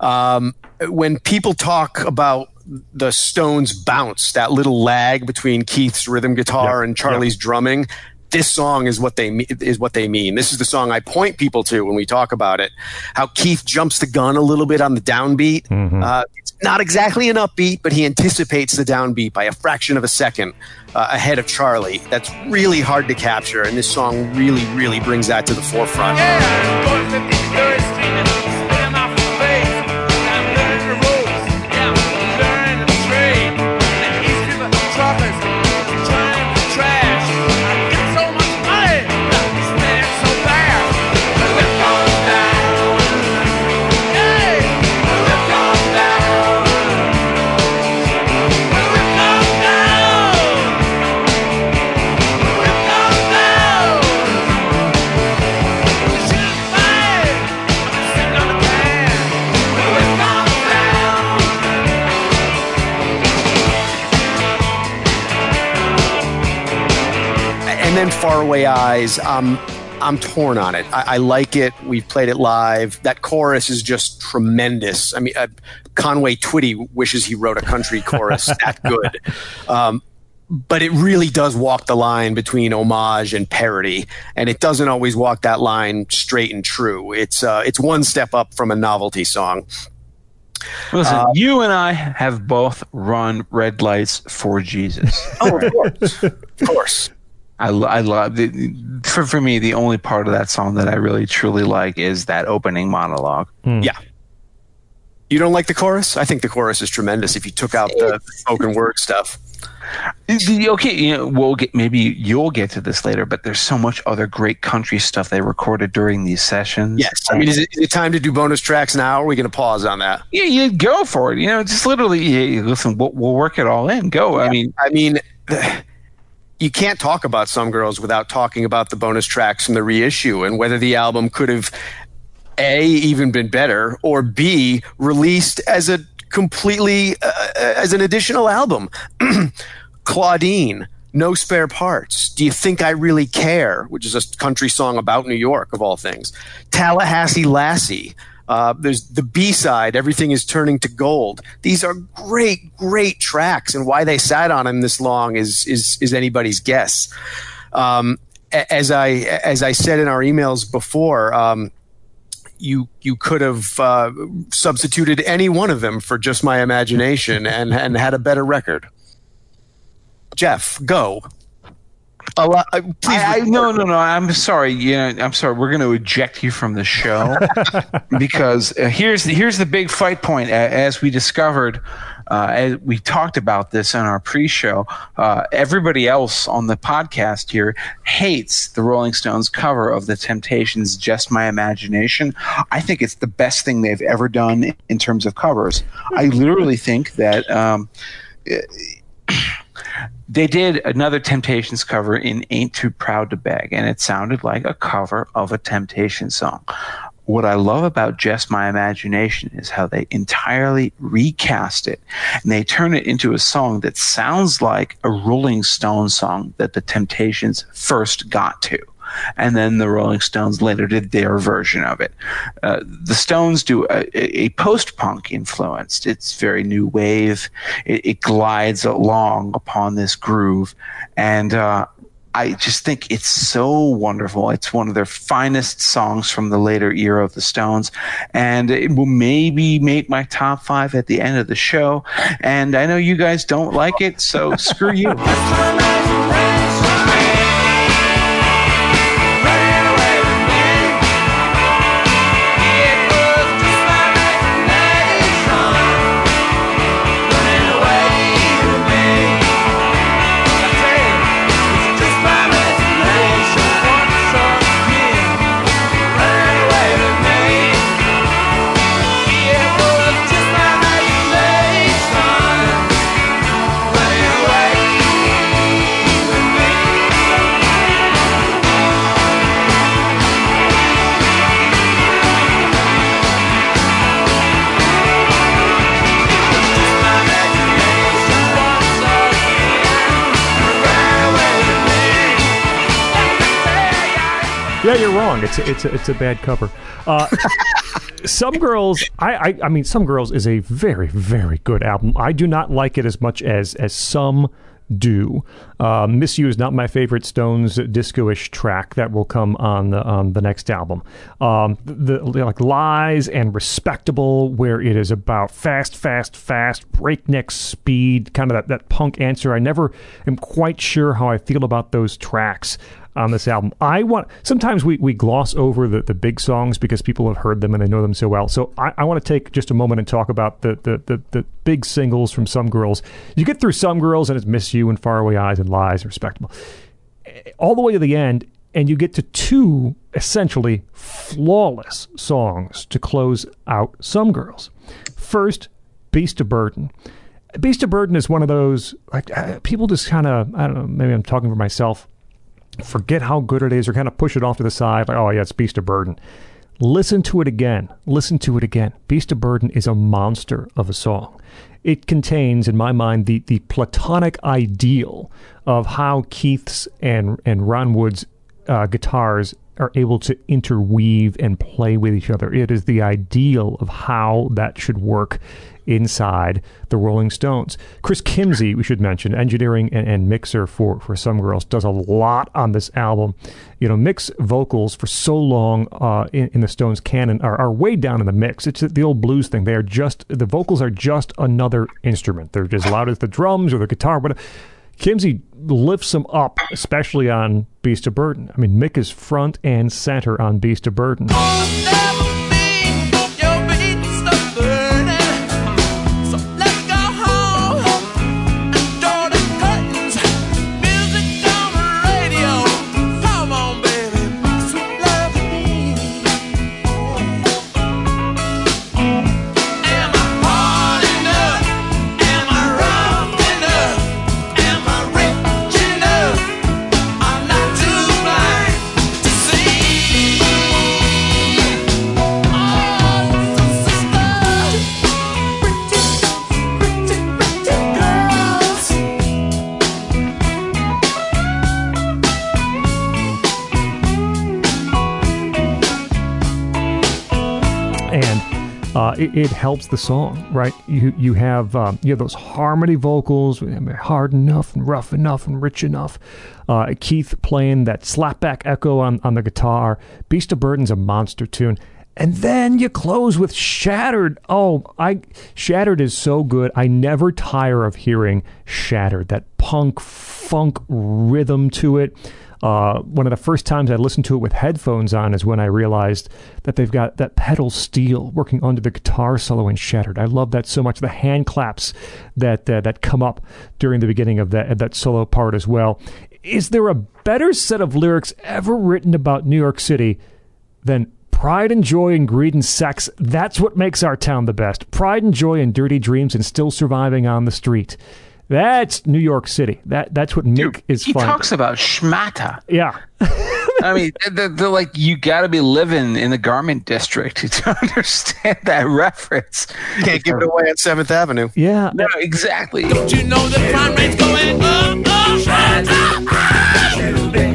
Um, when people talk about the Stones bounce, that little lag between Keith's rhythm guitar Yeah, and Charlie's drumming, this song is what they is what they mean. This is the song I point people to when we talk about it. How Keith jumps the gun a little bit on the downbeat. Uh, it's not exactly an upbeat, but he anticipates the downbeat by a fraction of a second uh, ahead of Charlie. That's really hard to capture, and this song really, really brings that to the forefront. Yeah, Faraway Eyes. Um, I'm torn on it. I, I like it. We've played it live. That chorus is just tremendous. I mean, uh, Conway Twitty wishes he wrote a country chorus that good. Um, but it really does walk the line between homage and parody, and it doesn't always walk that line straight and true. It's uh, it's one step up from a novelty song. Listen, you and I have both run red lights for Jesus. Oh, of course, of course. I, I love the, for for me the only part of that song that I really truly like is that opening monologue. Hmm. Yeah. You don't like the chorus? I think the chorus is tremendous. If you took out the spoken word stuff. Okay, you know, we'll get maybe you'll get to this later, but there's so much other great country stuff they recorded during these sessions. Yes. I mean, is it, is it time to do bonus tracks now? Or are we going to pause on that? yeah, you go for it. You know, just literally, yeah, listen, we'll, we'll work it all in. Go. I mean, I mean, you can't talk about Some Girls without talking about the bonus tracks from the reissue and whether the album could have A, even been better, or B, released as a completely, uh, as an additional album. Claudine, No Spare Parts, Do You Think I Really Care, which is a country song about New York, of all things. Tallahassee Lassie. Uh, there's the B side, Everything is Turning to Gold. These are great, great tracks, and why they sat on them this long is, is, is anybody's guess. Um, as I as I said in our emails before, um, you you could have uh, substituted any one of them for just my imagination and and had a better record. Jeff, go. A lot, uh, please. I, I no no no. I'm sorry. You know, I'm sorry. We're going to eject you from the show because uh, here's the, here's the big fight point. A- As we discovered, uh, as we talked about this in our pre-show. Uh, everybody else on the podcast here hates the Rolling Stones cover of the Temptations' "Just My Imagination." I think it's the best thing they've ever done in terms of covers. I literally think that. Um, they did another Temptations cover in Ain't Too Proud to Beg, and it sounded like a cover of a Temptation song. What I love about Just My Imagination is how they entirely recast it and they turn it into a song that sounds like a Rolling Stone song that the Temptations first got to and then the Rolling Stones later did their version of it. Uh, the Stones do a, a post punk influenced. It's very new wave. It, it glides along upon this groove, and uh, I just think it's so wonderful. It's one of their finest songs from the later era of the Stones, and it will maybe make my top five at the end of the show. And I know you guys don't like it, so screw you. wrong. It's a, it's a, it's a bad cover. Uh, some girls, I, I I mean, some girls is a very very good album. I do not like it as much as as some do. Uh, Miss You is not my favorite Stones disco-ish track that will come on the on the next album. Um, the, the like Lies and Respectable, where it is about fast, fast, fast, breakneck speed, kind of that, that punk answer. I never am quite sure how I feel about those tracks on this album. I want sometimes we, we gloss over the, the big songs because people have heard them and they know them so well. So I, I want to take just a moment and talk about the, the, the, the big singles from some girls. You get through some girls and it's Miss You and Faraway Eyes and Lies and Respectable. All the way to the end, and you get to two essentially flawless songs to close out some girls. First, Beast of Burden. Beast of Burden is one of those like uh, people just kind of I don't know maybe I'm talking for myself forget how good it is or kind of push it off to the side like oh yeah it's beast of burden. Listen to it again. Listen to it again. Beast of burden is a monster of a song. It contains in my mind the, the platonic ideal of how keith's and, and ron wood's uh, guitars are able to interweave and play with each other. It is the ideal of how that should work inside the Rolling Stones. Chris Kimsey, we should mention, engineering and, and, mixer for, for Some Girls, does a lot on this album. You know, Mick's vocals for so long uh, in, in, the Stones canon are, are way down in the mix. It's the old blues thing. They are just, the vocals are just another instrument. They're as loud as the drums or the guitar, but Kimsey lifts them up, especially on Beast of Burden. I mean, Mick is front and center on Beast of Burden. Uh, it, it, helps the song, right? You you have um, you have those harmony vocals, hard enough and rough enough and rich enough. Uh, Keith playing that slapback echo on, on the guitar. Beast of Burden's a monster tune. And then you close with Shattered. Oh, I Shattered is so good. I never tire of hearing Shattered. That punk funk rhythm to it. Uh, one of the first times I listened to it with headphones on is when I realized that they've got that pedal steel working under the guitar solo in Shattered. I love that so much. The hand claps that uh, that come up during the beginning of that that solo part as well. Is there a better set of lyrics ever written about New York City than Pride and joy and greed and sex, that's what makes our town the best. Pride and joy and dirty dreams and still surviving on the street. That's New York City. That that's what Mick Dude, is. He fun. talks about schmata. Yeah. I mean, they're, they're like you got to be living in the garment district to understand that reference. You can't give it away on Seventh Avenue. Yeah. No, exactly. Don't you know the crime rate's going up, up, up, up?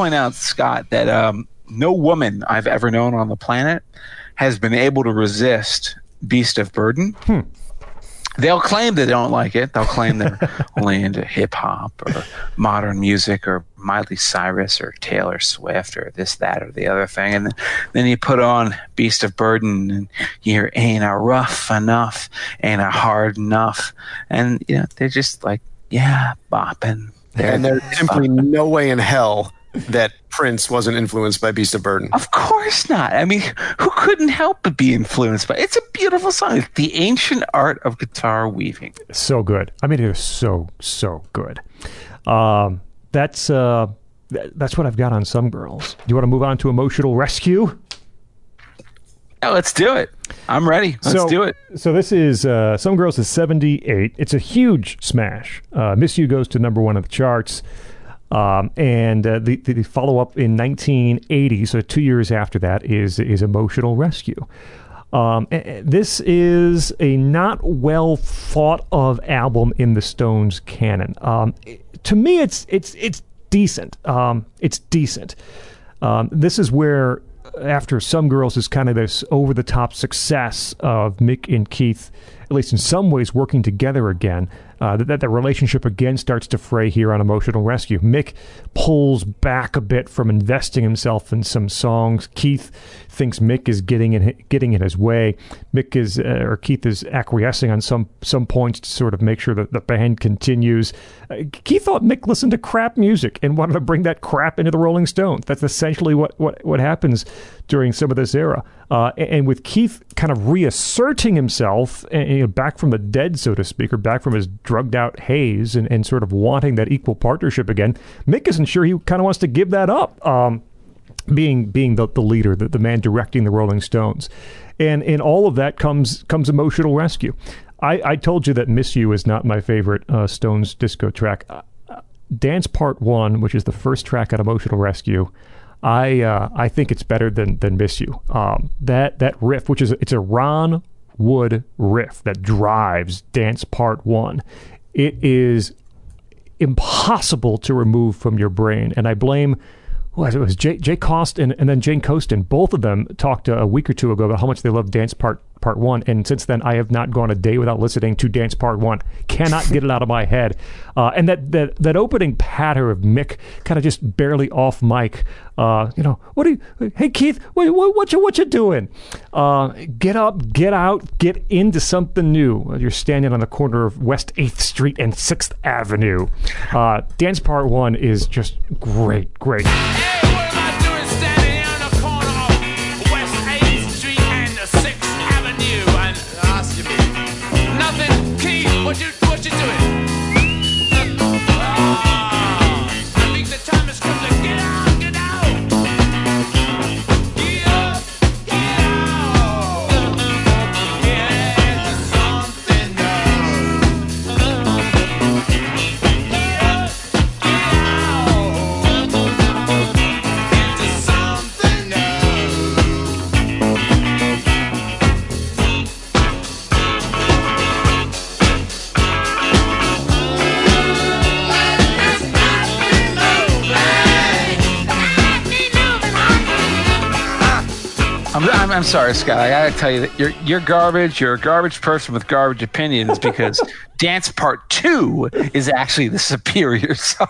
Point out, Scott, that um, no woman I've ever known on the planet has been able to resist Beast of Burden. They'll claim they don't like it. They'll claim they're only into hip hop or modern music or Miley Cyrus or Taylor Swift or this, that, or the other thing. And then, then you put on Beast of Burden and you hear Ain't a Rough Enough, Ain't a Hard Enough. And, you know, they're just like, yeah, bopping. They're, And there's simply no way in hell that Prince wasn't influenced by Beast of Burden. Of course not. I mean, who couldn't help but be influenced by It's a beautiful song. It's the ancient art of guitar weaving. so good. I mean, it is so so good. Um, that's uh, th- that's what I've got on some girls. Do you want to move on to emotional rescue? Yeah, let's do it. I'm ready. Let's so, do it. So this is uh, some girls is seventy eight. It's a huge smash. Uh, Miss You goes to number one of the charts. Um, and uh, the, the follow up in 1980, so two years after that, is is Emotional Rescue. Um, this is a not well thought of album in the Stones canon. Um, to me, it's it's it's decent. Um, it's decent. Um, this is where, after Some Girls, is kind of this over the top success of Mick and Keith, at least in some ways, working together again. Uh, that, that relationship again starts to fray here on Emotional Rescue. Mick pulls back a bit from investing himself in some songs. Keith thinks Mick is getting in getting in his way. Mick is uh, or Keith is acquiescing on some some points to sort of make sure that the band continues. Uh, Keith thought Mick listened to crap music and wanted to bring that crap into the Rolling Stones. That's essentially what what what happens during some of this era. Uh, and, and with Keith kind of reasserting himself and, you know, back from the dead, so to speak, or back from his drugged out haze, and, and sort of wanting that equal partnership again, Mick isn't sure he kind of wants to give that up. Um, being being the, the leader, the, the man directing the Rolling Stones, and in all of that comes comes emotional rescue. I, I told you that "Miss You" is not my favorite uh, Stones disco track. Uh, uh, Dance Part One, which is the first track on Emotional Rescue, I uh, I think it's better than than "Miss You." Um, that that riff, which is it's a Ron Wood riff that drives Dance Part One. It is impossible to remove from your brain. And I blame what it was Jay, Jay Cost and, and then Jane Coaston. Both of them talked uh, a week or two ago about how much they love Dance Part Part One, and since then I have not gone a day without listening to Dance Part One. Cannot get it out of my head. Uh, and that, that that opening patter of Mick, kind of just barely off mic. Uh, you know, what are you? Hey Keith, what what, what you what you doing? Uh, get up, get out, get into something new. You're standing on the corner of West Eighth Street and Sixth Avenue. Uh, Dance Part One is just great, great. Sorry, Scott. I gotta tell you that you're you're garbage. You're a garbage person with garbage opinions because Dance Part Two is actually the superior song.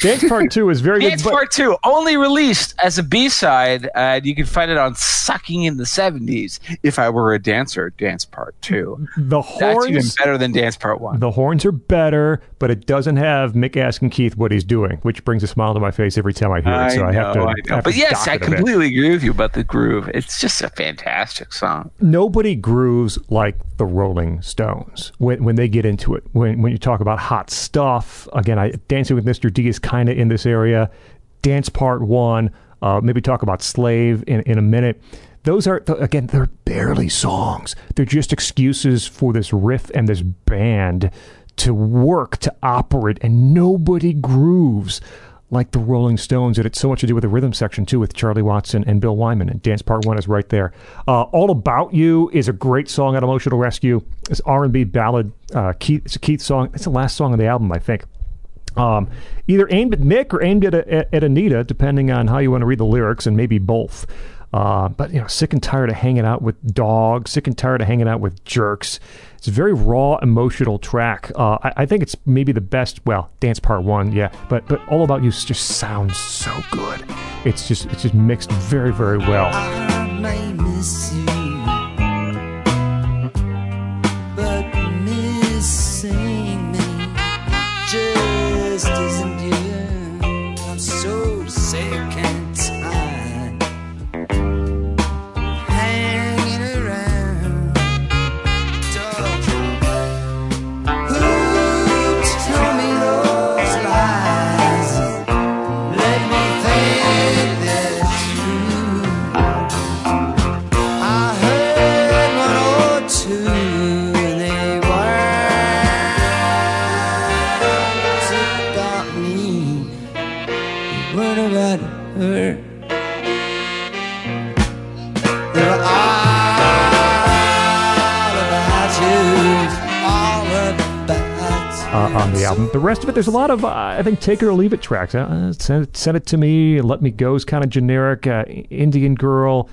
Dance Part Two is very Dance good. but- Part Two only released as a B side, and you can find it on "Sucking in the '70s." If I were a dancer, Dance Part Two. the That's even horns, better than Dance Part One. the horns are better, but it doesn't have Mick asking Keith what he's doing, which brings a smile to my face every time I hear it. So I, have to. I have But to yes, I completely agree with you about the groove. It's just a fantastic song. nobody grooves like the Rolling Stones when when they get into it. When when you talk about hot stuff, again, I Dancing with Mr. D is kind of in this area. Dance Part One, uh, maybe talk about Slave in in a minute. Those are again, they're barely songs. They're just excuses for this riff and this band to work to operate, and nobody grooves like the Rolling Stones. It had so much to do with the rhythm section too, with Charlie Watson and Bill Wyman. And Dance Part One is right there. Uh, All About You is a great song on Emotional Rescue. It's R and B ballad. Uh, Keith, it's a Keith song. It's the last song on the album, I think. Um, either aimed at Mick or aimed at, at, at Anita, depending on how you want to read the lyrics, and maybe both. Uh, but you know, sick and tired of hanging out with dogs, sick and tired of hanging out with jerks. It's a very raw, emotional track. Uh, I, I think it's maybe the best. Well, dance part one, yeah, but but all about you just sounds so good. It's just it's just mixed very very well. The album. The rest of it, there's a lot of, uh, I think, take it or leave it tracks. Uh, send, it, send it to me, let me go is kind of generic. Uh, Indian Girl.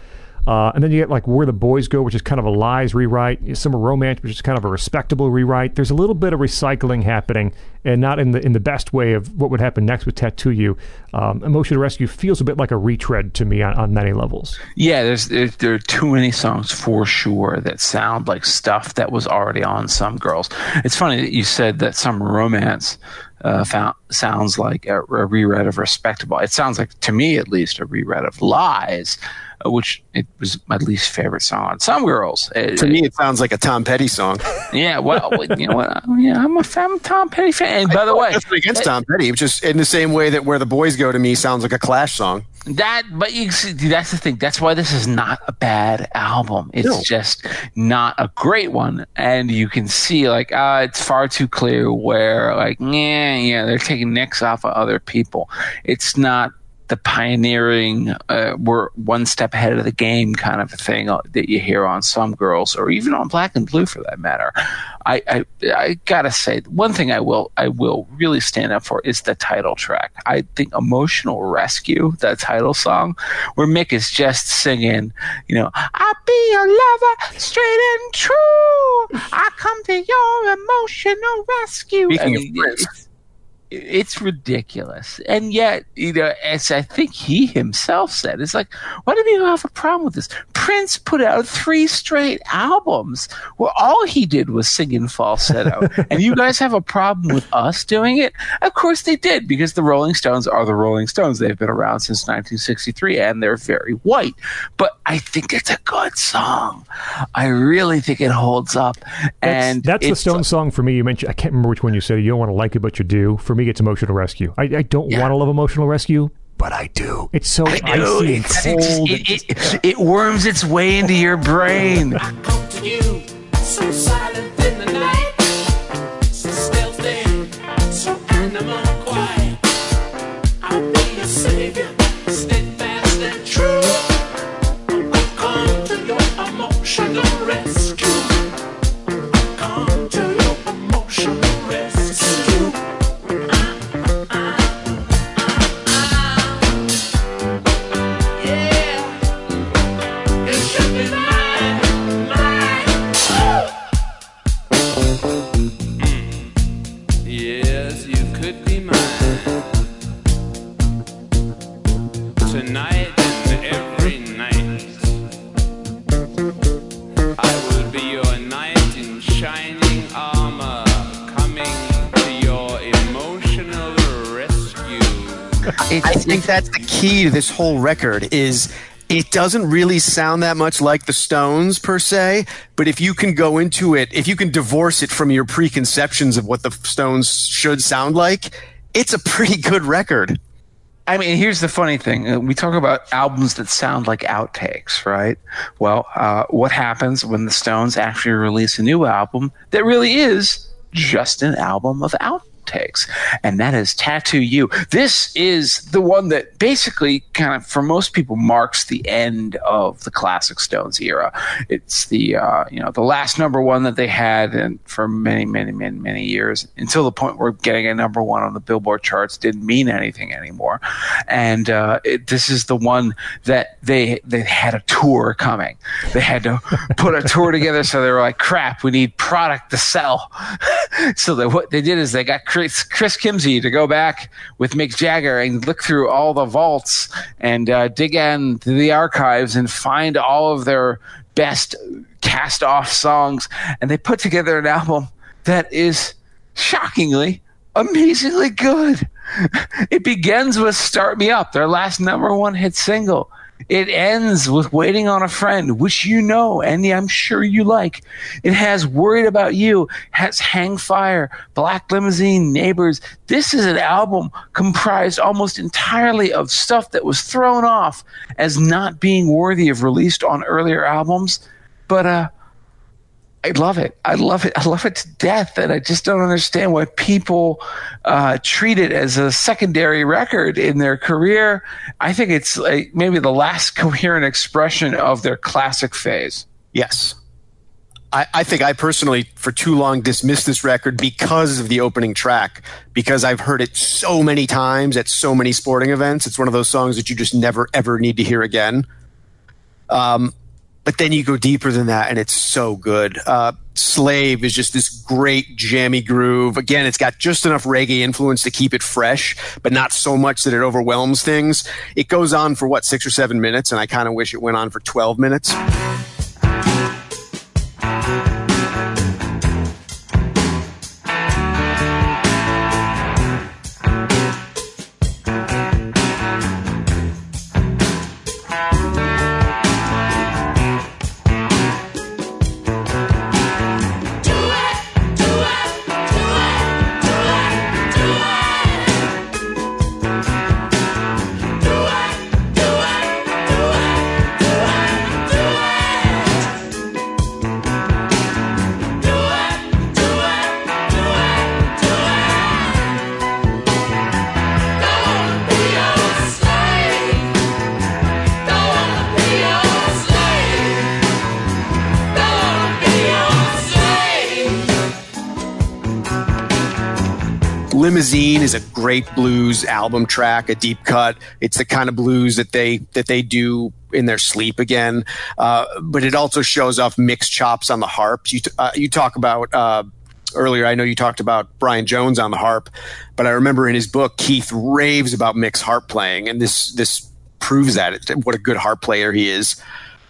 Uh, and then you get like Where the Boys Go, which is kind of a lies rewrite. Summer Romance, which is kind of a respectable rewrite. There's a little bit of recycling happening, and not in the in the best way of what would happen next with Tattoo You. Um, Emotional Rescue feels a bit like a retread to me on, on many levels. Yeah, there's there, there are too many songs for sure that sound like stuff that was already on some girls. It's funny that you said that Summer Romance uh, found, sounds like a, a reread of Respectable. It sounds like, to me at least, a reread of Lies, which it was my least favorite song on Some Girls. Uh, To me, it sounds like a Tom Petty song. yeah, well, you know what? Yeah, I'm a fan, Tom Petty fan. And by the way, Nothing against Tom Petty, just in the same way that "Where the Boys Go" to me sounds like a Clash song. That, but you see, that's the thing. That's why this is not a bad album. It's No. just not a great one, and you can see like, uh, it's far too clear where like, yeah, yeah, they're taking nicks off of other people. It's not the pioneering, uh, we're one step ahead of the game kind of a thing uh, that you hear on some girls, or even on Black and Blue for that matter. I, I, I gotta say, one thing I will, I will really stand up for is the title track. I think "Emotional Rescue," that title song, where Mick is just singing, you know, "I'll be your lover, straight and true. I come to your emotional rescue." Speaking I of mean, Prince. It's- ridiculous. And yet, you know, as I think he himself said, it's like, why do people have a problem with this? Prince put out three straight albums where all he did was sing in falsetto. and you guys have a problem with us doing it? Of course they did, because the Rolling Stones are the Rolling Stones. They've been around since 1963 and they're very white. But I think it's a good song. I really think it holds up. That's, and that's the Stone song for me. You mentioned I can't remember which one you said. You don't want to like it, but you do. For me, it's Emotional Rescue. I, I don't Yeah. want to love Emotional Rescue, but I do. It's so I know, icy and it's- it's- cold. it, it, it worms its way into your brain. I think that's the key to this whole record is it doesn't really sound that much like the Stones per se, but if you can go into it, if you can divorce it from your preconceptions of what the Stones should sound like, it's a pretty good record. I mean, here's the funny thing. Uh, We talk about albums that sound like outtakes, right? Well, uh, what happens when the Stones actually release a new album that really is just an album of outtakes? Outtakes, and that is Tattoo You. This is the one that basically kind of, for most people, marks the end of the classic Stones era. It's the uh, you know the last number one that they had, and for many, many, many, many years until the point where getting a number one on the Billboard charts didn't mean anything anymore. And uh, it, this is the one that they they had a tour coming. They had to put a tour together, so they were like, "Crap, we need product to sell." so what they did is they got Chris, Chris Kimsey to go back with Mick Jagger and look through all the vaults and uh, dig into the archives and find all of their best cast off songs, and they put together an album that is shockingly amazingly good. It begins with Start Me Up, their last number one hit single. It ends with Waiting on a Friend, which you know, and I'm sure you like. It has Worried About You, has Hang Fire, Black Limousine, Neighbors. This is an album comprised almost entirely of stuff that was thrown off as not being worthy of released on earlier albums. But uh I love it. I love it. I love it to death. And I just don't understand why people uh, treat it as a secondary record in their career. I think it's like maybe the last coherent expression of their classic phase. Yes. I, I think I personally, for too long, dismissed this record because of the opening track, because I've heard it so many times at so many sporting events. It's one of those songs that you just never, ever need to hear again. Um, but then you go deeper than that, and it's so good. Uh, Slave is just this great jammy groove. Again, it's got just enough reggae influence to keep it fresh, but not so much that it overwhelms things. It goes on for what, six or seven minutes, and I kind of wish it went on for 12 minutes. Limousine is a great blues album track, a deep cut. It's the kind of blues that they that they do in their sleep again. Uh, but it also shows off Mick's chops on the harps. You t- uh, you talk about. Uh, Earlier, I know you talked about Brian Jones on the harp, but I remember in his book Keith raves about Mick's harp playing, and this this proves that what a good harp player he is.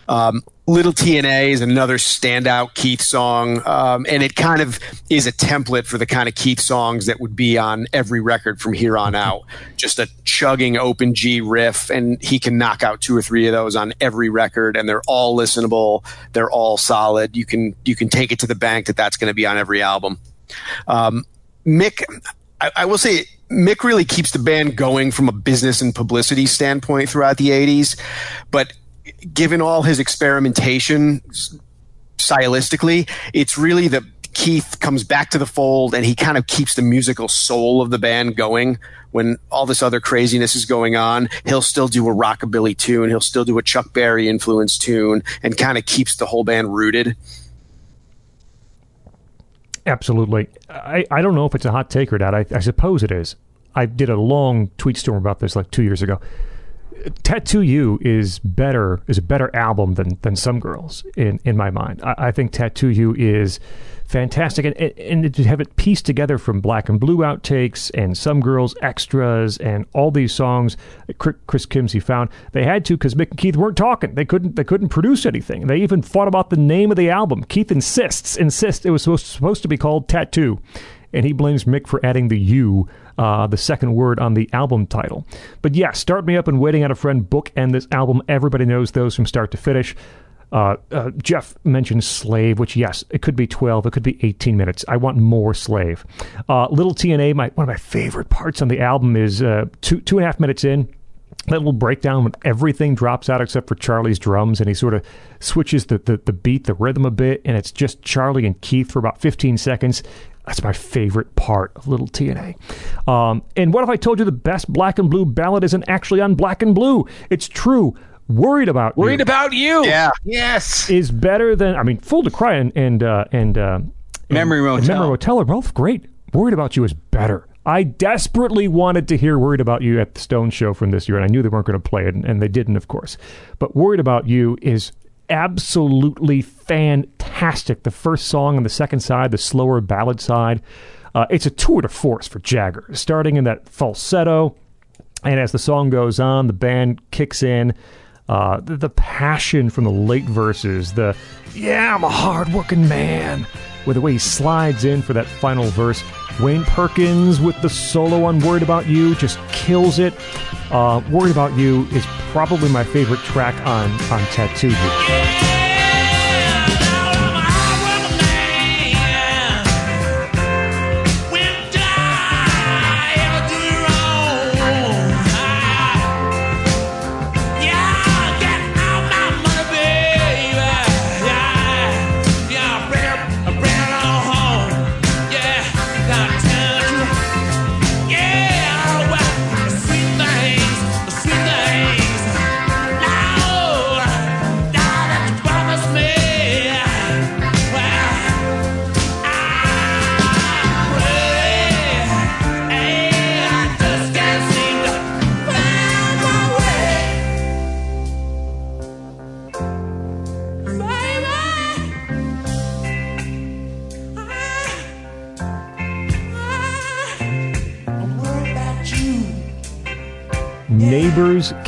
Um, Little T&A is another standout Keith song, um, and it kind of is a template for the kind of Keith songs that would be on every record from here on out. Just a chugging open G riff, and he can knock out two or three of those on every record, and they're all listenable. They're all solid. You can you can take it to the bank that that's going to be on every album. Um, Mick, I, I will say Mick really keeps the band going from a business and publicity standpoint throughout the 80s, but given all his experimentation stylistically, it's really that Keith comes back to the fold and he kind of keeps the musical soul of the band going when all this other craziness is going on. He'll still do a rockabilly tune, he'll still do a Chuck Berry influence tune, and kind of keeps the whole band rooted. Absolutely. I, I don't know if it's a hot take or not. I, I suppose it is. I did a long tweet storm about this like two years ago. Tattoo You is better is a better album than than Some Girls in in my mind. I, I think Tattoo You is fantastic. And, and to have it pieced together from black and blue outtakes and some girls extras and all these songs chris kimsey found they had to because mick and keith weren't talking. They couldn't they couldn't produce anything. They even fought about the name of the album. Keith insists insists it was supposed, supposed to be called tattoo. And he blames mick for adding the u uh, the second word on the album title. But yeah, Start Me Up and Waiting on a Friend book and this album. Everybody knows those from start to finish. Uh, uh, Jeff mentioned Slave, which, yes, it could be 12, it could be 18 minutes. I want more Slave. Uh, Little T&A, my, one of my favorite parts on the album is uh, two, two and a half minutes in. That little breakdown when everything drops out except for Charlie's drums and he sort of switches the, the, the beat, the rhythm a bit, and it's just Charlie and Keith for about 15 seconds. That's my favorite part of Little T&A. Um, and what if I told you the best black and blue ballad isn't actually on black and blue? It's true. Worried about Worried you about you. Yeah. Yes. is better than I mean, Fool to Cry and and uh, and uh, Memory and Motel. Memory Motel are both great. Worried About You is better. I desperately wanted to hear Worried About You at the Stone show from this year, and I knew they weren't going to play it, and, and they didn't, of course. But Worried About You is absolutely fantastic. The first song on the second side, the slower ballad side, uh, it's a tour de force for Jagger, starting in that falsetto. And as the song goes on, the band kicks in. Uh, the, the passion from the late verses, the yeah, I'm a hardworking man, with the way he slides in for that final verse. Wayne Perkins with the solo on Worried About You just kills it. Uh, Worried About You is probably my favorite track on, on Tattoo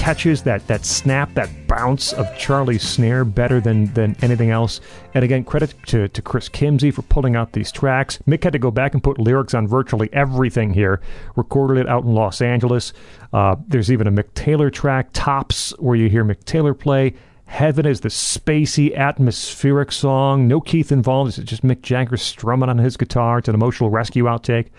catches that that snap, that bounce of Charlie's snare better than than anything else. And again, credit to, to Chris Kimsey for pulling out these tracks. Mick had to go back and put lyrics on virtually everything here. Recorded it out in Los Angeles. Uh, there's even a Mick Taylor track, Tops, where you hear Mick Taylor play. Heaven is the spacey, atmospheric song. No Keith involved. It's just Mick Jagger strumming on his guitar. It's an emotional rescue outtake.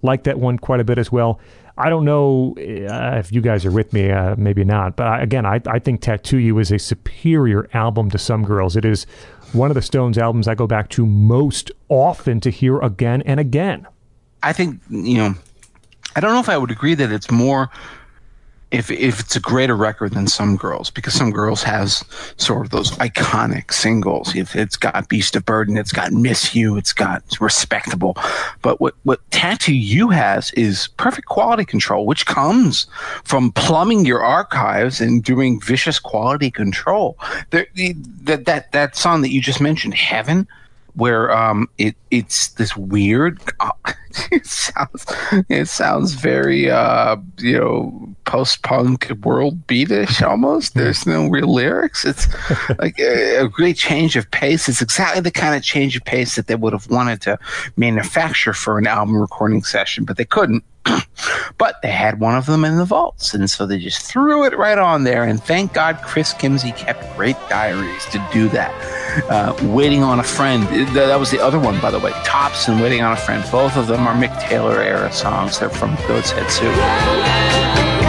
Like that one quite a bit as well. I don't know uh, if you guys are with me, uh, maybe not. But I, again, I, I think Tattoo You is a superior album to Some Girls. It is one of the Stones albums I go back to most often to hear again and again. I think you know. I don't know if I would agree that it's more if if it's a greater record than some girls because some girls has sort of those iconic singles. If it's got Beast of Burden, it's got Miss You, it's got Respectable. But what what Tattoo You has is perfect quality control, which comes from plumbing your archives and doing vicious quality control. There, the, that that that song that you just mentioned, Heaven where um it it's this weird uh, it sounds it sounds very uh you know post punk world beatish almost. There's no real lyrics. It's like a, a great change of pace. It's exactly the kind of change of pace that they would have wanted to manufacture for an album recording session but they couldn't but they had one of them in the vaults, and so they just threw it right on there. And thank God Chris Kimsey kept great diaries to do that. Uh, Waiting on a friend, that was the other one, by the way. Tops and Waiting on a Friend, both of them are Mick Taylor era songs. They're from Goat's Head Soup.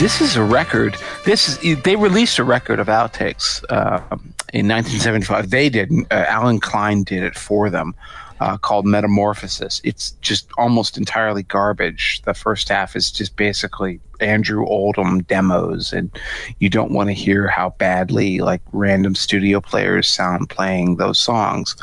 This is a record. This is they released a record of outtakes uh, in 1975. They did. Uh, Allen Klein did it for them. uh, called Metamorphosis. It's just almost entirely garbage. The first half is just basically Andrew Oldham demos, and you don't want to hear how badly like random studio players sound playing those songs.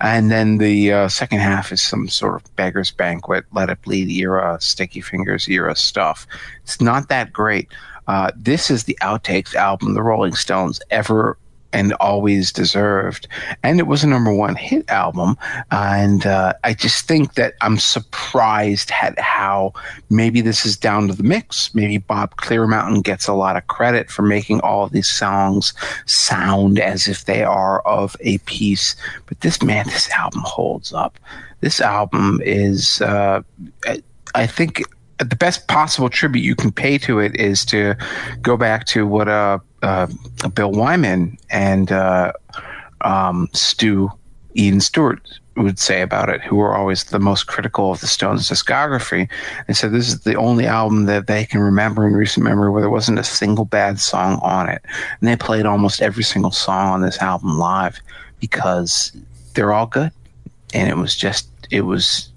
And then the uh, second half is some sort of Beggar's Banquet, Let It Bleed era, Sticky Fingers era stuff. It's not that great. Uh, this is the outtakes album the Rolling Stones ever and always deserved. And it was a number one hit album. And uh, I just think that I'm surprised at how maybe this is down to the mix. Maybe Bob Clearmountain gets a lot of credit for making all these songs sound as if they are of a piece. But this man, this album holds up. This album is, uh, I think, the best possible tribute you can pay to it is to go back to what uh, uh, Bill Wyman and uh, um, Stu Ian Stewart would say about it, who were always the most critical of the Stones' discography. They said this is the only album that they can remember in recent memory where there wasn't a single bad song on it. And they played almost every single song on this album live because they're all good. And it was just, it was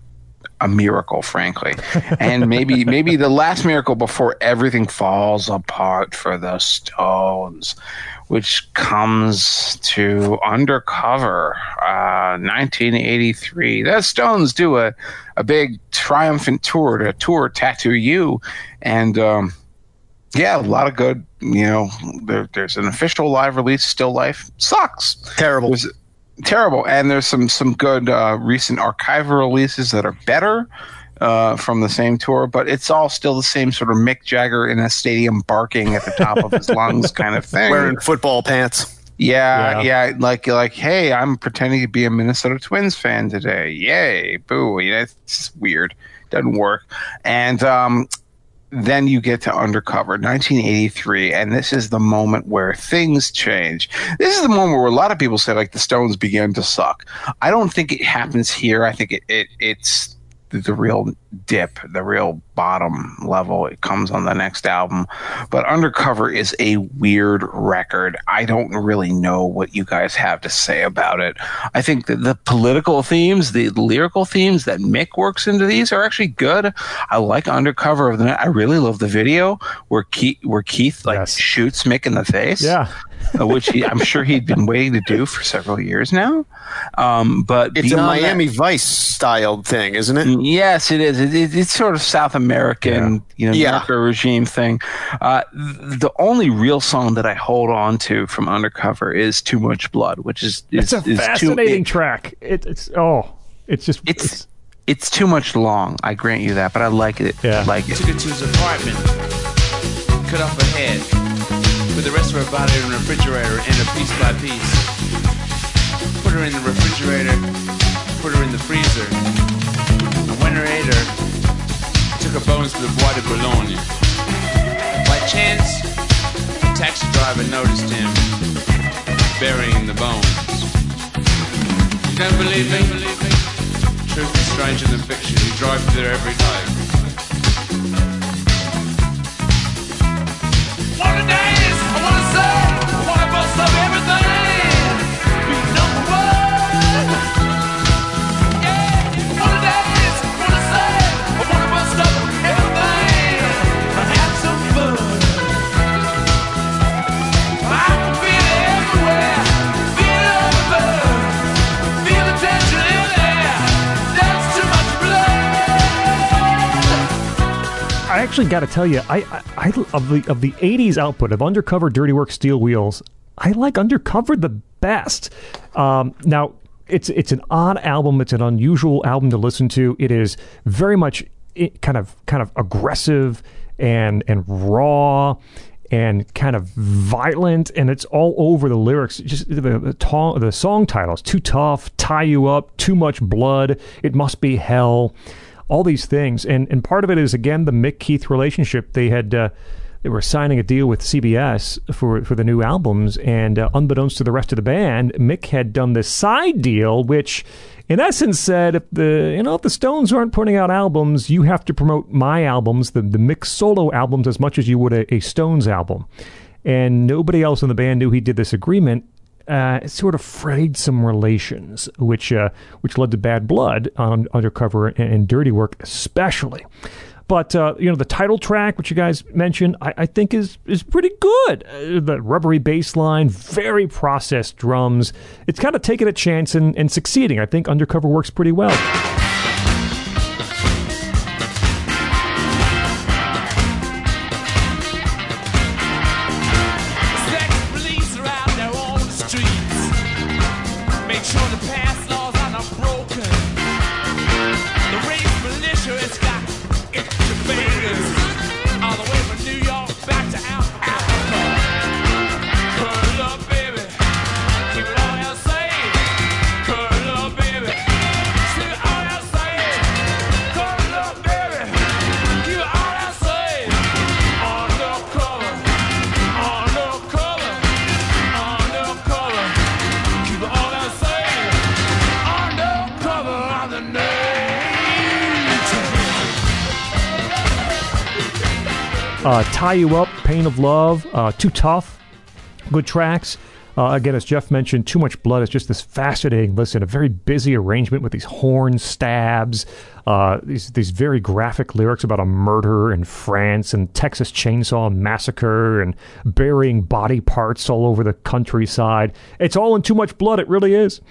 a miracle, frankly. And maybe maybe the last miracle before everything falls apart for the Stones, which comes to Undercover, uh, 1983. The Stones do a, a big triumphant tour to tour Tattoo You. And um, yeah, a lot of good, you know, there, there's an official live release, Still Life. Sucks. Terrible. There's, terrible. And there's some some good uh, recent archival releases that are better uh, from the same tour, but it's all still the same sort of Mick Jagger in a stadium barking at the top of his lungs kind of thing. Wearing football pants. Yeah, Yeah. yeah, like like, hey, I'm pretending to be a Minnesota Twins fan today. Yay, boo! You know, it's just weird. Doesn't work. And um, then you get to Undercover, 1983, and this is the moment where things change. This is the moment where a lot of people say like the Stones began to suck. I don't think it happens here. I think it, it it's the real dip, the real bottom level. It comes on the next album. But Undercover is a weird record. I don't really know what you guys have to say about it. I think that the political themes, the lyrical themes that Mick works into these are actually good. I like Undercover of the Night. I really love the video where Keith, where Keith like Yes. shoots Mick in the face Yeah. which he, I'm sure he'd been waiting to do for several years now. Um, but It's a beyond that- Miami Vice styled thing, isn't it? Yes, it is. It, it, it's sort of South American, you know, Yeah. narco regime thing. Uh, the only real song that I hold on to from Undercover is "Too Much Blood," which is is, It's a is fascinating Too, track. It, it's oh, it's just it's it's too much long. I grant you that, but I like it. Yeah. I like it. Took it to his apartment, cut off her head, put the rest of her body in the refrigerator, and a piece by piece. Put her in the refrigerator, put her in the freezer. And when her ate her, took her bones to the Bois de Boulogne. By chance, a taxi driver noticed him burying the bones. You don't believe me? Truth is stranger than fiction. You drive there every day. Wanna dance, I I actually got to tell you, I, I, I of the of the '80s output of Undercover, Dirty Work, Steel Wheels, I like Undercover the best. Um, now, it's it's an odd album. It's an unusual album to listen to. It is very much kind of kind of aggressive and and raw and kind of violent, and it's all over the lyrics. Just the the, ta- the song titles: "Too Tough," "Tie You Up," "Too Much Blood," "It Must Be Hell." all these things, and and part of it is again the Mick Keith relationship. They had uh, were signing a deal with CBS for for the new albums, and uh, unbeknownst to the rest of the band, Mick had done this side deal, which in essence said if the you know if the Stones aren't putting out albums, you have to promote my albums, the the Mick solo albums, as much as you would a, a Stones album. And nobody else in the band knew he did this agreement uh, sort of frayed some relations, which uh, which led to bad blood on Undercover and, and Dirty Work, especially. But uh, you know the title track, which you guys mentioned, I, I think is is pretty good. Uh, the rubbery bass line, very processed drums. It's kind of taking a chance and, and succeeding. I think Undercover works pretty well. You Up, Pain of Love, uh, Too Tough, good tracks. Uh, again, as Jeff mentioned, Too Much Blood is just this fascinating listen, a very busy arrangement with these horn stabs, uh, these, these very graphic lyrics about a murder in France and Texas Chainsaw Massacre and burying body parts all over the countryside. It's all in Too Much Blood, it really is.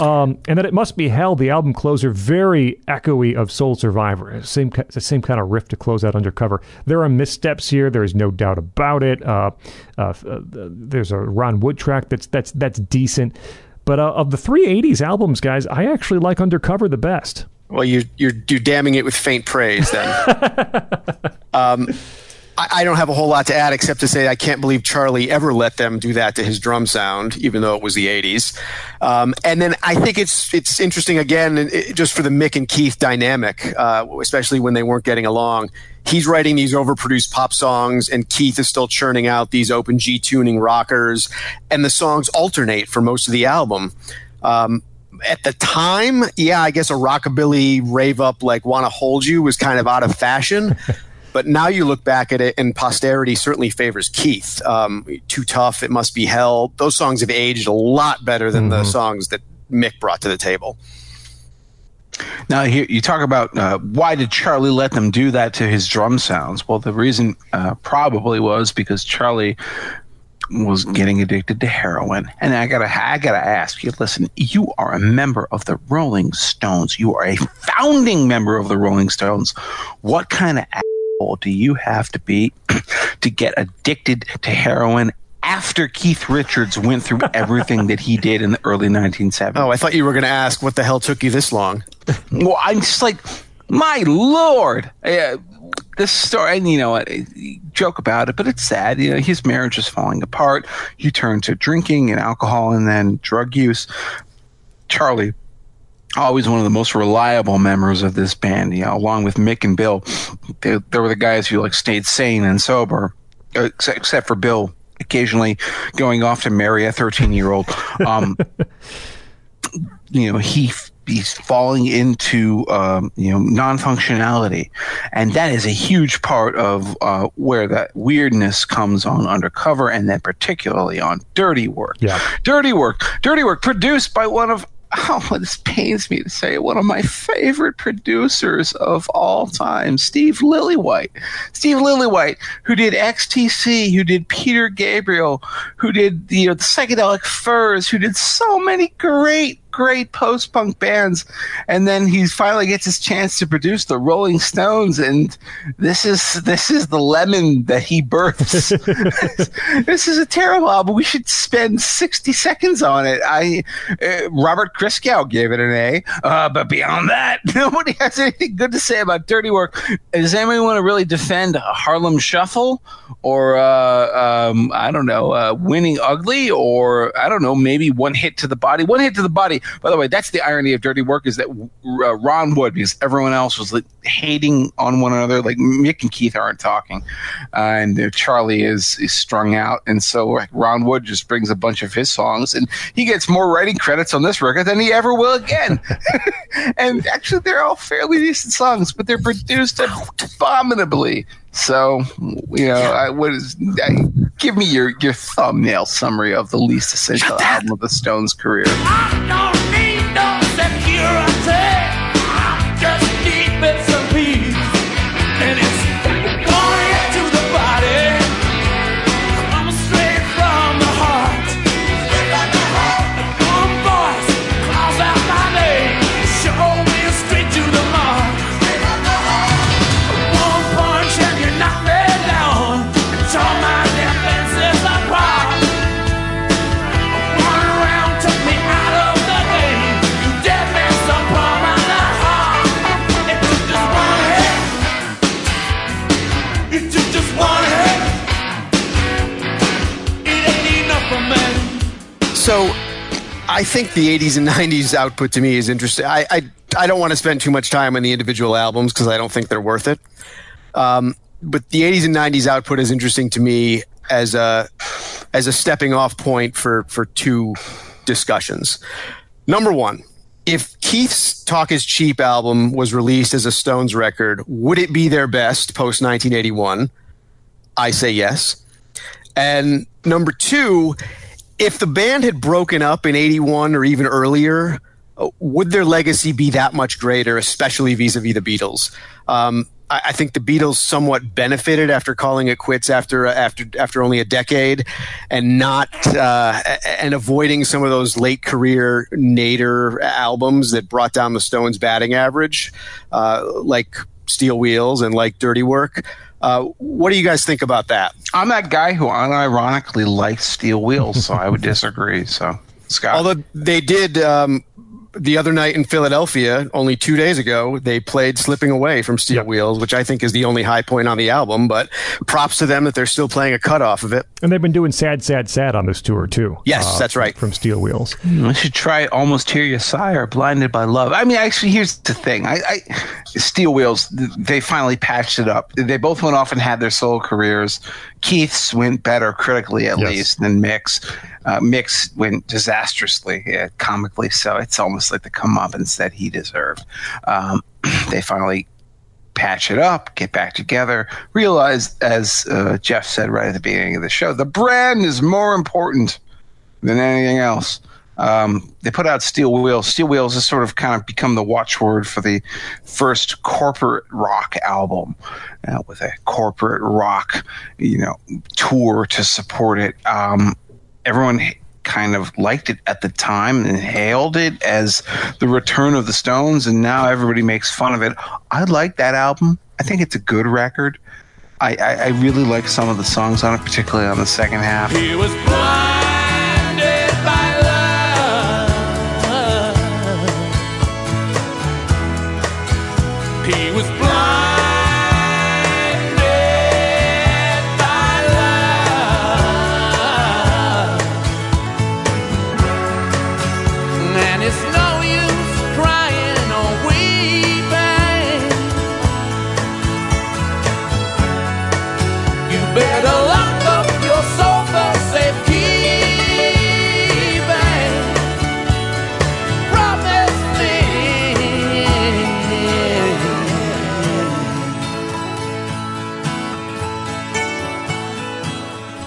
Um, and then It Must Be Hell, the album closer, very echoey of Soul Survivor. Same, the same kind of riff to close out Undercover. There are missteps here, there is no doubt about it. Uh, uh, uh, there's a Ron Wood track that's that's that's decent. But uh, of the three '80s albums, guys, I actually like Undercover the best. Well, you, you're you're damning it with faint praise then. um, I, I don't have a whole lot to add except to say I can't believe Charlie ever let them do that to his drum sound, even though it was the '80s. Um, and then I think it's it's interesting again, it, just for the Mick and Keith dynamic, uh, especially when they weren't getting along. He's writing these overproduced pop songs, and Keith is still churning out these open G tuning rockers, and the songs alternate for most of the album. Um, at the time, yeah, I guess a rockabilly rave up like "Wanna Hold You" was kind of out of fashion. but now you look back at it, and posterity certainly favors Keith. Um, Too tough, it must be hell. Those songs have aged a lot better than the songs that Mick brought to the table. Now, here you talk about uh, why did Charlie let them do that to his drum sounds? Well, the reason uh, probably was because Charlie was getting addicted to heroin, and I gotta, I gotta ask you. Listen, you are a member of the Rolling Stones. You are a founding member of the Rolling Stones. What kind of asshole do you have to be to get addicted to heroin? After Keith Richards went through everything that he did in the early 1970s. Oh, I thought you were going to ask what the hell took you this long. Well, I'm just like, my lord. Uh, this story, and you know what? Joke about it, but it's sad. You know, his marriage is falling apart. He turned to drinking and alcohol, and then drug use. Charlie, always one of the most reliable members of this band. You know, along with Mick and Bill, they, they were the guys who like stayed sane and sober, uh, except, except for Bill. Occasionally going off to marry a 13 year old. Um, you know he he's falling into um, you know non-functionality and that is a huge part of uh, where that weirdness comes on undercover and then particularly on dirty work Yeah. dirty work dirty work produced by one of Oh, this pains me to say one of my favorite producers of all time, Steve Lillywhite. Steve Lillywhite, who did XTC, who did Peter Gabriel, who did you know, the Psychedelic Furs, who did so many great, great post punk bands. And then he finally gets his chance to produce the Rolling Stones, and this is this is the lemon that he births. this is a terrible album. We should spend sixty seconds on it. I uh, Robert Christgau gave it an A, uh, but beyond that, nobody has anything good to say about Dirty Work. Does anybody want to really defend Harlem Shuffle or uh, um, I don't know, uh, Winning Ugly, or I don't know, maybe One Hit to the Body? One Hit to the Body. By the way, that's the irony of Dirty Work is that uh, Ron Wood, because everyone else was like, hating on one another, like Mick and Keith aren't talking, uh, and uh, Charlie is is strung out, and so like, Ron Wood just brings a bunch of his songs, and he gets more writing credits on this record than he ever will again. and actually, they're all fairly decent songs, but they're produced abominably. So, you know, I would Give me your, your thumbnail summary of the least essential album of the Stones' career. Ah, I think the '80s and '90s output to me is interesting. I I, I don't want to spend too much time on the individual albums because I don't think they're worth it. Um, but the '80s and '90s output is interesting to me as a as a stepping off point for for two discussions. Number one, if Keith's Talk is Cheap album was released as a Stones record, would it be their best post 1981? I say yes. And number two, if the band had broken up in 81 or even earlier, uh, would their legacy be that much greater, especially vis a vis the Beatles? Um, I, I think the Beatles somewhat benefited after calling it quits after after after only a decade, and not uh, and avoiding some of those late career nadir albums that brought down the Stones' batting average, uh, like Steel Wheels and like Dirty Work. Uh, what do you guys think about that? I'm that guy who unironically likes steel wheels, so I would disagree. So, Scott. Although they did um, the other night in Philadelphia, only two days ago, they played "Slipping Away" from Steel Yep. Wheels, which I think is the only high point on the album. But props to them that they're still playing a cut off of it. And they've been doing sad, sad, sad on this tour too. Uh, Yes, that's right. From Steel Wheels. I should try Almost Hear You Sigh or Blinded by Love. I mean, actually, here's the thing. I, I Steel Wheels, they finally patched it up. They both went off and had their solo careers. Keith's went better critically, at Yes. least, than Mick's. Uh, Mick's went disastrously, yeah, comically so. It's almost like the comeuppance that he deserved. Um, they finally patch it up, get back together, realize, as uh, Jeff said right at the beginning of the show, the brand is more important than anything else. Um, they put out Steel Wheels. Steel Wheels has sort of kind of become the watchword for the first corporate rock album, uh, with a corporate rock, you know, tour to support it. Um, everyone kind of liked it at the time and hailed it as the return of the Stones, and now everybody makes fun of it. I like that album. I think it's a good record. I, I, I really like some of the songs on it, particularly on the second half.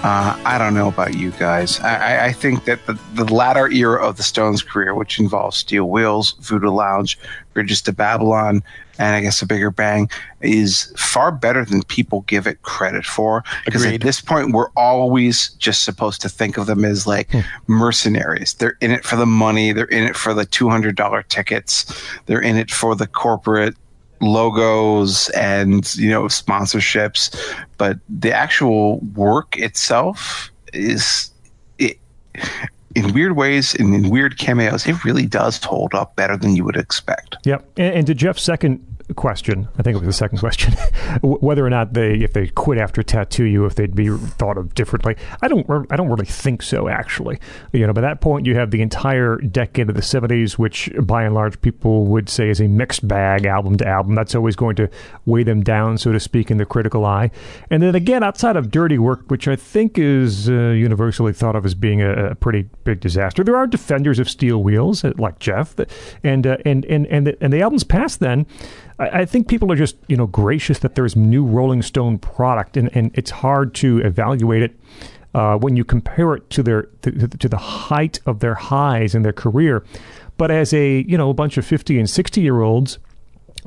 Uh, I don't know about you guys. I, I, think that the, the latter era of the Stones' career, which involves Steel Wheels, Voodoo Lounge, Bridges to Babylon, and I guess a bigger bang, is far better than people give it credit for. Because at this point, we're always just supposed to think of them as like mercenaries. They're in it for the money. They're in it for the two hundred dollar tickets. They're in it for the corporate logos and you know sponsorships but the actual work itself is it in weird ways and in weird cameos it really does hold up better than you would expect Yep. And, and to Jeff's second question, I think it was the second question, whether or not they, if they quit after Tattoo You, if they'd be thought of differently. I don't, I don't really think so. Actually, you know, by that point, you have the entire decade of the '70s, which by and large people would say is a mixed bag, album to album. That's always going to weigh them down, so to speak, in the critical eye. And then again, outside of Dirty Work, which I think is uh, universally thought of as being a, a pretty big disaster, there are defenders of Steel Wheels, uh, like Jeff, and uh, and and and the, and the albums past then. I, I think people are just you know gracious that there's new Rolling Stone product, and, and it's hard to evaluate it uh, when you compare it to their to, to the height of their highs in their career. But as a you know a bunch of fifty and sixty year olds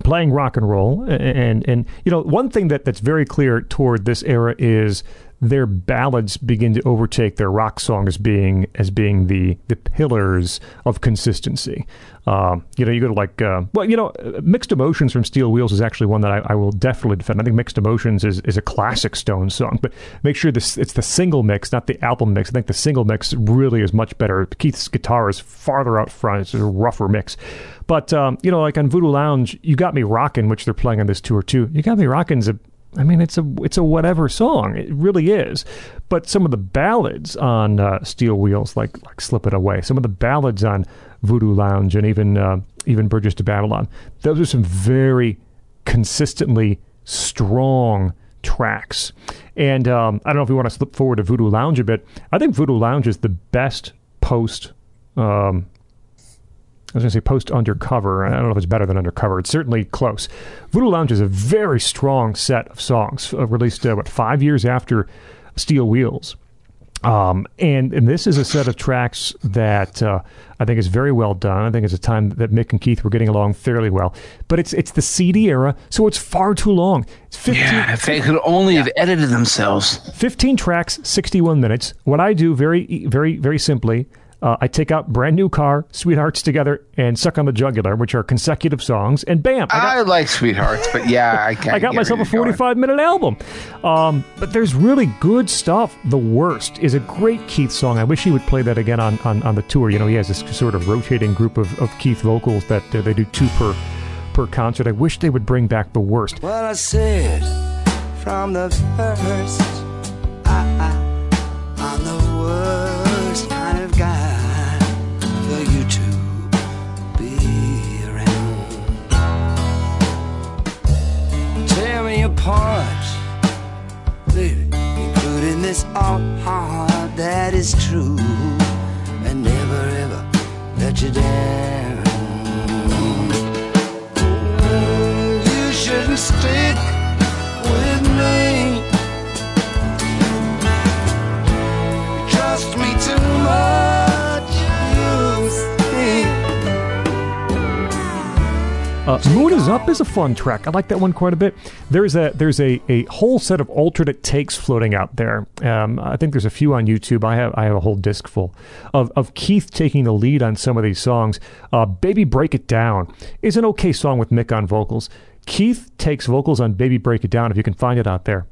playing rock and roll and and you know one thing that that's very clear toward this era is their ballads begin to overtake their rock song as being as being the the pillars of consistency. Um, you know, you go to like uh, well, you know, Mixed Emotions from Steel Wheels is actually one that I, I will definitely defend. I think Mixed Emotions is, is a classic Stones song, but make sure this it's the single mix, not the album mix. I think the single mix really is much better. Keith's guitar is farther out front; it's a rougher mix. But um, you know, like on Voodoo Lounge, you got me rocking, which they're playing on this tour too. You got me rocking's a I mean, it's a it's a whatever song. It really is. But some of the ballads on uh, Steel Wheels, like like "Slipping Away," some of the ballads on Voodoo Lounge, and even uh, even Bridges to Babylon, those are some very consistently strong tracks. And um, I don't know if we want to slip forward to Voodoo Lounge a bit. I think Voodoo Lounge is the best post. Um, I was going to say post undercover. I don't know if it's better than undercover. It's certainly close. Voodoo Lounge is a very strong set of songs uh, released, uh, what, five years after Steel Wheels. Um, and, and this is a set of tracks that uh, I think is very well done. I think it's a time that Mick and Keith were getting along fairly well. But it's it's the CD era, so it's far too long. It's 15, Yeah, if they could only have edited themselves. 15 tracks, 61 minutes. What I do very, very, very simply, uh, I take out brand new car, Sweethearts Together, and Suck on the Jugular, which are consecutive songs, and bam, I got, I like Sweethearts, but yeah, I, I got myself a 45 minute album. Um, but there's really good stuff. The Worst is a great Keith song. I wish he would play that again on, on, on the tour. You know, he has this sort of rotating group of, of Keith vocals that uh, they do two per per concert. I wish they would bring back The Worst. Well, I said from the first, I, I, I'm the worst Tear baby, including this all heart that is true, and never ever let you down. You shouldn't stick Uh, Moon is Up is a fun track. I like that one quite a bit. There's a there's a, a whole set of alternate takes floating out there. Um, I think there's a few on YouTube. I have I have a whole disc full of, of Keith taking the lead on some of these songs. Uh, Baby Break It Down is an okay song with Mick on vocals. Keith takes vocals on Baby Break It Down if you can find it out there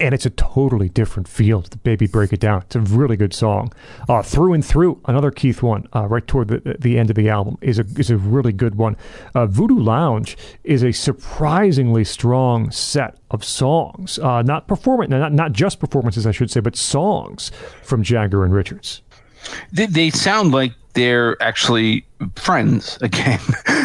and it's a totally different feel the Baby Break It Down. It's a really good song. Uh, through and Through, another Keith one, uh, right toward the, the end of the album, is a, is a really good one. Uh, Voodoo Lounge is a surprisingly strong set of songs, uh, not performance, not, not just performances, I should say, but songs from Jagger and Richards. They, they sound like they're actually friends again.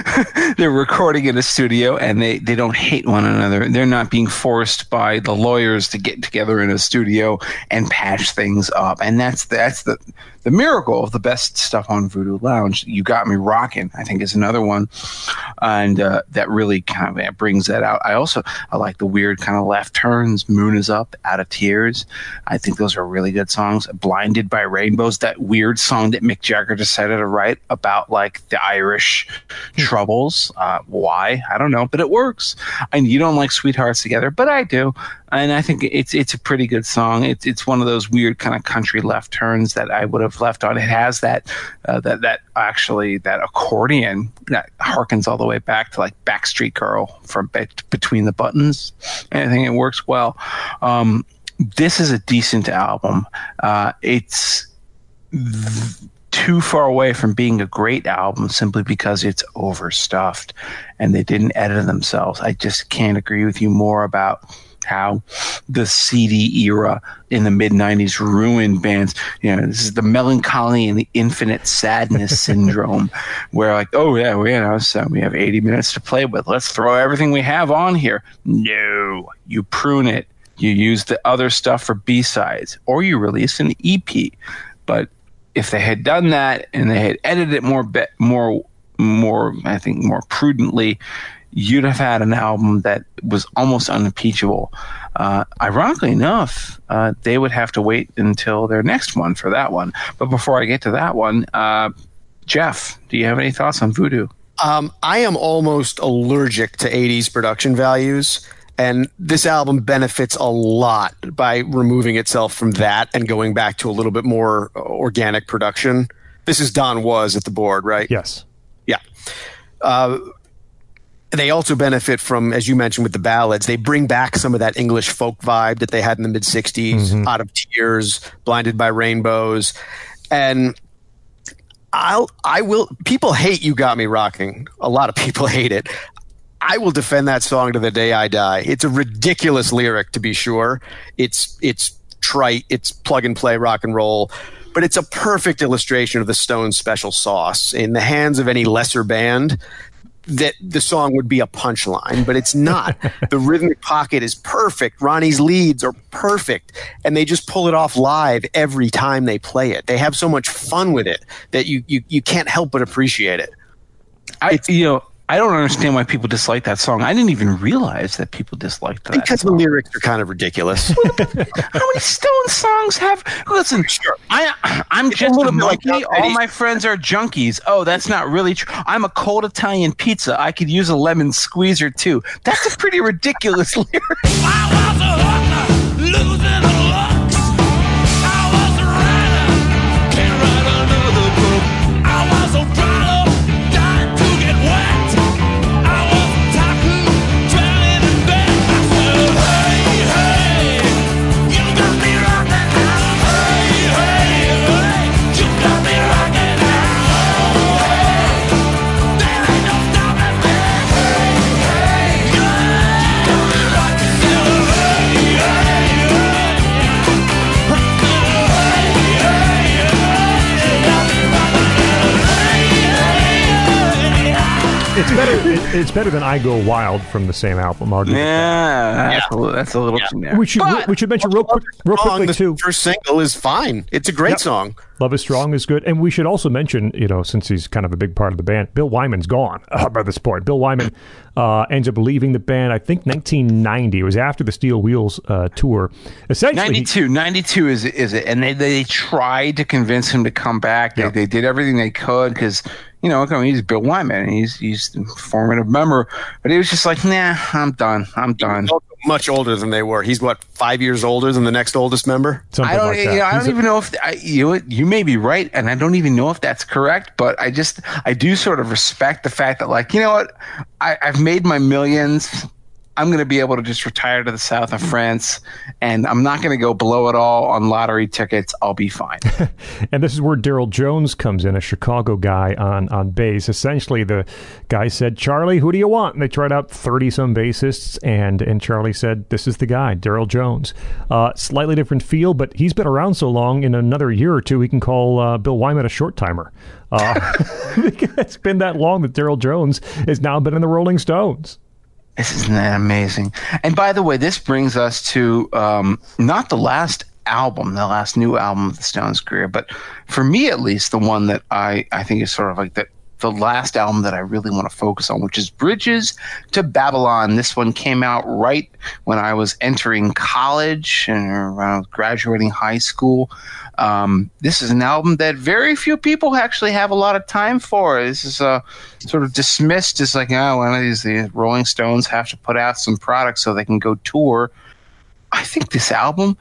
they're recording in a studio and they, they don't hate one another. They're not being forced by the lawyers to get together in a studio and patch things up. And that's that's the the miracle of the best stuff on Voodoo Lounge. You got me rocking. I think is another one, and uh, that really kind of brings that out. I also I like the weird kind of left turns. Moon is up, out of tears. I think those are really good songs. Blinded by Rainbows, that weird song that Mick Jagger decided to write about like the Irish troubles. Uh, why I don't know, but it works. And you don't like Sweethearts Together, but I do, and I think it's it's a pretty good song. It's it's one of those weird kind of country left turns that I would have left on. It has that uh, that that actually that accordion that harkens all the way back to like Backstreet Girl from Be- Between the Buttons. And I think it works well. Um, this is a decent album. Uh, it's too far away from being a great album simply because it's overstuffed and they didn't edit themselves. I just can't agree with you more about how the CD era in the mid 90s ruined bands. You know, this is the melancholy and the infinite sadness syndrome where, like, oh, yeah, we, you know, so we have 80 minutes to play with. Let's throw everything we have on here. No, you prune it. You use the other stuff for B sides or you release an EP. But if they had done that and they had edited it more, be- more, more, I think, more prudently, you'd have had an album that was almost unimpeachable. Uh, ironically enough, uh, they would have to wait until their next one for that one. But before I get to that one, uh, Jeff, do you have any thoughts on Voodoo? Um, I am almost allergic to 80s production values. And this album benefits a lot by removing itself from that and going back to a little bit more organic production. This is Don Was at the board, right? Yes. Yeah. Uh, they also benefit from, as you mentioned, with the ballads. They bring back some of that English folk vibe that they had in the mid 60s, Out of Tears, Blinded by Rainbows. And I'll, I will, people hate You Got Me Rocking. A lot of people hate it. I will defend that song to the day I die. It's a ridiculous lyric, to be sure. It's, it's trite, it's plug and play rock and roll, but it's a perfect illustration of the Stones' special sauce. In the hands of any lesser band, that the song would be a punchline, but it's not. the rhythmic pocket is perfect. Ronnie's leads are perfect, and they just pull it off live every time they play it. They have so much fun with it that you you, you can't help but appreciate it. I, you know, I don't understand why people dislike that song. I didn't even realize that people disliked that. Because the lyrics are kind of ridiculous. How many Stone songs have? Listen, I I'm just little a bit like monkey. All my friends are junkies. Oh, that's not really true. I'm a cold Italian pizza. I could use a lemon squeezer too. That's a pretty ridiculous lyric. It's better. it- it's better than "I Go Wild" from the same album. Arguably. Yeah, that's, A, little, that's a little generic. We should But- we should mention real quick, real song, quickly the too. first single is fine. It's a great Yep. song. Love is Strong is good. And we should also mention, you know, since he's kind of a big part of the band, Bill Wyman's gone uh, by this point. Bill Wyman uh, ends up leaving the band, I think 1990. It was after the Steel Wheels uh, tour. Essentially, he- 92 92 is is it and they they tried to convince him to come back they, Yeah. they did everything they could because you know I mean, he's Bill Wyman he's he's a formative member but he was just like nah I'm done I'm done much older than they were. He's what five years older than the next oldest member. something I don't like that. you know, I He's don't a- even know if I, you you may be right and I don't even know if that's correct but I just I do sort of respect the fact that like you know what I, I've made my millions I'm going to be able to just retire to the south of France, and I'm not going to go blow it all on lottery tickets. I'll be fine. And this is where Darryl Jones comes in, a Chicago guy on on bass. Essentially, the guy said, "Charlie, who do you want?" And they tried out thirty some bassists, and and Charlie said, "This is the guy, Darryl Jones." Uh, slightly different feel, but he's been around so long. In another year or two, we can call uh, Bill Wyman a short timer. Uh, it's been that long that Darryl Jones has now been in the Rolling Stones. Isn't that amazing? And by the way, this brings us to um, not the last album, the last new album of the Stones' career, but for me at least, the one that I, I think is sort of like the, the last album that I really want to focus on, which is Bridges to Babylon. This one came out right when I was entering college and around graduating high school. Um, this is an album that very few people actually have a lot of time for. This is uh, sort of dismissed as like, oh, one of these the Rolling Stones have to put out some products so they can go tour. I think this album,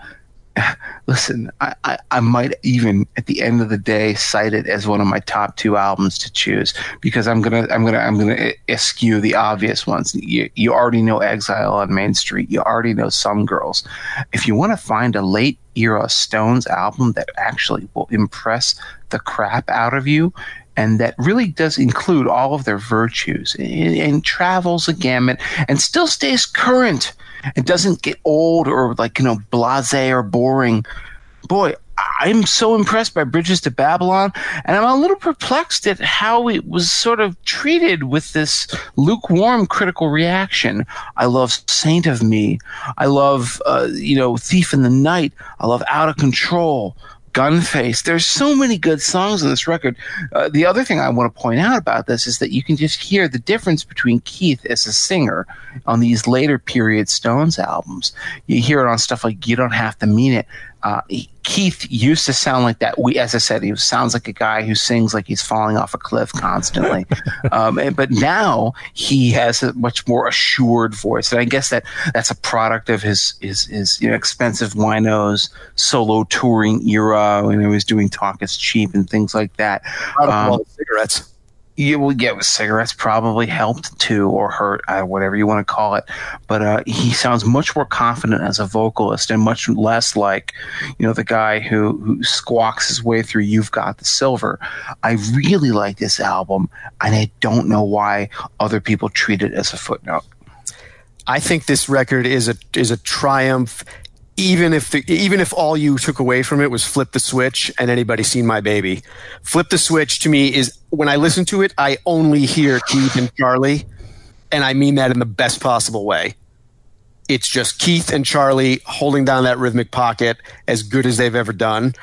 listen, I, I, I might even at the end of the day cite it as one of my top two albums to choose because I'm gonna I'm gonna I'm gonna eschew the obvious ones. You you already know Exile on Main Street. You already know Some Girls. If you want to find a late era Stones album that actually will impress the crap out of you. And that really does include all of their virtues. And, and travels a gamut and still stays current and doesn't get old or like you know blasé or boring. Boy i'm so impressed by bridges to babylon and i'm a little perplexed at how it was sort of treated with this lukewarm critical reaction. I love saint of me. I love uh, you know thief in the night. I love out of control Gunface. There's so many good songs on this record. Uh, the other thing I want to point out about this is that you can just hear the difference between Keith as a singer on these later period Stones albums. You hear it on stuff like "You Don't Have to Mean It." Uh, Keith used to sound like that. We, as I said, he sounds like a guy who sings like he's falling off a cliff constantly. um, and- but now he has a much more assured voice, and I guess that that's a product of his his, his you know, X-Pensive Winos solo touring era when he was doing "Talk Is Cheap" and things like that. Um, cigarettes. You will get with cigarettes probably helped too or hurt uh, whatever you want to call it but uh, he sounds much more confident as a vocalist and much less like you know the guy who, who squawks his way through you've got the silver i really like this album and i don't know why other people treat it as a footnote I think this record is a is a triumph. Even if the, even if all you took away from it was flip the switch and anybody seen my baby, flip the switch to me is when I listen to it, I only hear Keith and Charlie, and I mean that in the best possible way. It's just Keith and Charlie holding down that rhythmic pocket as good as they've ever done.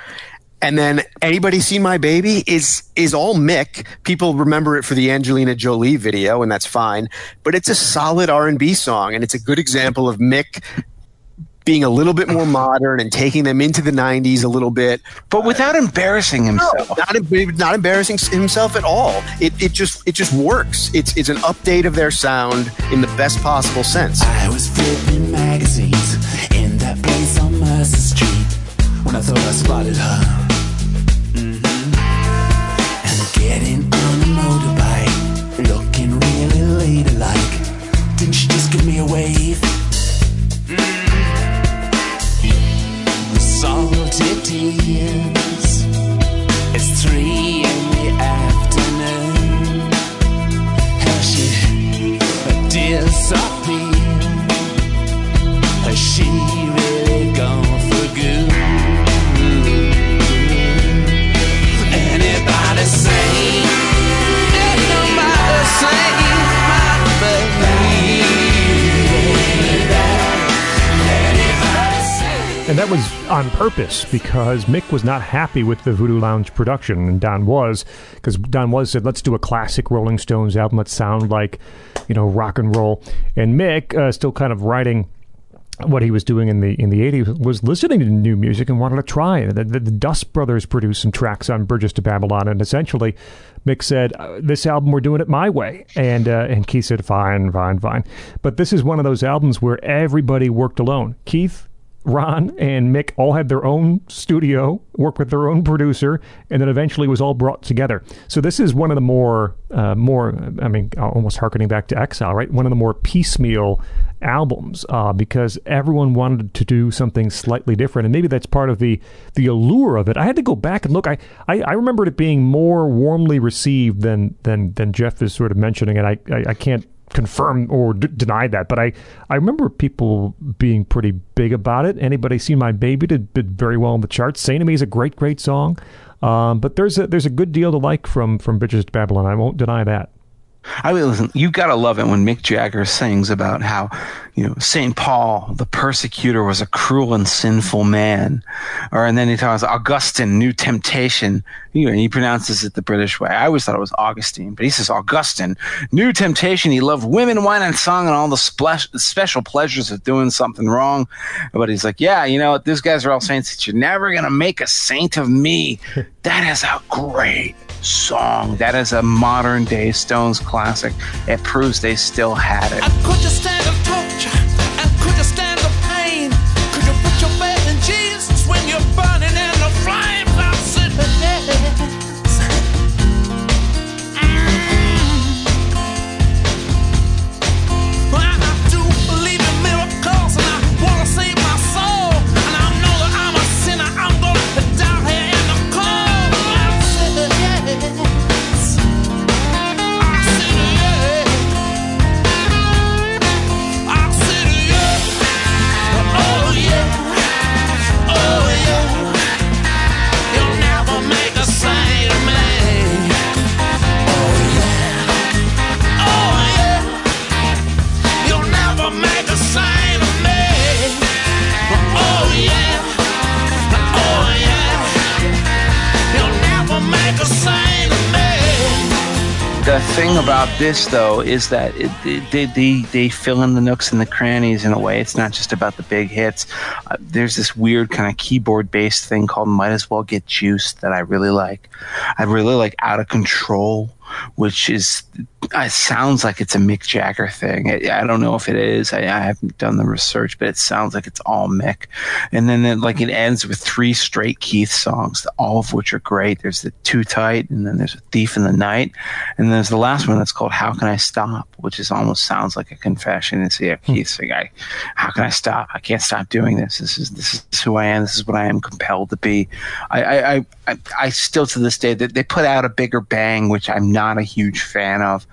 And then anybody seen my baby is is all Mick. People remember it for the Angelina Jolie video, and that's fine. But it's a solid R and B song, and it's a good example of Mick being a little bit more modern and taking them into the '90s a little bit, but without embarrassing himself not not embarrassing himself at all. It it just it just works. It's it's an update of their sound in the best possible sense. I was flipping magazines in that place on Mercer Street when I thought I spotted her. Mhm. And getting on a motorbike, looking really ladylike. Didn't she just give me a wave? Salty And that was on purpose because Mick was not happy with the Voodoo Lounge production, and Don was, because Don was said, "Let's do a classic Rolling Stones album. Let's sound like, you know, rock and roll." And Mick, uh, still kind of writing what he was doing in the in the 80s was listening to new music and wanted to try it. The, the, the Dust Brothers produced some tracks on Bridges to Babylon, and essentially Mick said, uh, "This album we're doing it my way," and uh, and Keith said, "Fine, fine, fine." But this is one of those albums where everybody worked alone. Keith. Ron and Mick all had their own studio, worked with their own producer, and then eventually was all brought together. So this is one of the more, uh, more, I mean, almost harkening back to Exile, right? One of the more piecemeal albums uh, because everyone wanted to do something slightly different, and maybe that's part of the the allure of it. I had to go back and look. I I, I remembered it being more warmly received than than than Jeff is sort of mentioning, and I I, I can't confirm or d- deny that, but I I remember people being pretty big about it. Anybody seen my baby did, did very well in the charts. Saint of Me is a great great song. Um, but there's a there's a good deal to like from from Bridges to Babylon. I won't deny that. I mean, listen, you gotta love it when Mick Jagger sings about how, you know, Saint Paul, the persecutor, was a cruel and sinful man, or and then he talks Augustine, knew temptation. You know, he pronounces it the British way. I always thought it was Augustine, but he says Augustine, knew temptation. He loved women, wine, and song, and all the splash, special pleasures of doing something wrong. But he's like, yeah, you know, what, these guys are all saints. You're never gonna make a saint of me. that is a great song. That is a modern day Stones classic. It proves they still had it. Thing about this though is that it, it, they, they they fill in the nooks and the crannies in a way. It's not just about the big hits. Uh, there's this weird kind of keyboard based thing called "Might as well get juiced" that I really like. I really like "Out of Control," which is it sounds like it's a Mick Jagger thing. I, I don't know if it is. I, I haven't done the research, but it sounds like it's all Mick. And then it, like it ends with three straight Keith songs, all of which are great. There's the Too Tight, and then there's a Thief in the Night, and there's the last one that's called How Can I Stop, which is almost sounds like a confession. It's yeah, hmm. Keith saying, "I, how can I stop? I can't stop doing this. This is this is who I am. This is what I am compelled to be." I I I, I, I still to this day that they put out a bigger bang, which I'm not a huge fan of.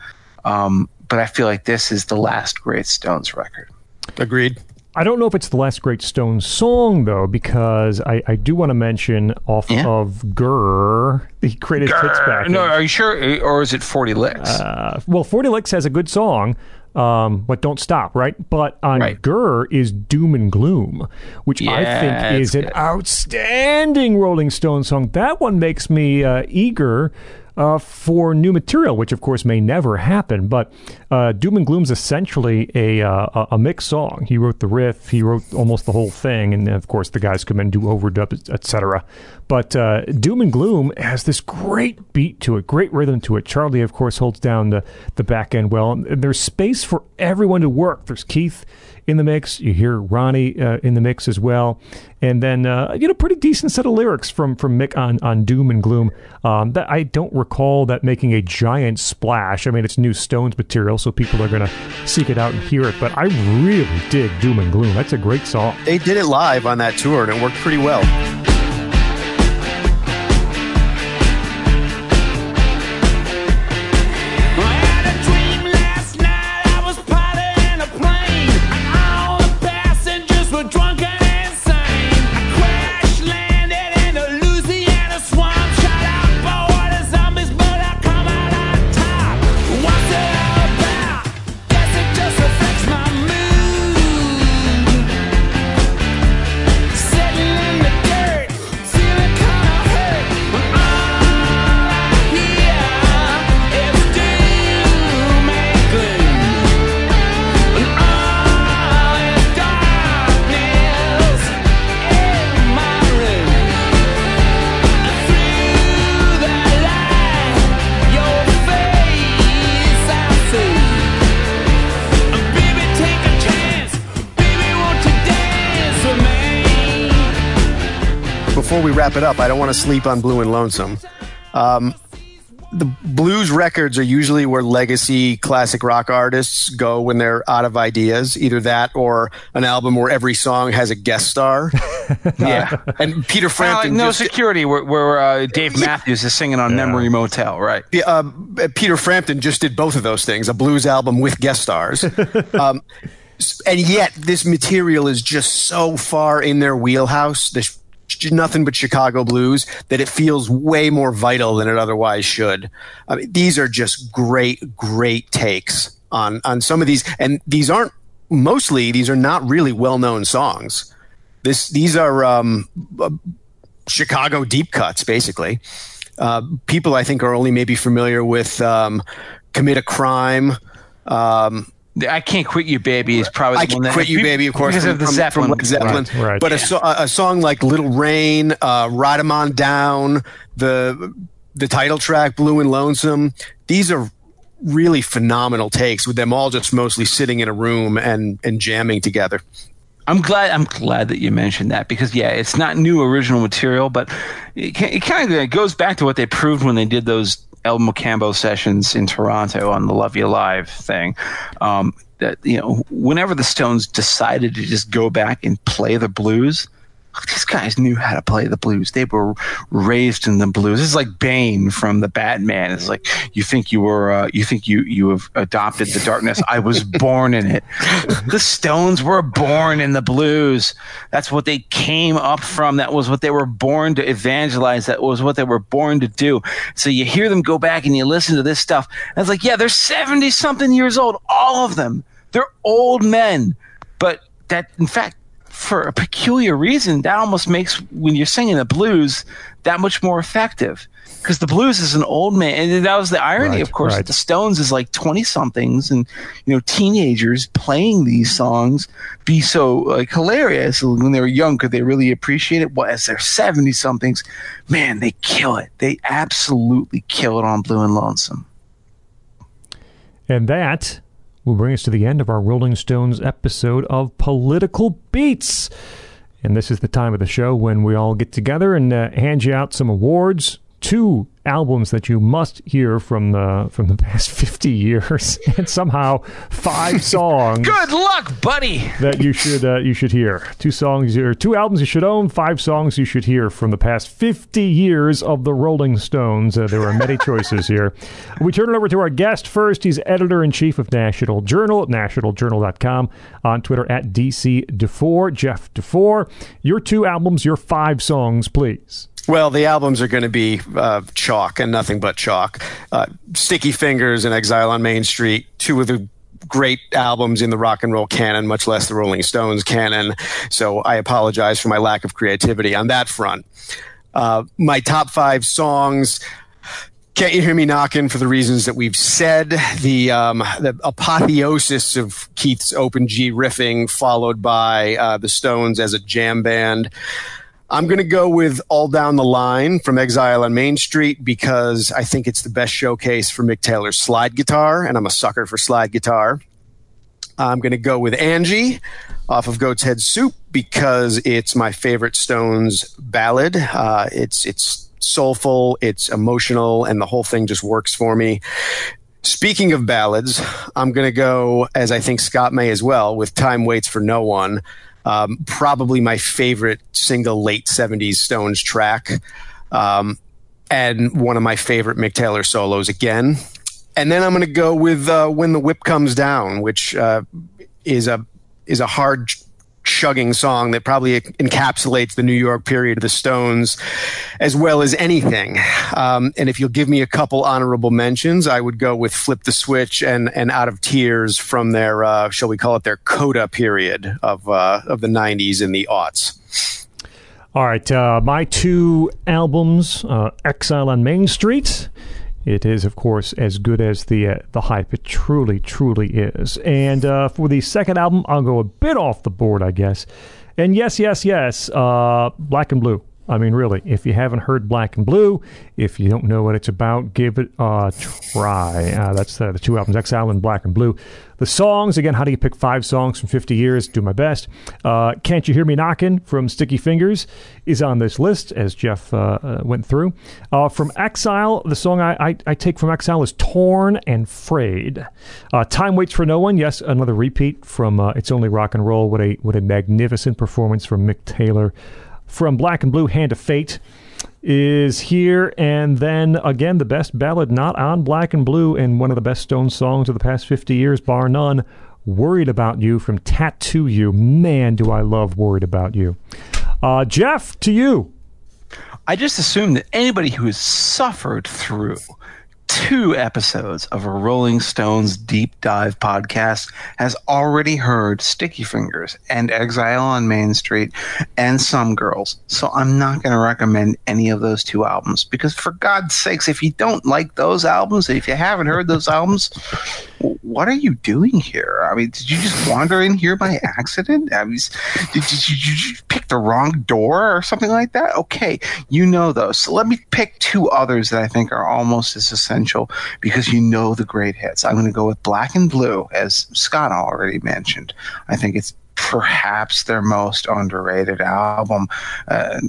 Um, but I feel like this is the last great Stones record. Agreed. I don't know if it's the last great Stones song though, because I, I do want to mention off Yeah. of Grr, the greatest hits back. No, are you sure? Or is it 40 licks? Uh, well, 40 Licks has a good song, um, but Don't Stop, right? But on Right. Grr is Doom and Gloom, which I think is it's an outstanding Rolling Stone song. That one makes me uh, eager. Uh, for new material, which of course may never happen, but uh, Doom and Gloom's essentially a, uh, a Mick's song. He wrote the riff, he wrote almost the whole thing, and of course the guys come in and do overdubs, etc. But uh, Doom and Gloom has this great beat to it, great rhythm to it. Charlie, of course, holds down the the back end well, and there's space for everyone to work. There's Keith in the mix. You hear Ronnie uh, in the mix as well, and then uh, you know pretty decent set of lyrics from from Mick on on Doom and Gloom. Um, that I don't recall that making a giant splash. I mean, it's new Stones material, so people are gonna seek it out and hear it. But I really dig Doom and Gloom. That's a great song. They did it live on that tour, and it worked pretty well. Wrap it up, I don't want to sleep on Blue and Lonesome. Um, the blues records are usually where legacy classic rock artists go when they're out of ideas. Either that or an album where every song has a guest star. yeah. and Peter Kinda like Frampton no just- security, where, where uh, Dave Matthews is singing on Memory Motel, right? Yeah, uh, Peter Frampton just did both of those things, a blues album with guest stars. um, and yet, this material is just so far in their wheelhouse, this sh- nothing but Chicago blues, that it feels way more vital than it otherwise should. I mean, these are just great, great takes on, on some of these. And these aren't, mostly, these are not really well known songs. This, these are um, uh, Chicago deep cuts, basically uh, people I think are only maybe familiar with um, commit a crime. Um, I can't quit you, baby. Is probably I the one can that quit you, baby. Of course, because from, of the from- Zeppelin. from Led Zeppelin. Right, right. But a, so, a a song like "Little Rain," uh, "Ride 'Em On Down," the the title track "Blue and Lonesome." These are really phenomenal takes with them all just mostly sitting in a room and and jamming together. I'm glad. I'm glad that you mentioned that because yeah, it's not new original material, but it, it kind of goes back to what they proved when they did those El Mocambo sessions in Toronto on the Love You Live thing. Um, that you know, whenever the Stones decided to just go back and play the blues. These guys knew how to play the blues. They were raised in the blues. It's like Bane from the Batman. It's like you think you were, uh, you think you you have adopted the darkness. I was born in it. The Stones were born in the blues. That's what they came up from. That was what they were born to evangelize. That was what they were born to do. So you hear them go back and you listen to this stuff. And it's like, yeah, they're seventy something years old. All of them. They're old men. But that, in fact, for a peculiar reason, that almost makes when you're singing the blues that much more effective. Because the blues is an old man, and that was the irony, Right, of course. right. that The Stones is like twenty somethings, and you know teenagers playing these songs be so like hilarious when they were young. Could they really appreciate it? Well, as they're seventy somethings, man, they kill it. They absolutely kill it on Blue and Lonesome. And that will bring us to the end of our Rolling Stones episode of Political Beats. And this is the time of the show when we all get together and uh, hand you out some awards. Two albums that you must hear from the from the past 50 years and somehow five songs Good luck, buddy. that you should uh, you should hear. Two songs or two albums you should own, five songs you should hear from the past 50 years of the Rolling Stones. Uh, there were many choices here. We turn it over to our guest first. He's editor in chief of National Journal at nationaljournal.com on Twitter at DC Dufour, Jeff Dufour. Your two albums, your five songs, please. Well, the albums are going to be uh, chalk and nothing but chalk. Uh, Sticky Fingers and Exile on Main Street, two of the great albums in the rock and roll canon, much less the Rolling Stones canon. So I apologize for my lack of creativity on that front. Uh, my top five songs. Can't you hear me knocking for the reasons that we've said? The um, the apotheosis of Keith's open G riffing, followed by uh, the Stones as a jam band. I'm going to go with All Down the Line from Exile on Main Street because I think it's the best showcase for Mick Taylor's slide guitar, and I'm a sucker for slide guitar. I'm going to go with Angie off of Goat's Head Soup because it's my favorite Stones ballad. Uh, it's it's soulful, it's emotional, and the whole thing just works for me. Speaking of ballads, I'm going to go, as I think Scott may as well, with Time Waits for No One. Um, probably my favorite single late 70s Stones track. Um, and one of my favorite Mick Taylor solos again. And then I'm going to go with uh, When the Whip Comes Down, which uh, is a is a hard chugging song that probably encapsulates the New York period of the Stones as well as anything. Um, and if you'll give me a couple honorable mentions, I would go with Flip the Switch and, and Out of Tears from their, uh, shall we call it their coda period of, uh, of the 90s and the aughts. All right, uh, my two albums, uh, Exile on Main Street. It is, of course, as good as the uh, the hype. It truly, truly is. And uh, for the second album, I'll go a bit off the board, I guess. And yes, yes, yes, uh, Black and Blue. I mean, really, if you haven't heard Black and Blue, if you don't know what it's about, give it a try. Uh, that's uh, the two albums, Exile and Black and Blue. The songs, again, how do you pick five songs from 50 years? Do my best. Uh, Can't You Hear Me Knocking from Sticky Fingers is on this list, as Jeff uh, uh, went through. Uh, from Exile, the song I, I, I take from Exile is Torn and Frayed. Uh, Time Waits for No One, yes, another repeat from It's Only Rock and Roll. What a, what a magnificent performance from Mick Taylor from Black and Blue, Hand of Fate is here. And then again, the best ballad not on Black and Blue and one of the best Stone songs of the past 50 years, bar none. Worried About You from Tattoo You. Man, do I love Worried About You. Uh, Jeff, to you. I just assume that anybody who has suffered through two episodes of a Rolling Stones deep dive podcast has already heard Sticky Fingers and Exile on Main Street and Some Girls. So I'm not going to recommend any of those two albums because, for God's sakes, if you don't like those albums, if you haven't heard those albums, what are you doing here? I mean, did you just wander in here by accident? I mean, did, did, you, did you pick the wrong door or something like that? Okay, you know those. So let me pick two others that I think are almost as essential because you know the great hits. I'm going to go with Black and Blue, as Scott already mentioned. I think it's perhaps their most underrated album. Uh,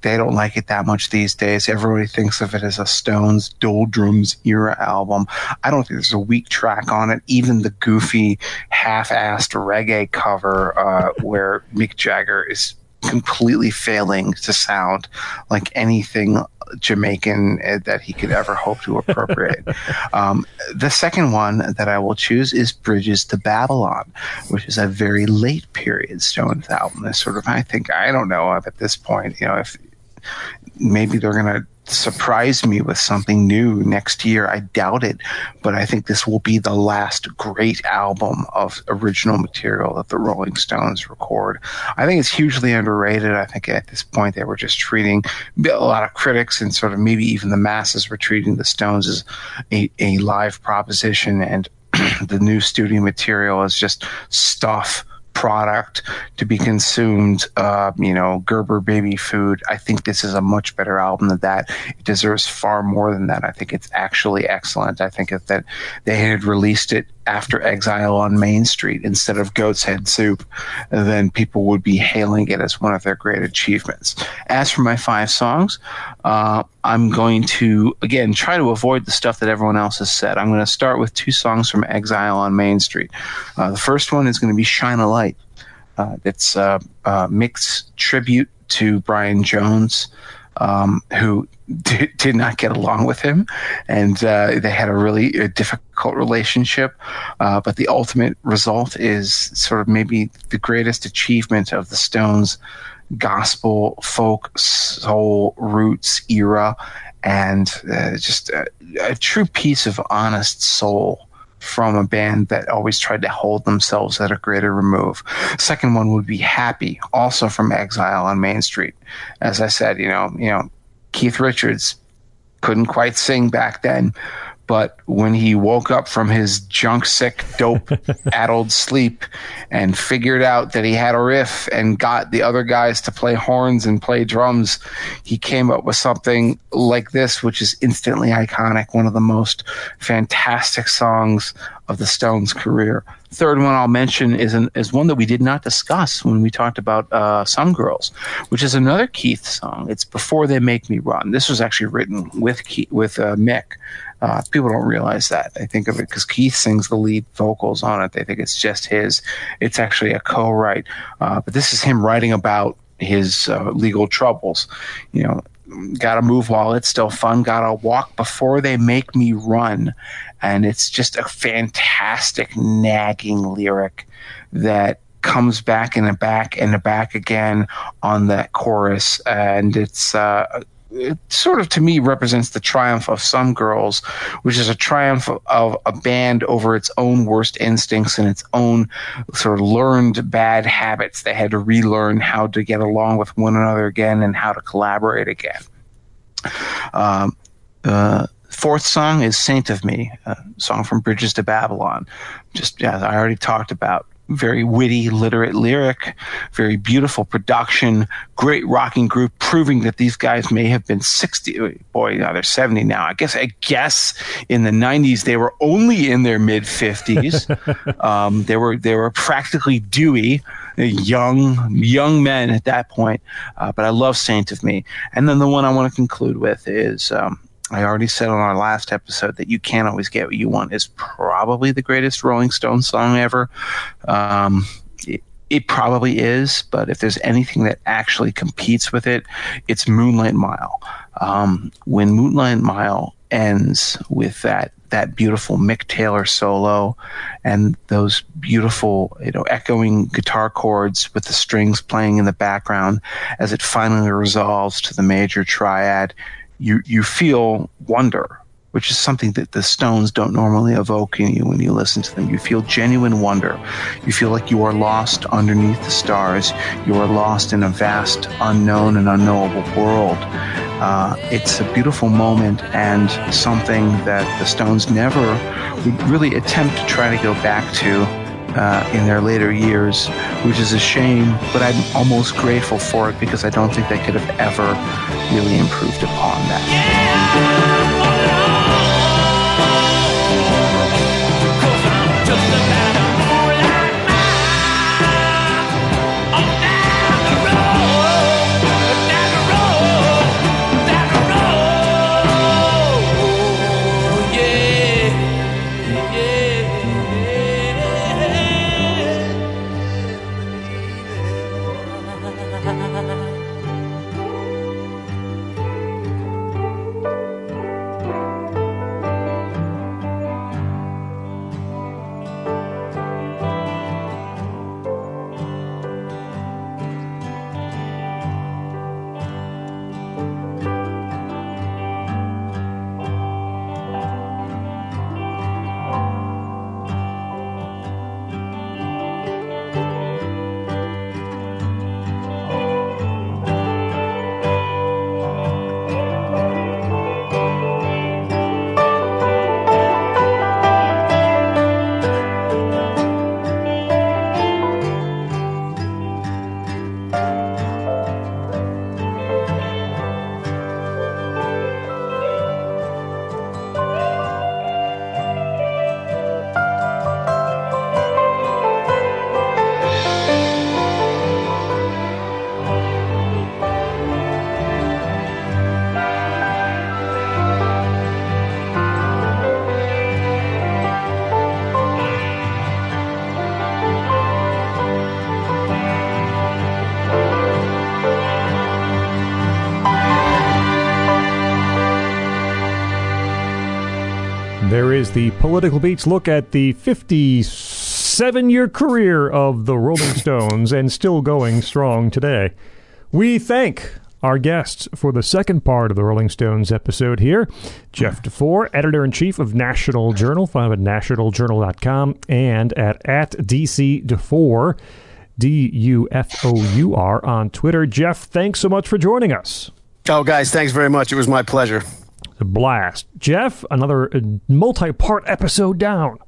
they don't like it that much these days. Everybody thinks of it as a Stones doldrums era album. I don't think there's a weak track on it. Even the goofy, half-assed reggae cover uh, where Mick Jagger is completely failing to sound like anything Jamaican uh, that he could ever hope to appropriate. um, the second one that I will choose is Bridges to Babylon, which is a very late period Stones album. It's sort of, I think, I don't know if at this point, you know, if maybe they're going to surprise me with something new next year. I doubt it, but I think this will be the last great album of original material that the Rolling Stones record. I think it's hugely underrated. I think at this point they were just treating a lot of critics and sort of maybe even the masses were treating the Stones as a, a live proposition and the new studio material is just stuff product to be consumed, uh, you know, Gerber baby food. I think this is a much better album than that. It deserves far more than that. I think it's actually excellent. I think that they had released it after Exile on Main Street instead of Goat's Head Soup, then people would be hailing it as one of their great achievements. As for my five songs, uh, I'm going to, again, try to avoid the stuff that everyone else has said. I'm going to start with two songs from Exile on Main Street. Uh, the first one is going to be Shine a Light. Uh, it's a, a Mick's tribute to Brian Jones, um, who did, did not get along with him, and uh, they had a really uh, difficult relationship. Uh, but the ultimate result is sort of maybe the greatest achievement of the Stones' gospel, folk, soul roots era, and uh, just a, a true piece of honest soul from a band that always tried to hold themselves at a greater remove. Second one would be Happy, also from Exile on Main Street. As I said, you know, you know, Keith Richards couldn't quite sing back then, but when he woke up from his junk sick, dope addled sleep and figured out that he had a riff and got the other guys to play horns and play drums, he came up with something like this, which is instantly iconic, one of the most fantastic songs of the Stones' career. Third one I'll mention is an, is one that we did not discuss when we talked about uh, Some Girls, which is another Keith song. It's Before They Make Me Run. This was actually written with Keith, with uh, Mick. Uh, people don't realize that. They think of it because Keith sings the lead vocals on it. They think it's just his. It's actually a co-write. Uh, but this is him writing about his uh, legal troubles. You know, gotta move while it's still fun. Gotta walk before they make me run. And it's just a fantastic nagging lyric that comes back and back and back again on that chorus. And it's, uh, it sort of to me represents the triumph of some girls, which is a triumph of a band over its own worst instincts and its own sort of learned bad habits. They had to relearn how to get along with one another again and how to collaborate again. Um, uh, fourth song is Saint of Me, a song from Bridges to Babylon. Just as I already talked about, very witty, literate lyric, very beautiful production, great rocking group, proving that these guys may have been 60. Boy, now they're 70 now. I guess, I guess in the 90s, they were only in their mid 50s. um, they were, they were practically dewy, young, young men at that point. Uh, but I love Saint of Me. And then the one I want to conclude with is, um, I already said on our last episode that you can't always get what you want is probably the greatest Rolling Stones song ever. Um, it, it probably is, but if there's anything that actually competes with it, it's Moonlight Mile. Um, when Moonlight Mile ends with that that beautiful Mick Taylor solo and those beautiful, you know, echoing guitar chords with the strings playing in the background as it finally resolves to the major triad, you you feel wonder, which is something that the Stones don't normally evoke in you when you listen to them. You feel genuine wonder. You feel like you are lost underneath the stars. You are lost in a vast, unknown, and unknowable world. Uh, it's a beautiful moment and something that the Stones never really attempt to try to go back to uh, in their later years, which is a shame, but I'm almost grateful for it because I don't think they could have ever really improved upon that. is the Political Beats look at the 57 year career of the Rolling Stones and still going strong today. We thank our guests for the second part of the Rolling Stones episode here. Jeff mm. Dufour, editor in chief of National Journal, found at nationaljournal.com and at, at DC Dufour, D U F O U R, on Twitter. Jeff, thanks so much for joining us. Oh, guys, thanks very much. It was my pleasure. Blast. Jeff, another multi part episode down.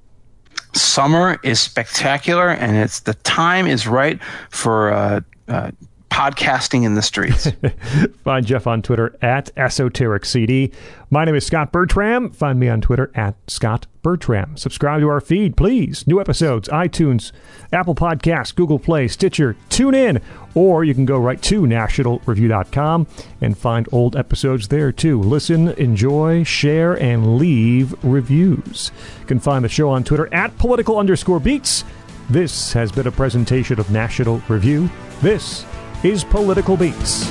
Summer is spectacular, and it's the time is right for uh, uh, podcasting in the streets. Find Jeff on Twitter at EsotericCD. My name is Scott Bertram. Find me on Twitter at Scott Bertram. Subscribe to our feed, please. New episodes, iTunes, Apple Podcasts, Google Play, Stitcher. Tune in, or you can go right to nationalreview.com and find old episodes there too. Listen, enjoy, share, and leave reviews. You can find the show on Twitter at political underscore beats. This has been a presentation of National Review. This his political beats.